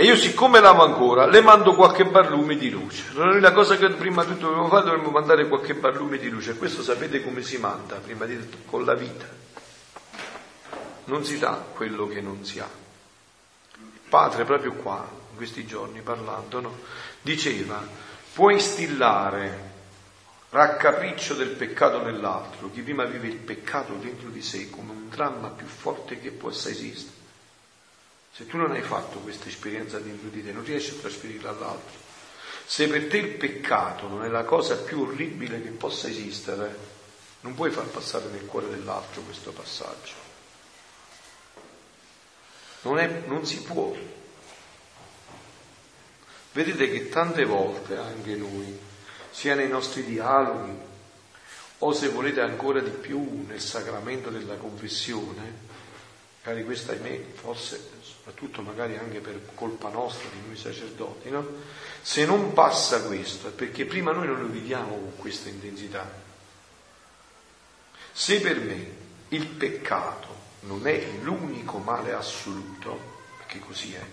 S1: E io siccome l'amo ancora, le mando qualche barlume di luce. Allora noi la cosa che prima di tutto dobbiamo fare, dovremmo mandare qualche barlume di luce. Questo sapete come si manda, prima di tutto, con la vita. Non si dà quello che non si ha. Il padre proprio qua, in questi giorni parlando, no? diceva, può instillare raccapriccio del peccato nell'altro, chi prima vive il peccato dentro di sé come un dramma più forte che possa esistere. Se tu non hai fatto questa esperienza dentro di te, non riesci a trasferirla all'altro. Se per te il peccato non è la cosa più orribile che possa esistere, non puoi far passare nel cuore dell'altro questo passaggio. Non, è, non si può. Vedete che tante volte anche noi, sia nei nostri dialoghi o se volete ancora di più nel sacramento della confessione, magari questa ahimè, forse soprattutto magari anche per colpa nostra di noi sacerdoti, no? Se non passa questo è perché prima noi non lo viviamo con questa intensità. Se per me il peccato non è l'unico male assoluto, perché così è,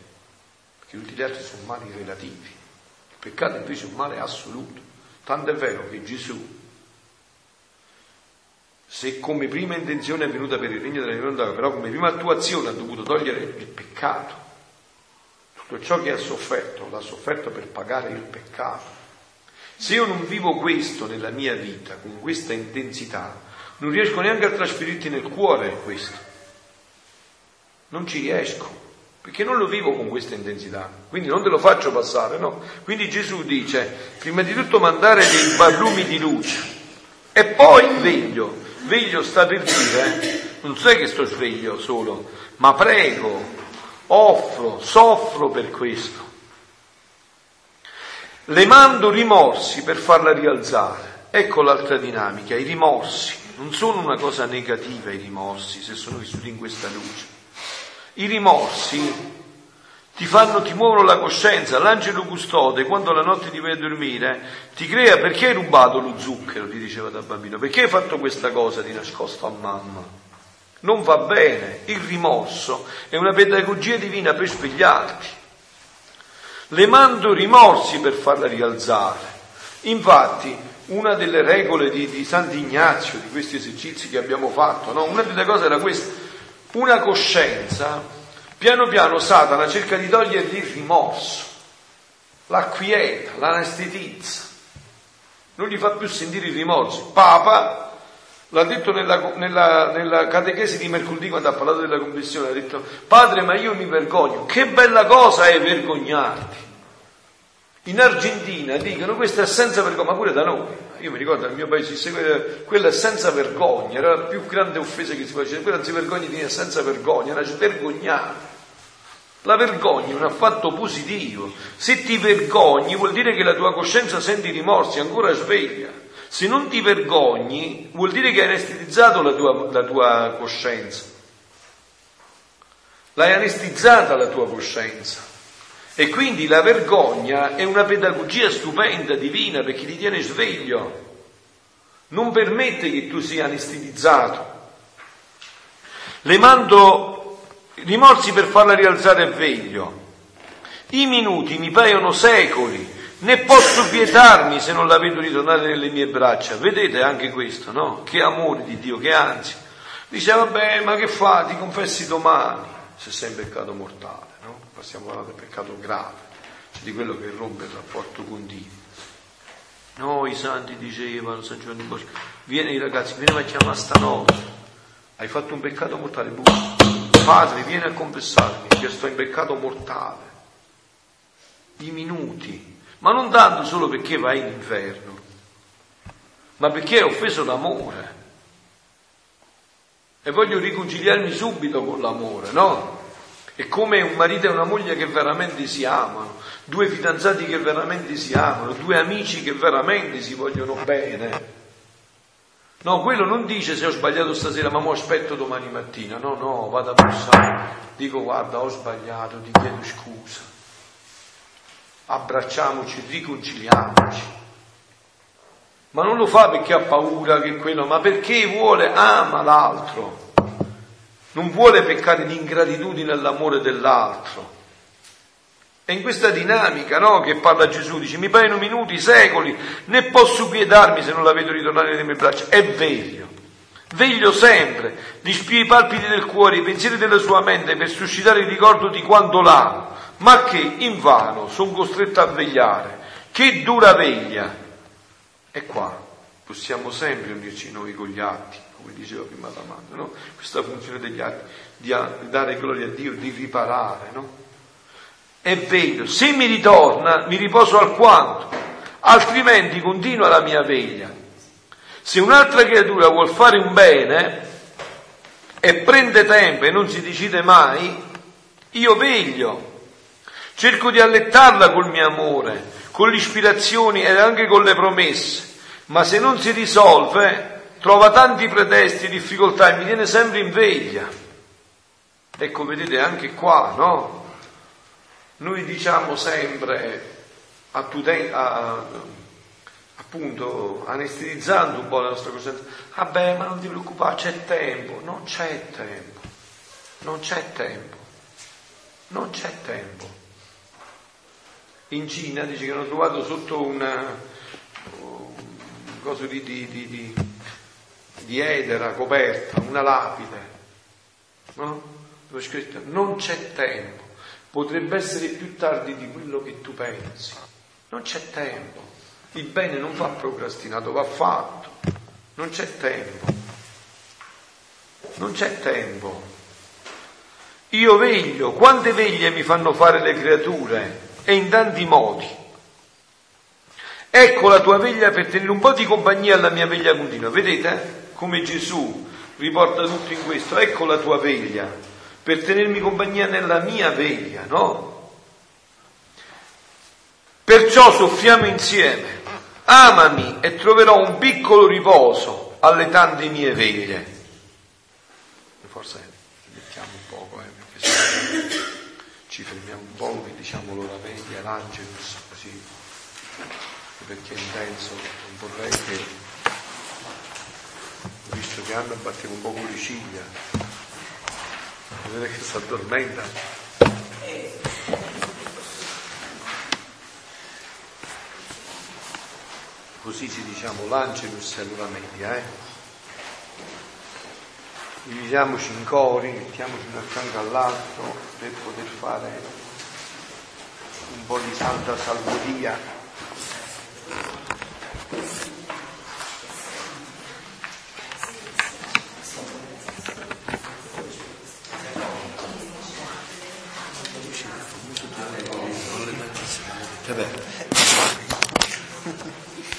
S1: perché tutti gli altri sono mali relativi, il peccato invece è un male assoluto, tanto è vero che Gesù se come prima intenzione è venuta per il regno della divinità, però come prima attuazione ha dovuto togliere il peccato, tutto ciò che ha sofferto, l'ha sofferto per pagare il peccato. Se io non vivo questo nella mia vita, con questa intensità, non riesco neanche a trasferirti nel cuore questo. Non ci riesco, perché non lo vivo con questa intensità, quindi non te lo faccio passare, no? Quindi Gesù dice, prima di tutto mandare dei barlumi di luce e poi veglio. Veglio sta per dire, non sai che sto sveglio solo, ma prego, offro, soffro per questo. Le mando rimorsi per farla rialzare. Ecco l'altra dinamica, i rimorsi. Non sono una cosa negativa i rimorsi se sono vissuti in questa luce. I rimorsi ti fanno, ti muovono la coscienza. L'angelo custode, quando la notte ti vai a dormire, ti crea perché hai rubato lo zucchero, ti diceva da bambino, perché hai fatto questa cosa di nascosto a mamma. Non va bene, il rimorso è una pedagogia divina per svegliarti. Le mando rimorsi per farla rialzare. Infatti, una delle regole di, di Sant'Ignazio, di questi esercizi che abbiamo fatto, no? una delle cose era questa, una coscienza Piano piano Satana cerca di togliergli il rimorso, l'acquieta, l'anestetizza, non gli fa più sentire i rimorsi. Papa l'ha detto nella, nella, nella, catechesi di mercoledì quando ha parlato della commissione, ha detto padre ma io mi vergogno, che bella cosa è vergognarti. In Argentina dicono questa è senza vergogna, ma pure da noi. Io mi ricordo nel mio paese, quella è senza vergogna, era la più grande offesa che si faceva, quella non si vergogna di senza vergogna, era vergognare. La vergogna è un affatto positivo. Se ti vergogni vuol dire che la tua coscienza senti rimorsi, ancora sveglia. Se non ti vergogni vuol dire che hai anestetizzato la tua, la tua coscienza. L'hai anestizzata la tua coscienza. E quindi la vergogna è una pedagogia stupenda, divina, perché ti tiene sveglio. Non permette che tu sia anestetizzato. Le mando rimorsi per farla rialzare a veglio. I minuti mi paiono secoli, né posso quietarmi se non la vedo ritornare nelle mie braccia. Vedete anche questo, no? Che amore di Dio, che ansia. Dice, vabbè, ma che fa? Ti confessi domani, se sei in peccato mortale, no? Passiamo parlando del peccato grave, cioè di quello che rompe il rapporto con Dio. No, i santi dicevano, San Giovanni Bosco, vieni ragazzi, vieni a chiamare stanotte, hai fatto un peccato mortale, Padre, vieni a confessarmi che sto in peccato mortale. I minuti, ma non tanto solo perché vai in inferno, ma perché hai offeso l'amore. E voglio riconciliarmi subito con l'amore, no? È come un marito e una moglie che veramente si amano, due fidanzati che veramente si amano, due amici che veramente si vogliono bene. No, quello non dice se ho sbagliato stasera, ma mo aspetto domani mattina. No, no, vado a bussare. Dico guarda, ho sbagliato, ti chiedo scusa. Abbracciamoci, riconciliamoci. Ma non lo fa perché ha paura che quello, ma perché vuole, ama l'altro. Non vuole peccare di ingratitudine all'amore dell'altro. È in questa dinamica no, che parla Gesù, dice mi paiono minuti, secoli, né posso quietarmi se non la vedo ritornare nelle mie braccia. È veglio, veglio sempre, gli spio i palpiti del cuore, i pensieri della sua mente per suscitare il ricordo di quanto l'amo, ma che invano sono costretto a vegliare. Che dura veglia! E qua possiamo sempre unirci noi con gli atti, come diceva prima l'amante, no? questa funzione degli atti, di dare gloria a Dio, di riparare, no? è vero, se mi ritorna mi riposo alquanto, altrimenti continua la mia veglia. Se un'altra creatura vuol fare un bene e prende tempo e non si decide mai, io veglio, cerco di allettarla col mio amore, con le ispirazioni e anche con le promesse, ma se non si risolve trova tanti pretesti, difficoltà e mi tiene sempre in veglia. Ecco, vedete anche qua, no? Noi diciamo sempre, a tuten- a, appunto, anestetizzando un po' la nostra coscienza, vabbè, ma non ti preoccupare, c'è tempo. Non c'è tempo. Non c'è tempo. Non c'è tempo. In Cina dice che hanno trovato sotto una, un coso di, di, di, di, di edera coperta, una lapide, no? Dove è scritto non c'è tempo potrebbe essere più tardi di quello che tu pensi. Non c'è tempo. Il bene non va procrastinato, va fatto. Non c'è tempo. Non c'è tempo. Io veglio, quante veglie mi fanno fare le creature e in tanti modi. Ecco la tua veglia per tenere un po' di compagnia alla mia veglia continua. Vedete come Gesù riporta tutto in questo? Ecco la tua veglia per tenermi compagnia nella mia veglia, no? Perciò soffriamo insieme, amami e troverò un piccolo riposo alle tante mie veglie. Forse mettiamo un poco, eh, ci fermiamo un po' e diciamo l'ora veglia, l'angelus, così, perché è intenso, non vorrei che, visto che Anna batteva un po' con le ciglia, vedete che si addormenta. Così ci diciamo l'angelus e l'ora media, eh? Dividiamoci in cori, mettiamoci uno accanto all'altro per poter fare un po' di santa salmodia. Vabbè.